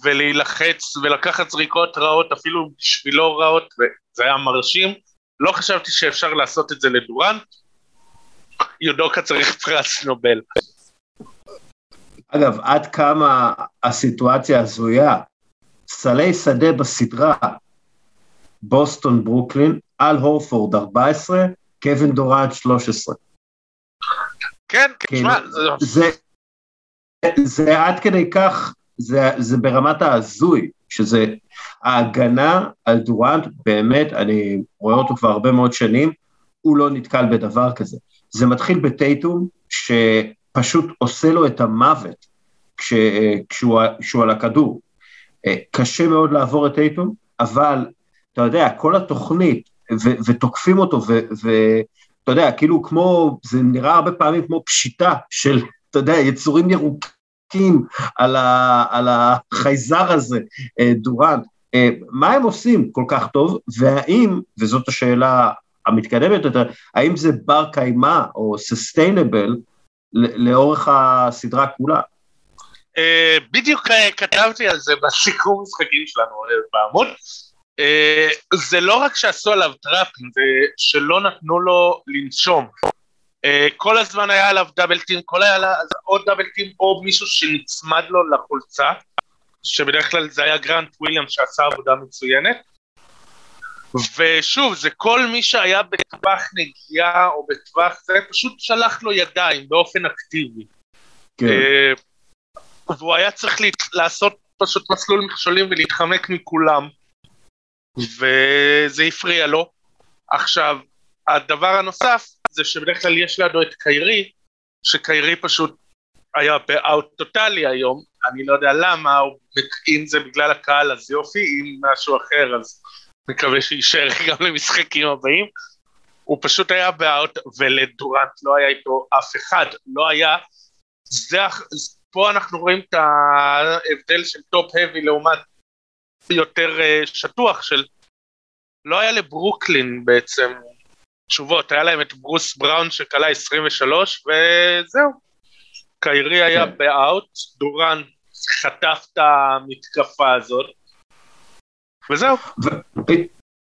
ולהילחץ ולקחת זריקות רעות, אפילו בשבילו רעות, וזה היה מרשים. לא חשבתי שאפשר לעשות את זה לדורנט. יודוקה צריך פרס נובל. אגב, עד כמה הסיטואציה הזויה, סלי שדה בסדרה, בוסטון ברוקלין, על הורפורד 14, קווין דורנט 13. כן, תשמע, זה... זה עד כדי כך, זה, זה ברמת ההזוי, שזה ההגנה על דורנט, באמת, אני רואה אותו כבר הרבה מאוד שנים, הוא לא נתקל בדבר כזה. זה מתחיל בטייטום, שפשוט עושה לו את המוות כש, כשהוא, כשהוא על הכדור. קשה מאוד לעבור את טייטום, אבל אתה יודע, כל התוכנית, ו, ותוקפים אותו, ו, אתה יודע, כאילו כמו, זה נראה הרבה פעמים כמו פשיטה של, אתה יודע, יצורים ירוקים על, ה, על החייזר הזה, אה, דורנט. אה, מה הם עושים כל כך טוב, והאם, וזאת השאלה המתקדמת יותר, האם זה בר קיימא או סוסטיינבל לאורך הסדרה כולה? Uh, בדיוק כתבתי על זה בסיכום משחקים שלנו בעמוד. אה, זה לא רק שעשו עליו טראפים, זה שלא נתנו לו לנשום. אה, כל הזמן היה עליו דאבל טים, כל היה עליו עוד דאבל טים או מישהו שנצמד לו לחולצה, שבדרך כלל זה היה גרנט וויליאם שעשה עבודה מצוינת. ושוב, זה כל מי שהיה בטווח נגיעה או בטווח זה, פשוט שלח לו ידיים באופן אקטיבי. כן. אה, והוא היה צריך לעשות פשוט מסלול מכשולים ולהתחמק מכולם, וזה הפריע לו. עכשיו, הדבר הנוסף זה שבדרך כלל יש לידו את קיירי, שקיירי פשוט היה באאוט טוטאלי היום, אני לא יודע למה, אם זה בגלל הקהל אז יופי, אם משהו אחר אז מקווה שיישאר גם למשחקים הבאים. הוא פשוט היה באאוט, ולדורנט לא היה איתו אף אחד, לא היה, זה, פה אנחנו רואים את ההבדל של top-heavy לעומת יותר אה, שטוח של, לא היה לברוקלין בעצם תשובות, היה להם את ברוס בראון שקלע 23 וזהו. קיירי היה כן. ב out, דוראנט חטף את המתקפה הזאת, וזהו.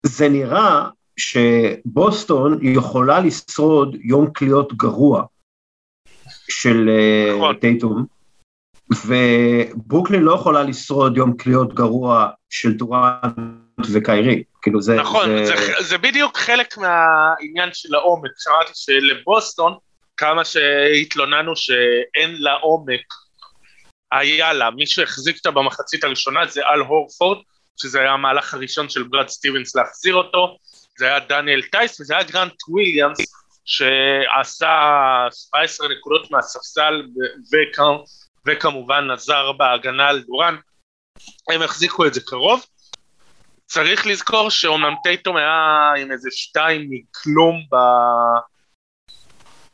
זה נראה שבוסטון יכולה לשרוד יום קליעות גרוע של אה, נכון. טייטום, וברוקלין לא יכולה לשרוד יום קליעות גרוע של דורנט וקיירי. כאילו זה... נכון, זה... זה, זה בדיוק חלק מהעניין של העומק, שמעתי שלבוסטון, כמה שהתלוננו שאין לה עומק, היה לה, מי שהחזיק אותה במחצית הראשונה זה אל הורפורד, שזה היה המהלך הראשון של ברד סטיבנס להחזיר אותו, זה היה דניאל טייס וזה היה גרנט וויליאמס, שעשה 17 נקודות מהספסל ו- וכ- וכמובן עזר בהגנה על דוראנט, הם החזיקו את זה קרוב. צריך לזכור שאומנם טייטום היה עם איזה שתיים מכלום ב...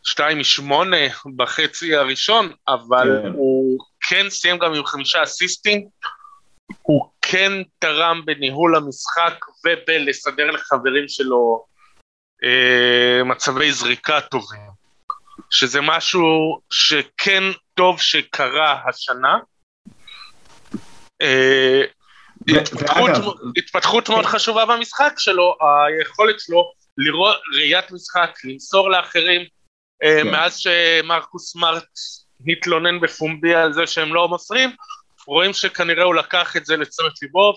שתיים משמונה בחצי הראשון, אבל כן. הוא כן סיים גם עם חמישה אסיסטים, הוא כן תרם בניהול המשחק ובלסדר לחברים שלו אה, מצבי זריקה טובים, שזה משהו שכן טוב שקרה השנה. אה, התפתחות, מאוד חשובה במשחק שלו, היכולת שלו לראות ראיית משחק, למסור לאחרים, אה, כן. מאז שמרקוס סמארט התלונן בפומבי על זה שהם לא מוסרים, רואים שכנראה הוא לקח את זה לתשומת ליבו,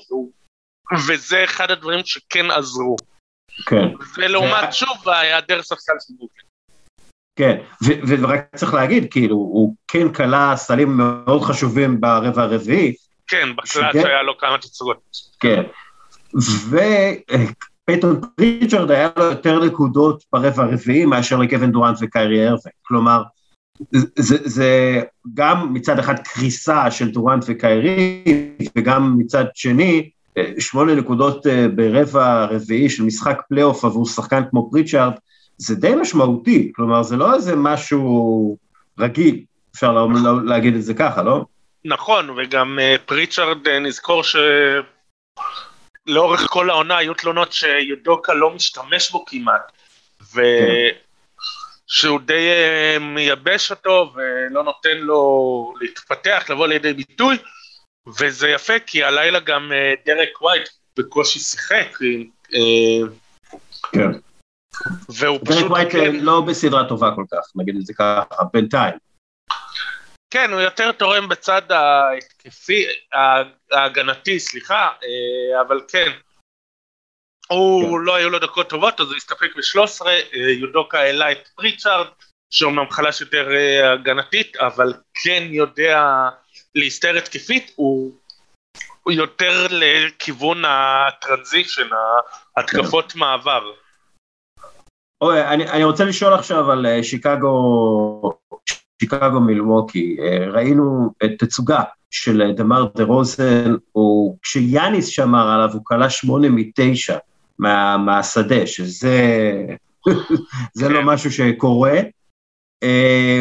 וזה אחד הדברים שכן עזרו. כן. ולעומת שוב היעדר ספסל של ברוקלין. כן, ורק צריך להגיד, כאילו, הוא כן קלע סלים מאוד חשובים ברבע הרביעי, כן, בקלט שגם- שהיה לו כמה תצוגות. כן. ופייטון פריצ'רד היה לו יותר נקודות ברבע הרביעי מאשר לקווין דורנט וקיירי ארווינג. כלומר, זה, זה גם מצד אחד קריסה של דורנט וקיירי, וגם מצד שני, אה, שמונה נקודות אה, ברבע הרביעי של משחק פלייאוף עבור שחקן כמו פריצ'רד, זה די משמעותי, כלומר זה לא איזה משהו רגיל, אפשר לה, לה, להגיד את זה ככה, לא? נכון, וגם אה, פריצ'רד אה, נזכור שלאורך כל העונה היו תלונות שיודוקה לא משתמש בו כמעט, ושהוא די אה, מייבש אותו ולא נותן לו להתפתח, לבוא לידי ביטוי, וזה יפה כי הלילה גם אה, דרק ווייט בקושי שיחק, אה, כן. והוא דרק פשוט... ווייט כן- לא בסדרה טובה כל כך, נגיד את זה ככה, בינתיים. כן, הוא יותר תורם בצד ההתקפי, ההגנתי, סליחה, אה, אבל כן. הוא לא היו לו דקות טובות, אז הוא הסתפק ב-13, יודוקה העלה את פריצ'ארד, שאומנם חלש יותר אה, הגנתית, אבל כן יודע להסתער התקפית, הוא, הוא יותר לכיוון הטרנזישן, ההתקפות מעבר. אוי, אני, אני רוצה לשאול עכשיו על אה, שיקגו, שיקגו מילווקי. אה, ראינו את תצוגה של אה, דמר דה רוזן, הוא, כשיאניס שמר עליו הוא כלה שמונה מתשע מה, מהשדה, שזה זה לא משהו שקורה. אה,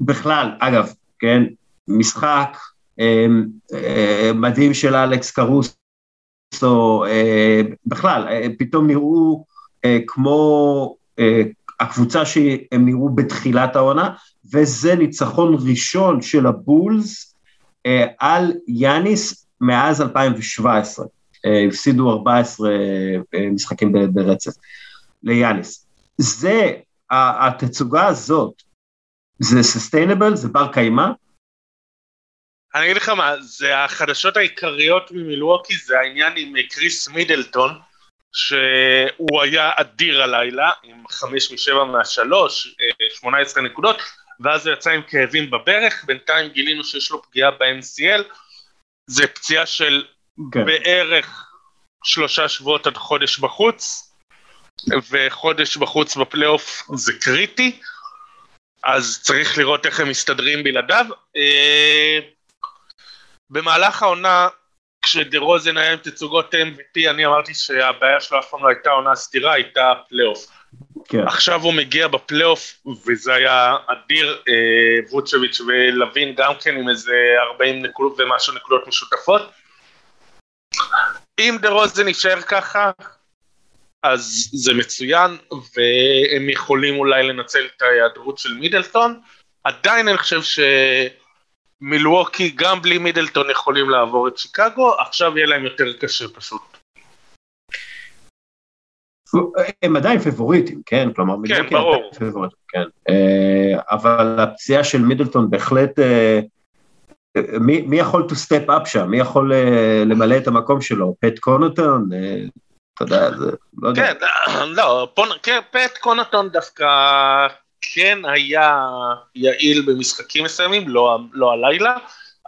בכלל, אגב, כן, משחק אה, מדהים של אלכס קרוסו, בכלל, פתאום נראו כמו אה, הקבוצה שהם נראו בתחילת העונה, וזה ניצחון ראשון של הבולס אה, על יאניס מאז 2017. אה, הפסידו 14 אה, משחקים ברצף ליאניס. זה, התצוגה הזאת, זה סוסטיינבל, זה בר קיימא, אני אגיד לך מה, זה החדשות העיקריות ממילווקי, זה העניין עם אה, קריס מידלטון, שהוא היה אדיר הלילה, עם חמש משבע מהשלוש, אה, 18 נקודות, ואז הוא יצא עם כאבים בברך, בינתיים גילינו שיש לו פגיעה ב-MCL, זה פציעה של כן. בערך שלושה שבועות עד חודש בחוץ, וחודש בחוץ בפלייאוף זה קריטי, אז צריך לראות איך הם מסתדרים בלעדיו. אה, במהלך העונה, כשדרוזן היה עם תצוגות MVP, אני אמרתי שהבעיה שלו אף פעם לא הייתה עונה סדירה, הייתה פלייאוף. כן. עכשיו הוא מגיע בפלייאוף, וזה היה אדיר, אה, ווצ'ביץ' ולווין גם כן עם איזה 40 נקודות ומשהו נקודות משותפות. אם דה רוזן יישאר ככה, אז זה מצוין, והם יכולים אולי לנצל את ההיעדרות של מידלטון. עדיין אני חושב שמילווקי גם בלי מידלטון יכולים לעבור את שיקגו, עכשיו יהיה להם יותר קשה פשוט. הם עדיין פבוריטים, כן? כלומר, מילווקי ברור. עדיין פבוריטים, כן. אה, אבל הפציעה של מידלטון בהחלט... אה, מי, מי יכול to step up שם? מי יכול אה, למלא את המקום שלו? פט קונוטון? אה, אתה יודע, זה... לא יודע. כן, לא, כן, פט קונטון דווקא כן היה יעיל במשחקים מסוימים, לא, לא הלילה.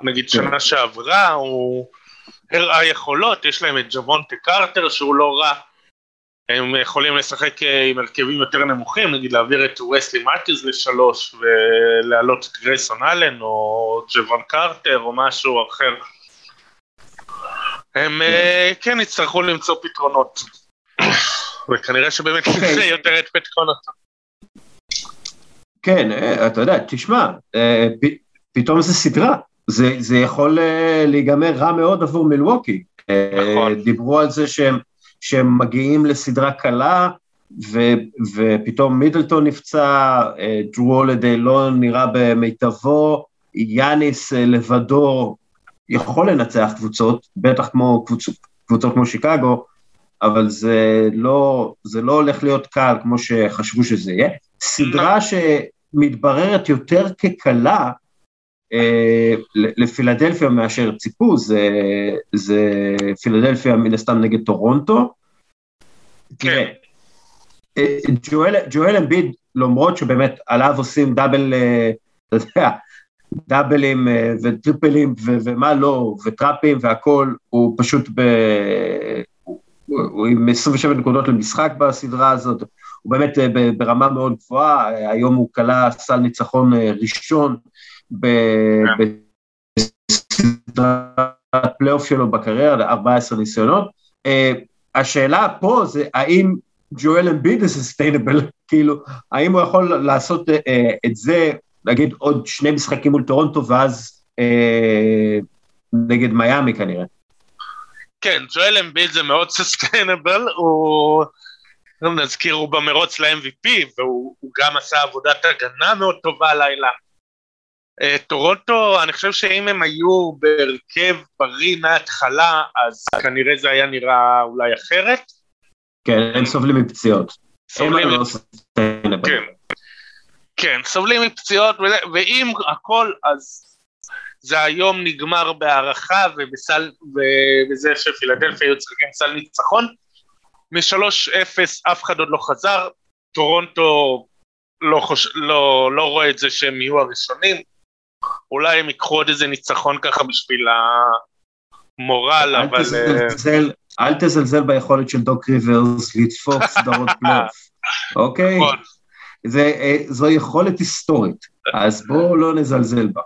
נגיד שנה שעברה הוא הראה יכולות, יש להם את ג'וונטה קרטר שהוא לא רע. הם יכולים לשחק אה, עם הרכבים יותר נמוכים, נגיד להעביר את וסלי מטיוז לשלוש ולהעלות את גרייסון אלן או ג'וון קרטר או משהו אחר. הם אה, כן יצטרכו למצוא פתרונות. וכנראה שבאמת אוקיי. נראה יותר את פט קונטון. כן, אה, אתה יודע, תשמע, אה, פתאום זה סדרה. זה, זה יכול אה, להיגמר רע מאוד עבור מילווקי. נכון. דיברו על זה שהם, שהם מגיעים לסדרה קלה, ו, ופתאום מידלטון נפצע, דרו הולדיי לא נראה במיטבו, יאניס לבדו יכול לנצח קבוצות, בטח כמו קבוצות, קבוצות כמו שיקגו, אבל זה לא, זה לא הולך להיות קל כמו שחשבו שזה יהיה. סדרה שמתבררת יותר כקלה אה, לפילדלפיה מאשר ציפו, זה, זה פילדלפיה מן הסתם נגד טורונטו. תראה, אה, ג'ואל, ג'ואל אמביד, למרות שבאמת עליו עושים דאבל, אה, אתה יודע, דאבלים אה, וטריפלים ו- ומה לא, וטראפים והכול, הוא פשוט ב... הוא עם 27 נקודות למשחק בסדרה הזאת, הוא באמת אה, ברמה מאוד גבוהה, אה, היום הוא קלע סל ניצחון אה, ראשון ב- בסדרת פלייאוף שלו בקריירה, 14 ניסיונות. השאלה פה זה האם ג'ואל אמביד זה sustainable, כאילו, האם הוא יכול לעשות את זה, נגיד עוד שני משחקים מול טורונטו ואז נגד מיאמי כנראה. כן, ג'ואל אמביד זה מאוד sustainable, הוא... גם נזכיר, הוא במרוץ ל-MVP, והוא הוא גם עשה עבודת הגנה מאוד טובה הלילה. אה, טורונטו, אני חושב שאם הם היו בהרכב בריא מההתחלה, אז כנראה זה היה נראה אולי אחרת. כן, הם סובלים מפציעות. סובלים לא מ- sustainable. כן. כן, סובלים מפציעות, ואם הכל, אז זה היום נגמר בהערכה ובסל, ובזה שפילדלפיה היו צריכים סל ניצחון. מ-3-0 אף אחד עוד לא חזר, טורונטו לא, חוש... לא, לא רואה את זה שהם יהיו הראשונים, אולי הם ייקחו עוד איזה ניצחון ככה בשביל המורל, אל אבל... אה, תזלזל- אל תזלזל ביכולת של דוק ריברס לדפוק סדרות פלייאוף, אוקיי? נכון. זה, אה, זו יכולת היסטורית, אז בואו לא נזלזל בה.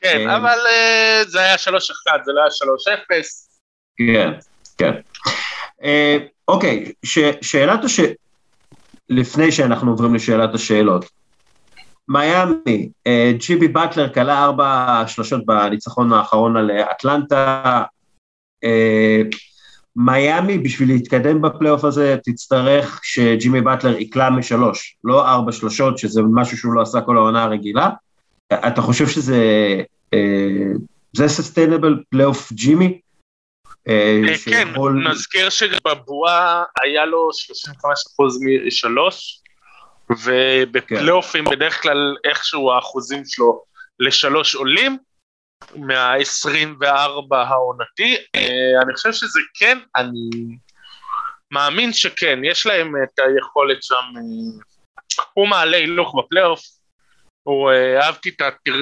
כן, אה, אבל זה היה 3-1, זה לא היה 3-0. כן, כן. אה, אוקיי, ש, שאלת הש... לפני שאנחנו עוברים לשאלת השאלות. מיאמי, אה, ג'ימי באטלר קלע ארבע שלושות בניצחון האחרון על אה, אטלנטה. אה, מיאמי, בשביל להתקדם בפלייאוף הזה, תצטרך שג'ימי באטלר יקלע משלוש, לא ארבע שלושות, שזה משהו שהוא לא עשה כל העונה הרגילה. אתה חושב שזה... אה, זה sustainable פלייאוף ג'ימי? אה, אה, כן, שיכול- נזכיר שבבועה היה לו 35% משלוש, ובפלייאופים בדרך כלל איכשהו האחוזים שלו לשלוש עולים, מה-24 העונתי, אה, אני חושב שזה כן, אני מאמין שכן, יש להם את היכולת שם, הוא מעלה הילוך בפלייאוף, הוא אה, אהבתי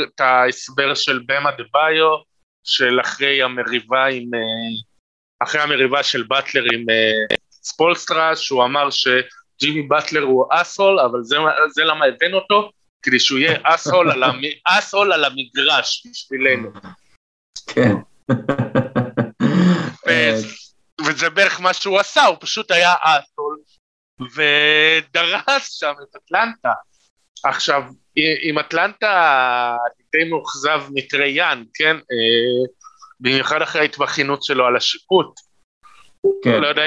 את ההסבר של במה דה ביו, של אחרי המריבה עם, אחרי המריבה של באטלר עם אה, ספולסטרה, שהוא אמר שג'ימי באטלר הוא אסהול, אבל זה, זה למה הבאנו אותו, כדי שהוא יהיה אסהול על, המ, אסהול על המגרש בשבילנו. כן. וזה בערך מה שהוא עשה, הוא פשוט היה אסול, ודרס שם את אטלנטה. עכשיו, עם אטלנטה אני די מאוכזב מטריאן, כן? אה, במיוחד אחרי ההתבכיינות שלו על השיפוט. כן. לא יודע,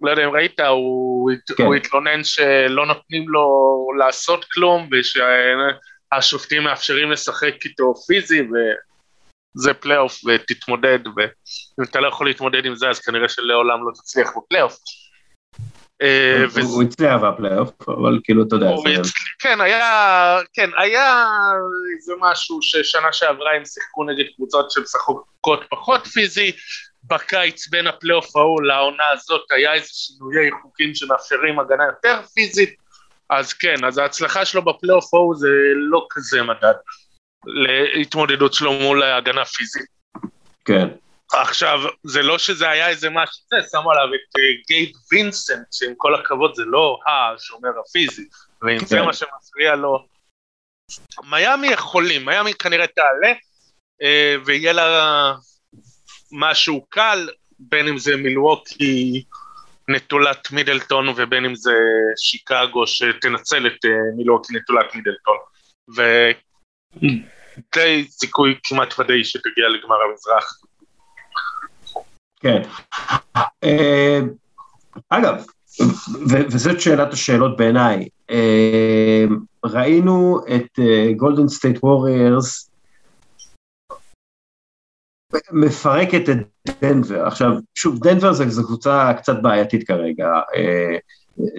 לא יודע אם ראית, הוא, כן. הוא התלונן שלא נותנים לו לעשות כלום, ושהשופטים מאפשרים לשחק איתו פיזי, וזה פלייאוף, ותתמודד, ואם אתה לא יכול להתמודד עם זה, אז כנראה שלעולם לא תצליח בפלייאוף. אה, הוא- הצליח בפלייאוף, אבל כאילו, אתה יודע, כן, היה, כן, היה איזה משהו ששנה שעברה הם שיחקו נגד קבוצות שמשחקות פחות פיזי, בקיץ בין הפלייאוף ההוא לעונה הזאת היה איזה שינויי חוקים שמאפשרים הגנה יותר פיזית, אז כן, אז ההצלחה שלו בפלייאוף ההוא זה לא כזה מדד להתמודדות שלו מול ההגנה פיזית. כן. עכשיו, זה לא שזה היה איזה משהו, זה, שמו עליו את אה, גייב וינסנט, שעם כל הכבוד זה לא השומר הפיזי, ואם זה כן. מה שמפריע לו... מיאמי יכולים, מיאמי כנראה תעלה, אה, ויהיה לה משהו קל, בין אם זה מילווקי נטולת מידלטון, ובין אם זה שיקגו שתנצל את אה, מילווקי נטולת מידלטון. ודי סיכוי כמעט ודאי שתגיע לגמר המזרח. כן. אה, אגב, וזאת שאלת השאלות בעיניי, אה, ראינו את גולדן סטייט ווריירס מפרקת את דנבר. עכשיו, שוב, דנבר זו קבוצה קצת בעייתית כרגע. אה,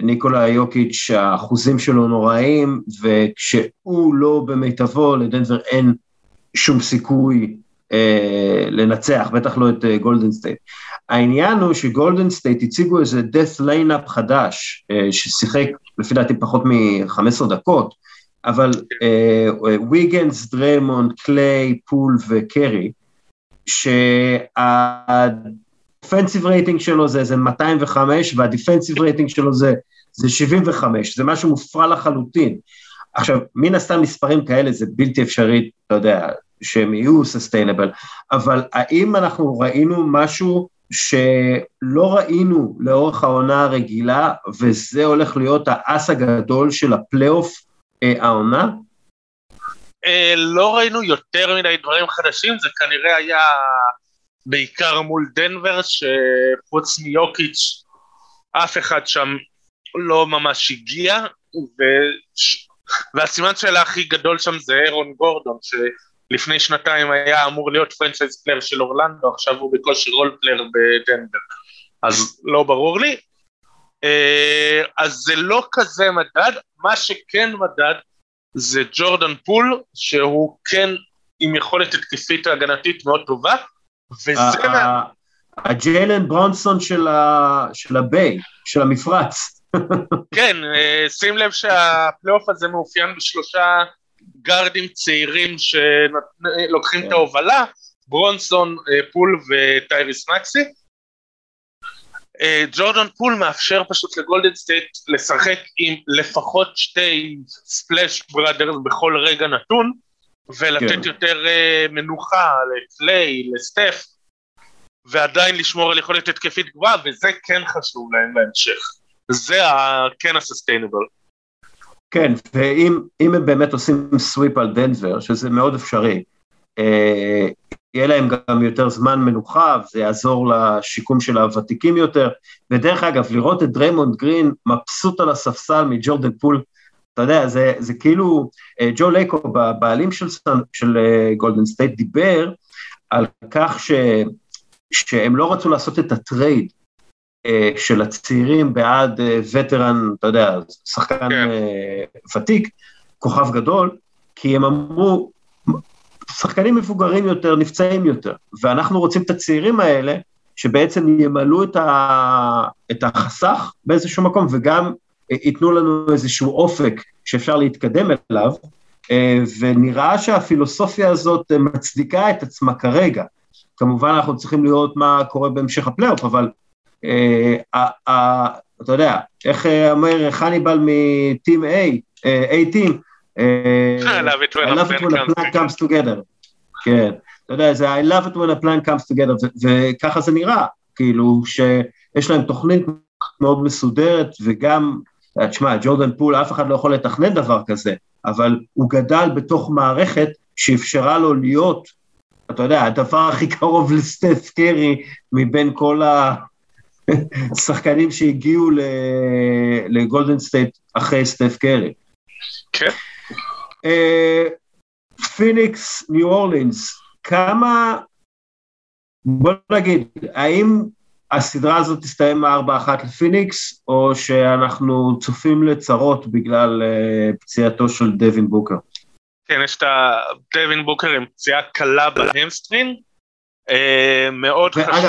ניקולה יוקיץ', האחוזים שלו נוראים, וכשהוא לא במיטבו, לדנבר אין שום סיכוי אה, לנצח, בטח לא את אה, גולדן סטייט. העניין הוא שגולדן סטייט הציגו איזה death lineup חדש, אה, ששיחק לפי דעתי פחות מ-15 דקות, אבל אה, ויגנס, דריימונד, קליי, פול וקרי, שה offensive rating שלו זה איזה 205 וה defensive rating שלו זה, זה 75, זה משהו מופרע לחלוטין. עכשיו, מן הסתם מספרים כאלה זה בלתי אפשרי, אתה יודע, שהם יהיו sustainable, אבל האם אנחנו ראינו משהו שלא ראינו לאורך העונה הרגילה, וזה הולך להיות האס הגדול של הפלייאוף אה, העונה? אה, לא ראינו יותר מדי דברים חדשים, זה כנראה היה בעיקר מול דנבר, שחוץ מיוקיץ' אף אחד שם לא ממש הגיע, ו... והסימן שאלה הכי גדול שם זה ארון גורדון, שלפני שנתיים היה אמור להיות franchise player של אורלנדו, עכשיו הוא בקושי role player בדנבר, אז לא ברור לי. אה, אז זה לא כזה מדד, מה שכן מדד זה ג'ורדן פול, שהוא כן עם יכולת התקפית הגנתית מאוד טובה, וזה. הג'יילן ברונסון של ה- של ה Bay, של המפרץ. כן, אה, שים לב שהפלייאוף הזה מאופיין בשלושה גארדים צעירים שלוקחים את כן. ההובלה, ברונסון, אה, פול וטייריס מקסי. אה, ג'ורדן פול מאפשר פשוט לגולדן סטייט לשחק עם לפחות שתי Splash Brothers בכל רגע נתון, ולתת כן. יותר אה, מנוחה לקליי, לסטף, ועדיין לשמור על יכולת התקפית גבוהה, וזה כן חשוב להם בהמשך. זה ה- כן ה sustainable. כן, ואם אם הם באמת עושים sweep על דנבר, שזה מאוד אפשרי, אה, יהיה להם גם יותר זמן מנוחה, זה יעזור לשיקום של הוותיקים יותר. ודרך אגב, לראות את דריימונד גרין מבסוט על הספסל מג'ורדן פול, אתה יודע, זה, זה כאילו, אה, ג'ו לייקו, הבעלים של, של אה, גולדן סטייט, דיבר על כך ש, שהם לא רצו לעשות את ה trade של הצעירים בעד אה, veteran, אתה יודע, שחקן כן. אה, ותיק, כוכב גדול, כי הם אמרו, שחקנים מבוגרים יותר, נפצעים יותר, ואנחנו רוצים את הצעירים האלה, שבעצם ימלאו את, ה, את החסך באיזשהו מקום וגם ייתנו לנו איזשהו אופק שאפשר להתקדם אליו, אה, ונראה שהפילוסופיה הזאת מצדיקה את עצמה כרגע. כמובן אנחנו צריכים לראות מה קורה בהמשך הפלייאוף, אבל אה, אה, אתה יודע, איך אומר חניבל מטים A, A טים, I love it when a plan comes together. כן, אתה יודע, זה I love it when a plan comes together, וככה זה נראה, כאילו שיש להם תוכנית מאוד מסודרת, וגם, תשמע, ג'ורדן פול, אף אחד לא יכול לתכנן דבר כזה, אבל הוא גדל בתוך מערכת שאפשרה לו להיות, אתה יודע, הדבר הכי קרוב לסטף קרי מבין כל השחקנים שהגיעו לגולדן סטייט אחרי סטף קרי. כן. פיניקס, ניו אורלינס, כמה, בוא נגיד, האם הסדרה הזאת תסתיים 4-1 לפיניקס, או שאנחנו צופים לצרות בגלל אה, פציעתו של דווין בוקר? כן, יש את הדווין בוקר עם פציעה קלה ב hamstring, אה, מאוד ואגב, חשוב.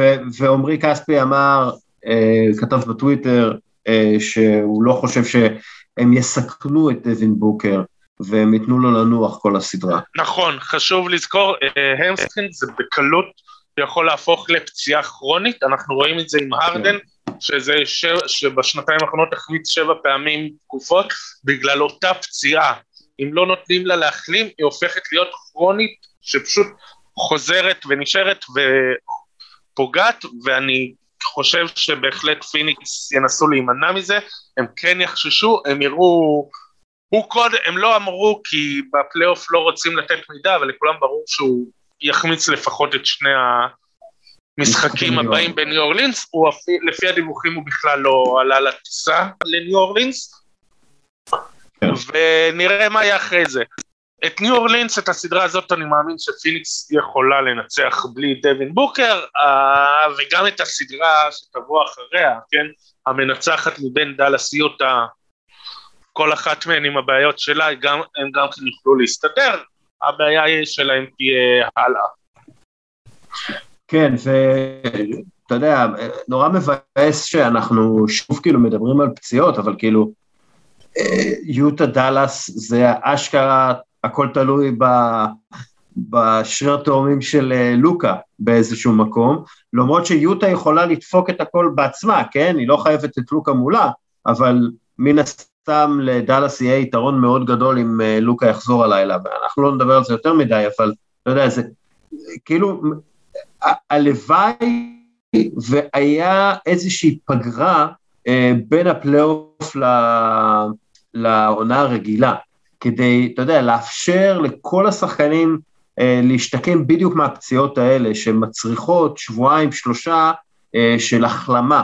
אגב, ועמרי כספי אמר, אה, כתב בטוויטר, אה, שהוא לא חושב שהם יסכנו את דווין בוקר. והם ייתנו לו לנוח כל הסדרה. נכון, חשוב לזכור, hamstring זה בקלות יכול להפוך לפציעה כרונית, אנחנו רואים את זה עם הרדן, שזה ש... שבשנתיים האחרונות החמיץ שבע פעמים תקופות בגלל אותה פציעה. אם לא נותנים לה להחלים, היא הופכת להיות כרונית שפשוט חוזרת ונשארת ופוגעת, ואני חושב שבהחלט פיניקס ינסו להימנע מזה, הם כן יחששו, הם יראו, הוא קוד, הם לא אמרו כי בפלייאוף לא רוצים לתת מידע, אבל לכולם ברור שהוא יחמיץ לפחות את שני המשחקים הבאים בניו אורלינס, הוא לפי הדיווחים הוא בכלל לא עלה לטיסה לניו אורלינס, כן. ונראה מה יהיה אחרי זה. את ניו אורלינס, את הסדרה הזאת, אני מאמין שפיניקס יכולה לנצח בלי דווין בוקר, אה, וגם את הסדרה שתבוא אחריה, כן? המנצחת מבין דאלאס יוטה, כל אחת מהן עם הבעיות שלה, גם, הם גם כן יוכלו להסתדר, הבעיה שלהם תהיה הלאה. כן, ואתה יודע, נורא מבאס שאנחנו שוב כאילו מדברים על פציעות, אבל כאילו, אה, יוטה דאלאס זה אשכרה, הכל תלוי ב... בשריר התאומים של אה, לוקה באיזשהו מקום, למרות שיוטה יכולה לדפוק את הכל בעצמה, כן? היא לא חייבת את לוקה מולה, אבל מן הסתם לדאלאס יהיה יתרון מאוד גדול אם אה, לוקה יחזור הלילה, ואנחנו לא נדבר על זה יותר מדי, אבל אתה יודע, זה כאילו, הלוואי והיה איזושהי פגרה אה, בין הפלייאוף לעונה הרגילה, כדי, אתה יודע, לאפשר לכל השחקנים אה, להשתקם בדיוק מהפציעות האלה, שמצריכות שבועיים, שלושה של החלמה.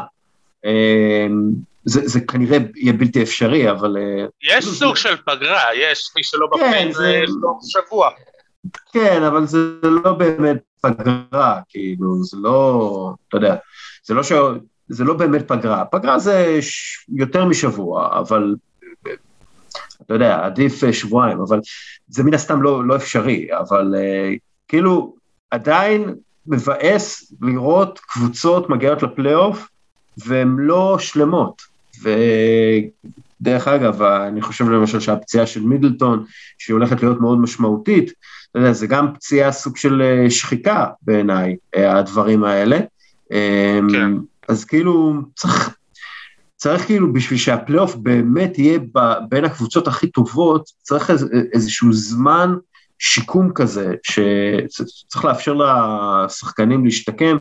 זה, זה כנראה יהיה בלתי אפשרי, אבל... אה, יש סוג של פגרה, יש מי שלא כן, בפנים, יש לו שבוע. כן, אבל זה לא באמת פגרה, כאילו, זה לא, אתה יודע, זה לא, ש... זה לא באמת פגרה. פגרה זה ש... יותר משבוע, אבל אתה יודע, עדיף אה, שבועיים, אבל זה מן הסתם לא, לא אפשרי, אבל uh, כאילו, עדיין מבאס לראות קבוצות מגיעות לפלייאוף והן לא שלמות. ודרך אגב, אני חושב למשל שהפציעה של מידלטון, שהיא הולכת להיות מאוד משמעותית, אתה יודע, זה גם פציעה סוג של אה, שחיקה בעיניי, אה, הדברים האלה. אמ, כן. אז כאילו, צריך, צריך כאילו, בשביל שהפלייאוף באמת יהיה ב, בין הקבוצות הכי טובות, צריך איז, איזשהו זמן שיקום כזה, שצריך לאפשר לשחקנים להשתקם,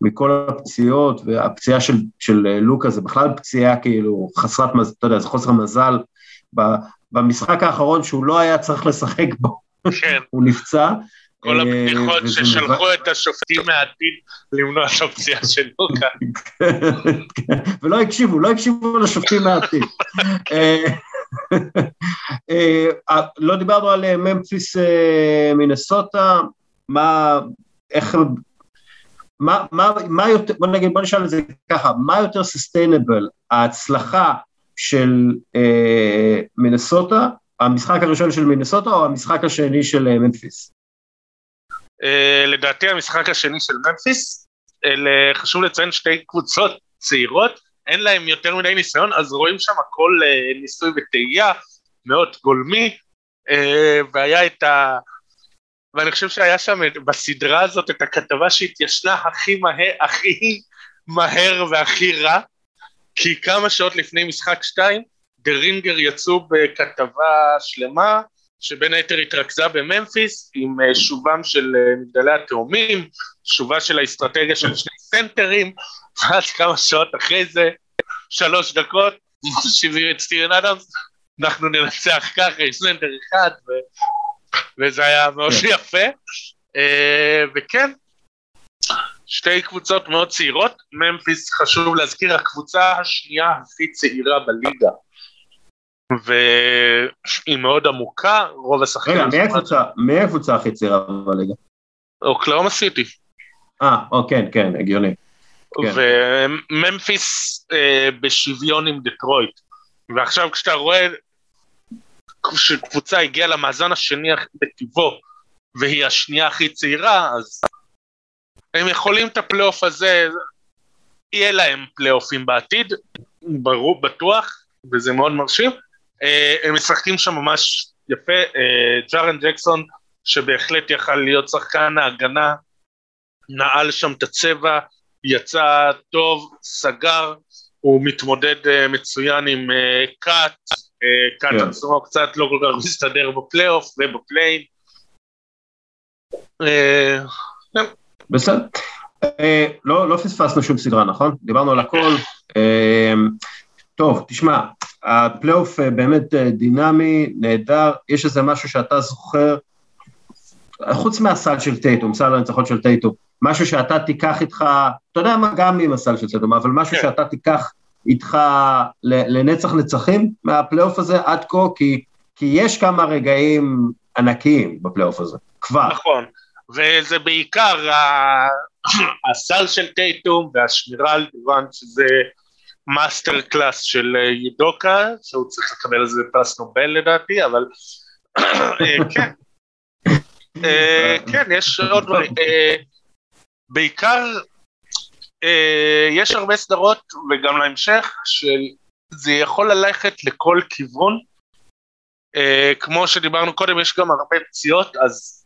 מכל הפציעות, והפציעה של, של אה, לוקה זה בכלל פציעה כאילו חסרת מזל, אתה יודע, זה חוסר מזל. במשחק האחרון שהוא לא היה צריך לשחק בו, כן. הוא נפצע. כל אה, הבדיחות ששלחו את השופטים מהעתיד למנוע את הפציעה של לוקה. ולא הקשיבו, לא הקשיבו לשופטים מהעתיד. אה, לא דיברנו על ממפיס מינסוטה, מה, איך מה, מה, מה יותר, בוא נגיד, בוא נשאל את זה ככה, מה יותר סוסטיינבל, ההצלחה של אה, מינסוטה, המשחק הראשון של מינסוטה או המשחק השני של אה, ממפיס? אה, לדעתי המשחק השני של ממפיס, חשוב לציין שתי קבוצות צעירות, אין להם יותר מדי ניסיון, אז רואים שם הכל אה, ניסוי וטעייה, מאוד גולמי, אה, והיה את ה... ואני חושב שהיה שם בסדרה הזאת את הכתבה שהתיישנה הכי מהר, הכי מהר והכי רע, כי כמה שעות לפני משחק 2, The Ringer יצאו בכתבה שלמה, שבין היתר התרכזה בממפיס עם אה, שובם של אה, מגדלי התאומים, שובה של האסטרטגיה של שני סנטרים, ואז כמה שעות אחרי זה, שלוש דקות, שמים את סטיבן אדמס, אנחנו ננצח ככה עם סנטר אחד, ו... וזה היה מאוד כן. יפה. אה, וכן, שתי קבוצות מאוד צעירות, ממפיס חשוב להזכיר, הקבוצה השנייה הכי צעירה בליגה. והיא מאוד עמוקה, רוב השחקנים... רגע, הקבוצה הכי צעירה בליגה? אוקלאומה סיטי. אה, או, כן, כן, הגיוני. כן. וממפיס אה, בשוויון עם דטרויט. ועכשיו כשאתה רואה שקבוצה הגיעה למאזן השני בטבעו, והיא השנייה הכי צעירה, אז הם יכולים את הפלייאוף הזה, יהיה להם פלייאופים בעתיד, ברור, בטוח, וזה מאוד מרשים. אה, הם משחקים שם ממש יפה, אה, ג'ארן ג'קסון, שבהחלט יכל להיות שחקן ההגנה, נעל שם את הצבע, יצא טוב, סגר, הוא מתמודד אה, מצוין עם קאט, קאט כן. עצמו קצת לא כל כך מסתדר בפלייאוף וב play-in. אה, בסדר. לא, לא פספסנו שום סדרה, נכון? דיברנו על הכל. טוב, תשמע, הפלייאוף אה, באמת אה, דינמי, נהדר, יש איזה משהו שאתה זוכר, חוץ מהסל של טייטום, סל הניצחון של טייטום, משהו שאתה תיקח איתך, אתה יודע מה, גם עם הסל של טייטום, אבל משהו כן. שאתה תיקח איתך לנצח נצחים מהפלייאוף הזה עד כה, כי, כי יש כמה רגעים ענקיים בפלייאוף הזה, כבר. נכון, וזה בעיקר הסל של טייטום והשמירה על דוראנט, שזה master class של אה, יודוקה, שהוא צריך לקבל על זה פרס נובל לדעתי, אבל אה, כן. אה, כן, יש עוד דברים. בעיקר, יש הרבה סדרות, וגם להמשך, שזה יכול ללכת לכל כיוון. כמו שדיברנו קודם, יש גם הרבה פציעות, אז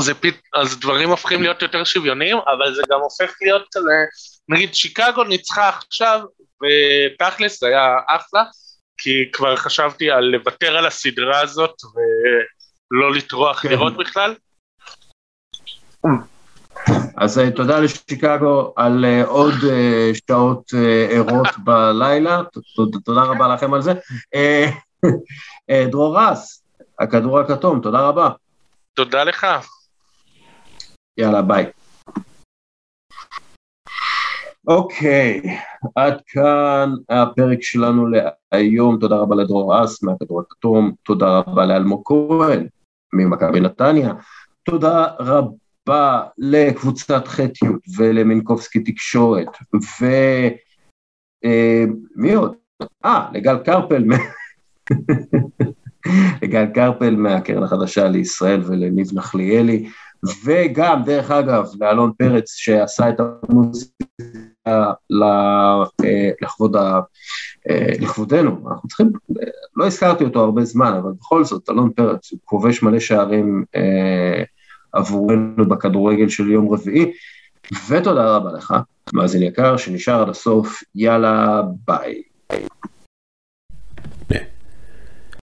זה פית, אז דברים הופכים להיות יותר שוויוניים, אבל זה גם הופך להיות כזה, נגיד שיקגו ניצחה עכשיו, ותכלס זה היה אחלה, כי כבר חשבתי על לוותר על הסדרה הזאת ולא לטרוח כן. לראות בכלל. אז אה, תודה לשיקגו על אה, עוד אה, שעות ערות בלילה, תודה רבה לכם על זה. דרור רס, הכדור הכתום, תודה רבה. תודה לך. יאללה, ביי. אוקיי, עד כאן הפרק שלנו להיום, תודה רבה לדרור אס מהכדור הכתום, תודה רבה לאלמוג כהן ממכבי נתניה, תודה רבה לקבוצת חטיות ולמינקובסקי תקשורת, ומי עוד? אה, לגל קרפל, לגל קרפל מהקרן החדשה לישראל ולניב נחליאלי, וגם, דרך אגב, לאלון פרץ שעשה את המוזיקה אה, לכבוד ה... אה, לכבודנו, אנחנו צריכים, אה, לא הזכרתי אותו הרבה זמן, אבל בכל זאת, אלון פרץ, הוא כובש מלא שערים אה, עבורנו בכדורגל של יום רביעי, ותודה רבה לך, מאזין יקר, שנשאר עד הסוף, יאללה, ביי.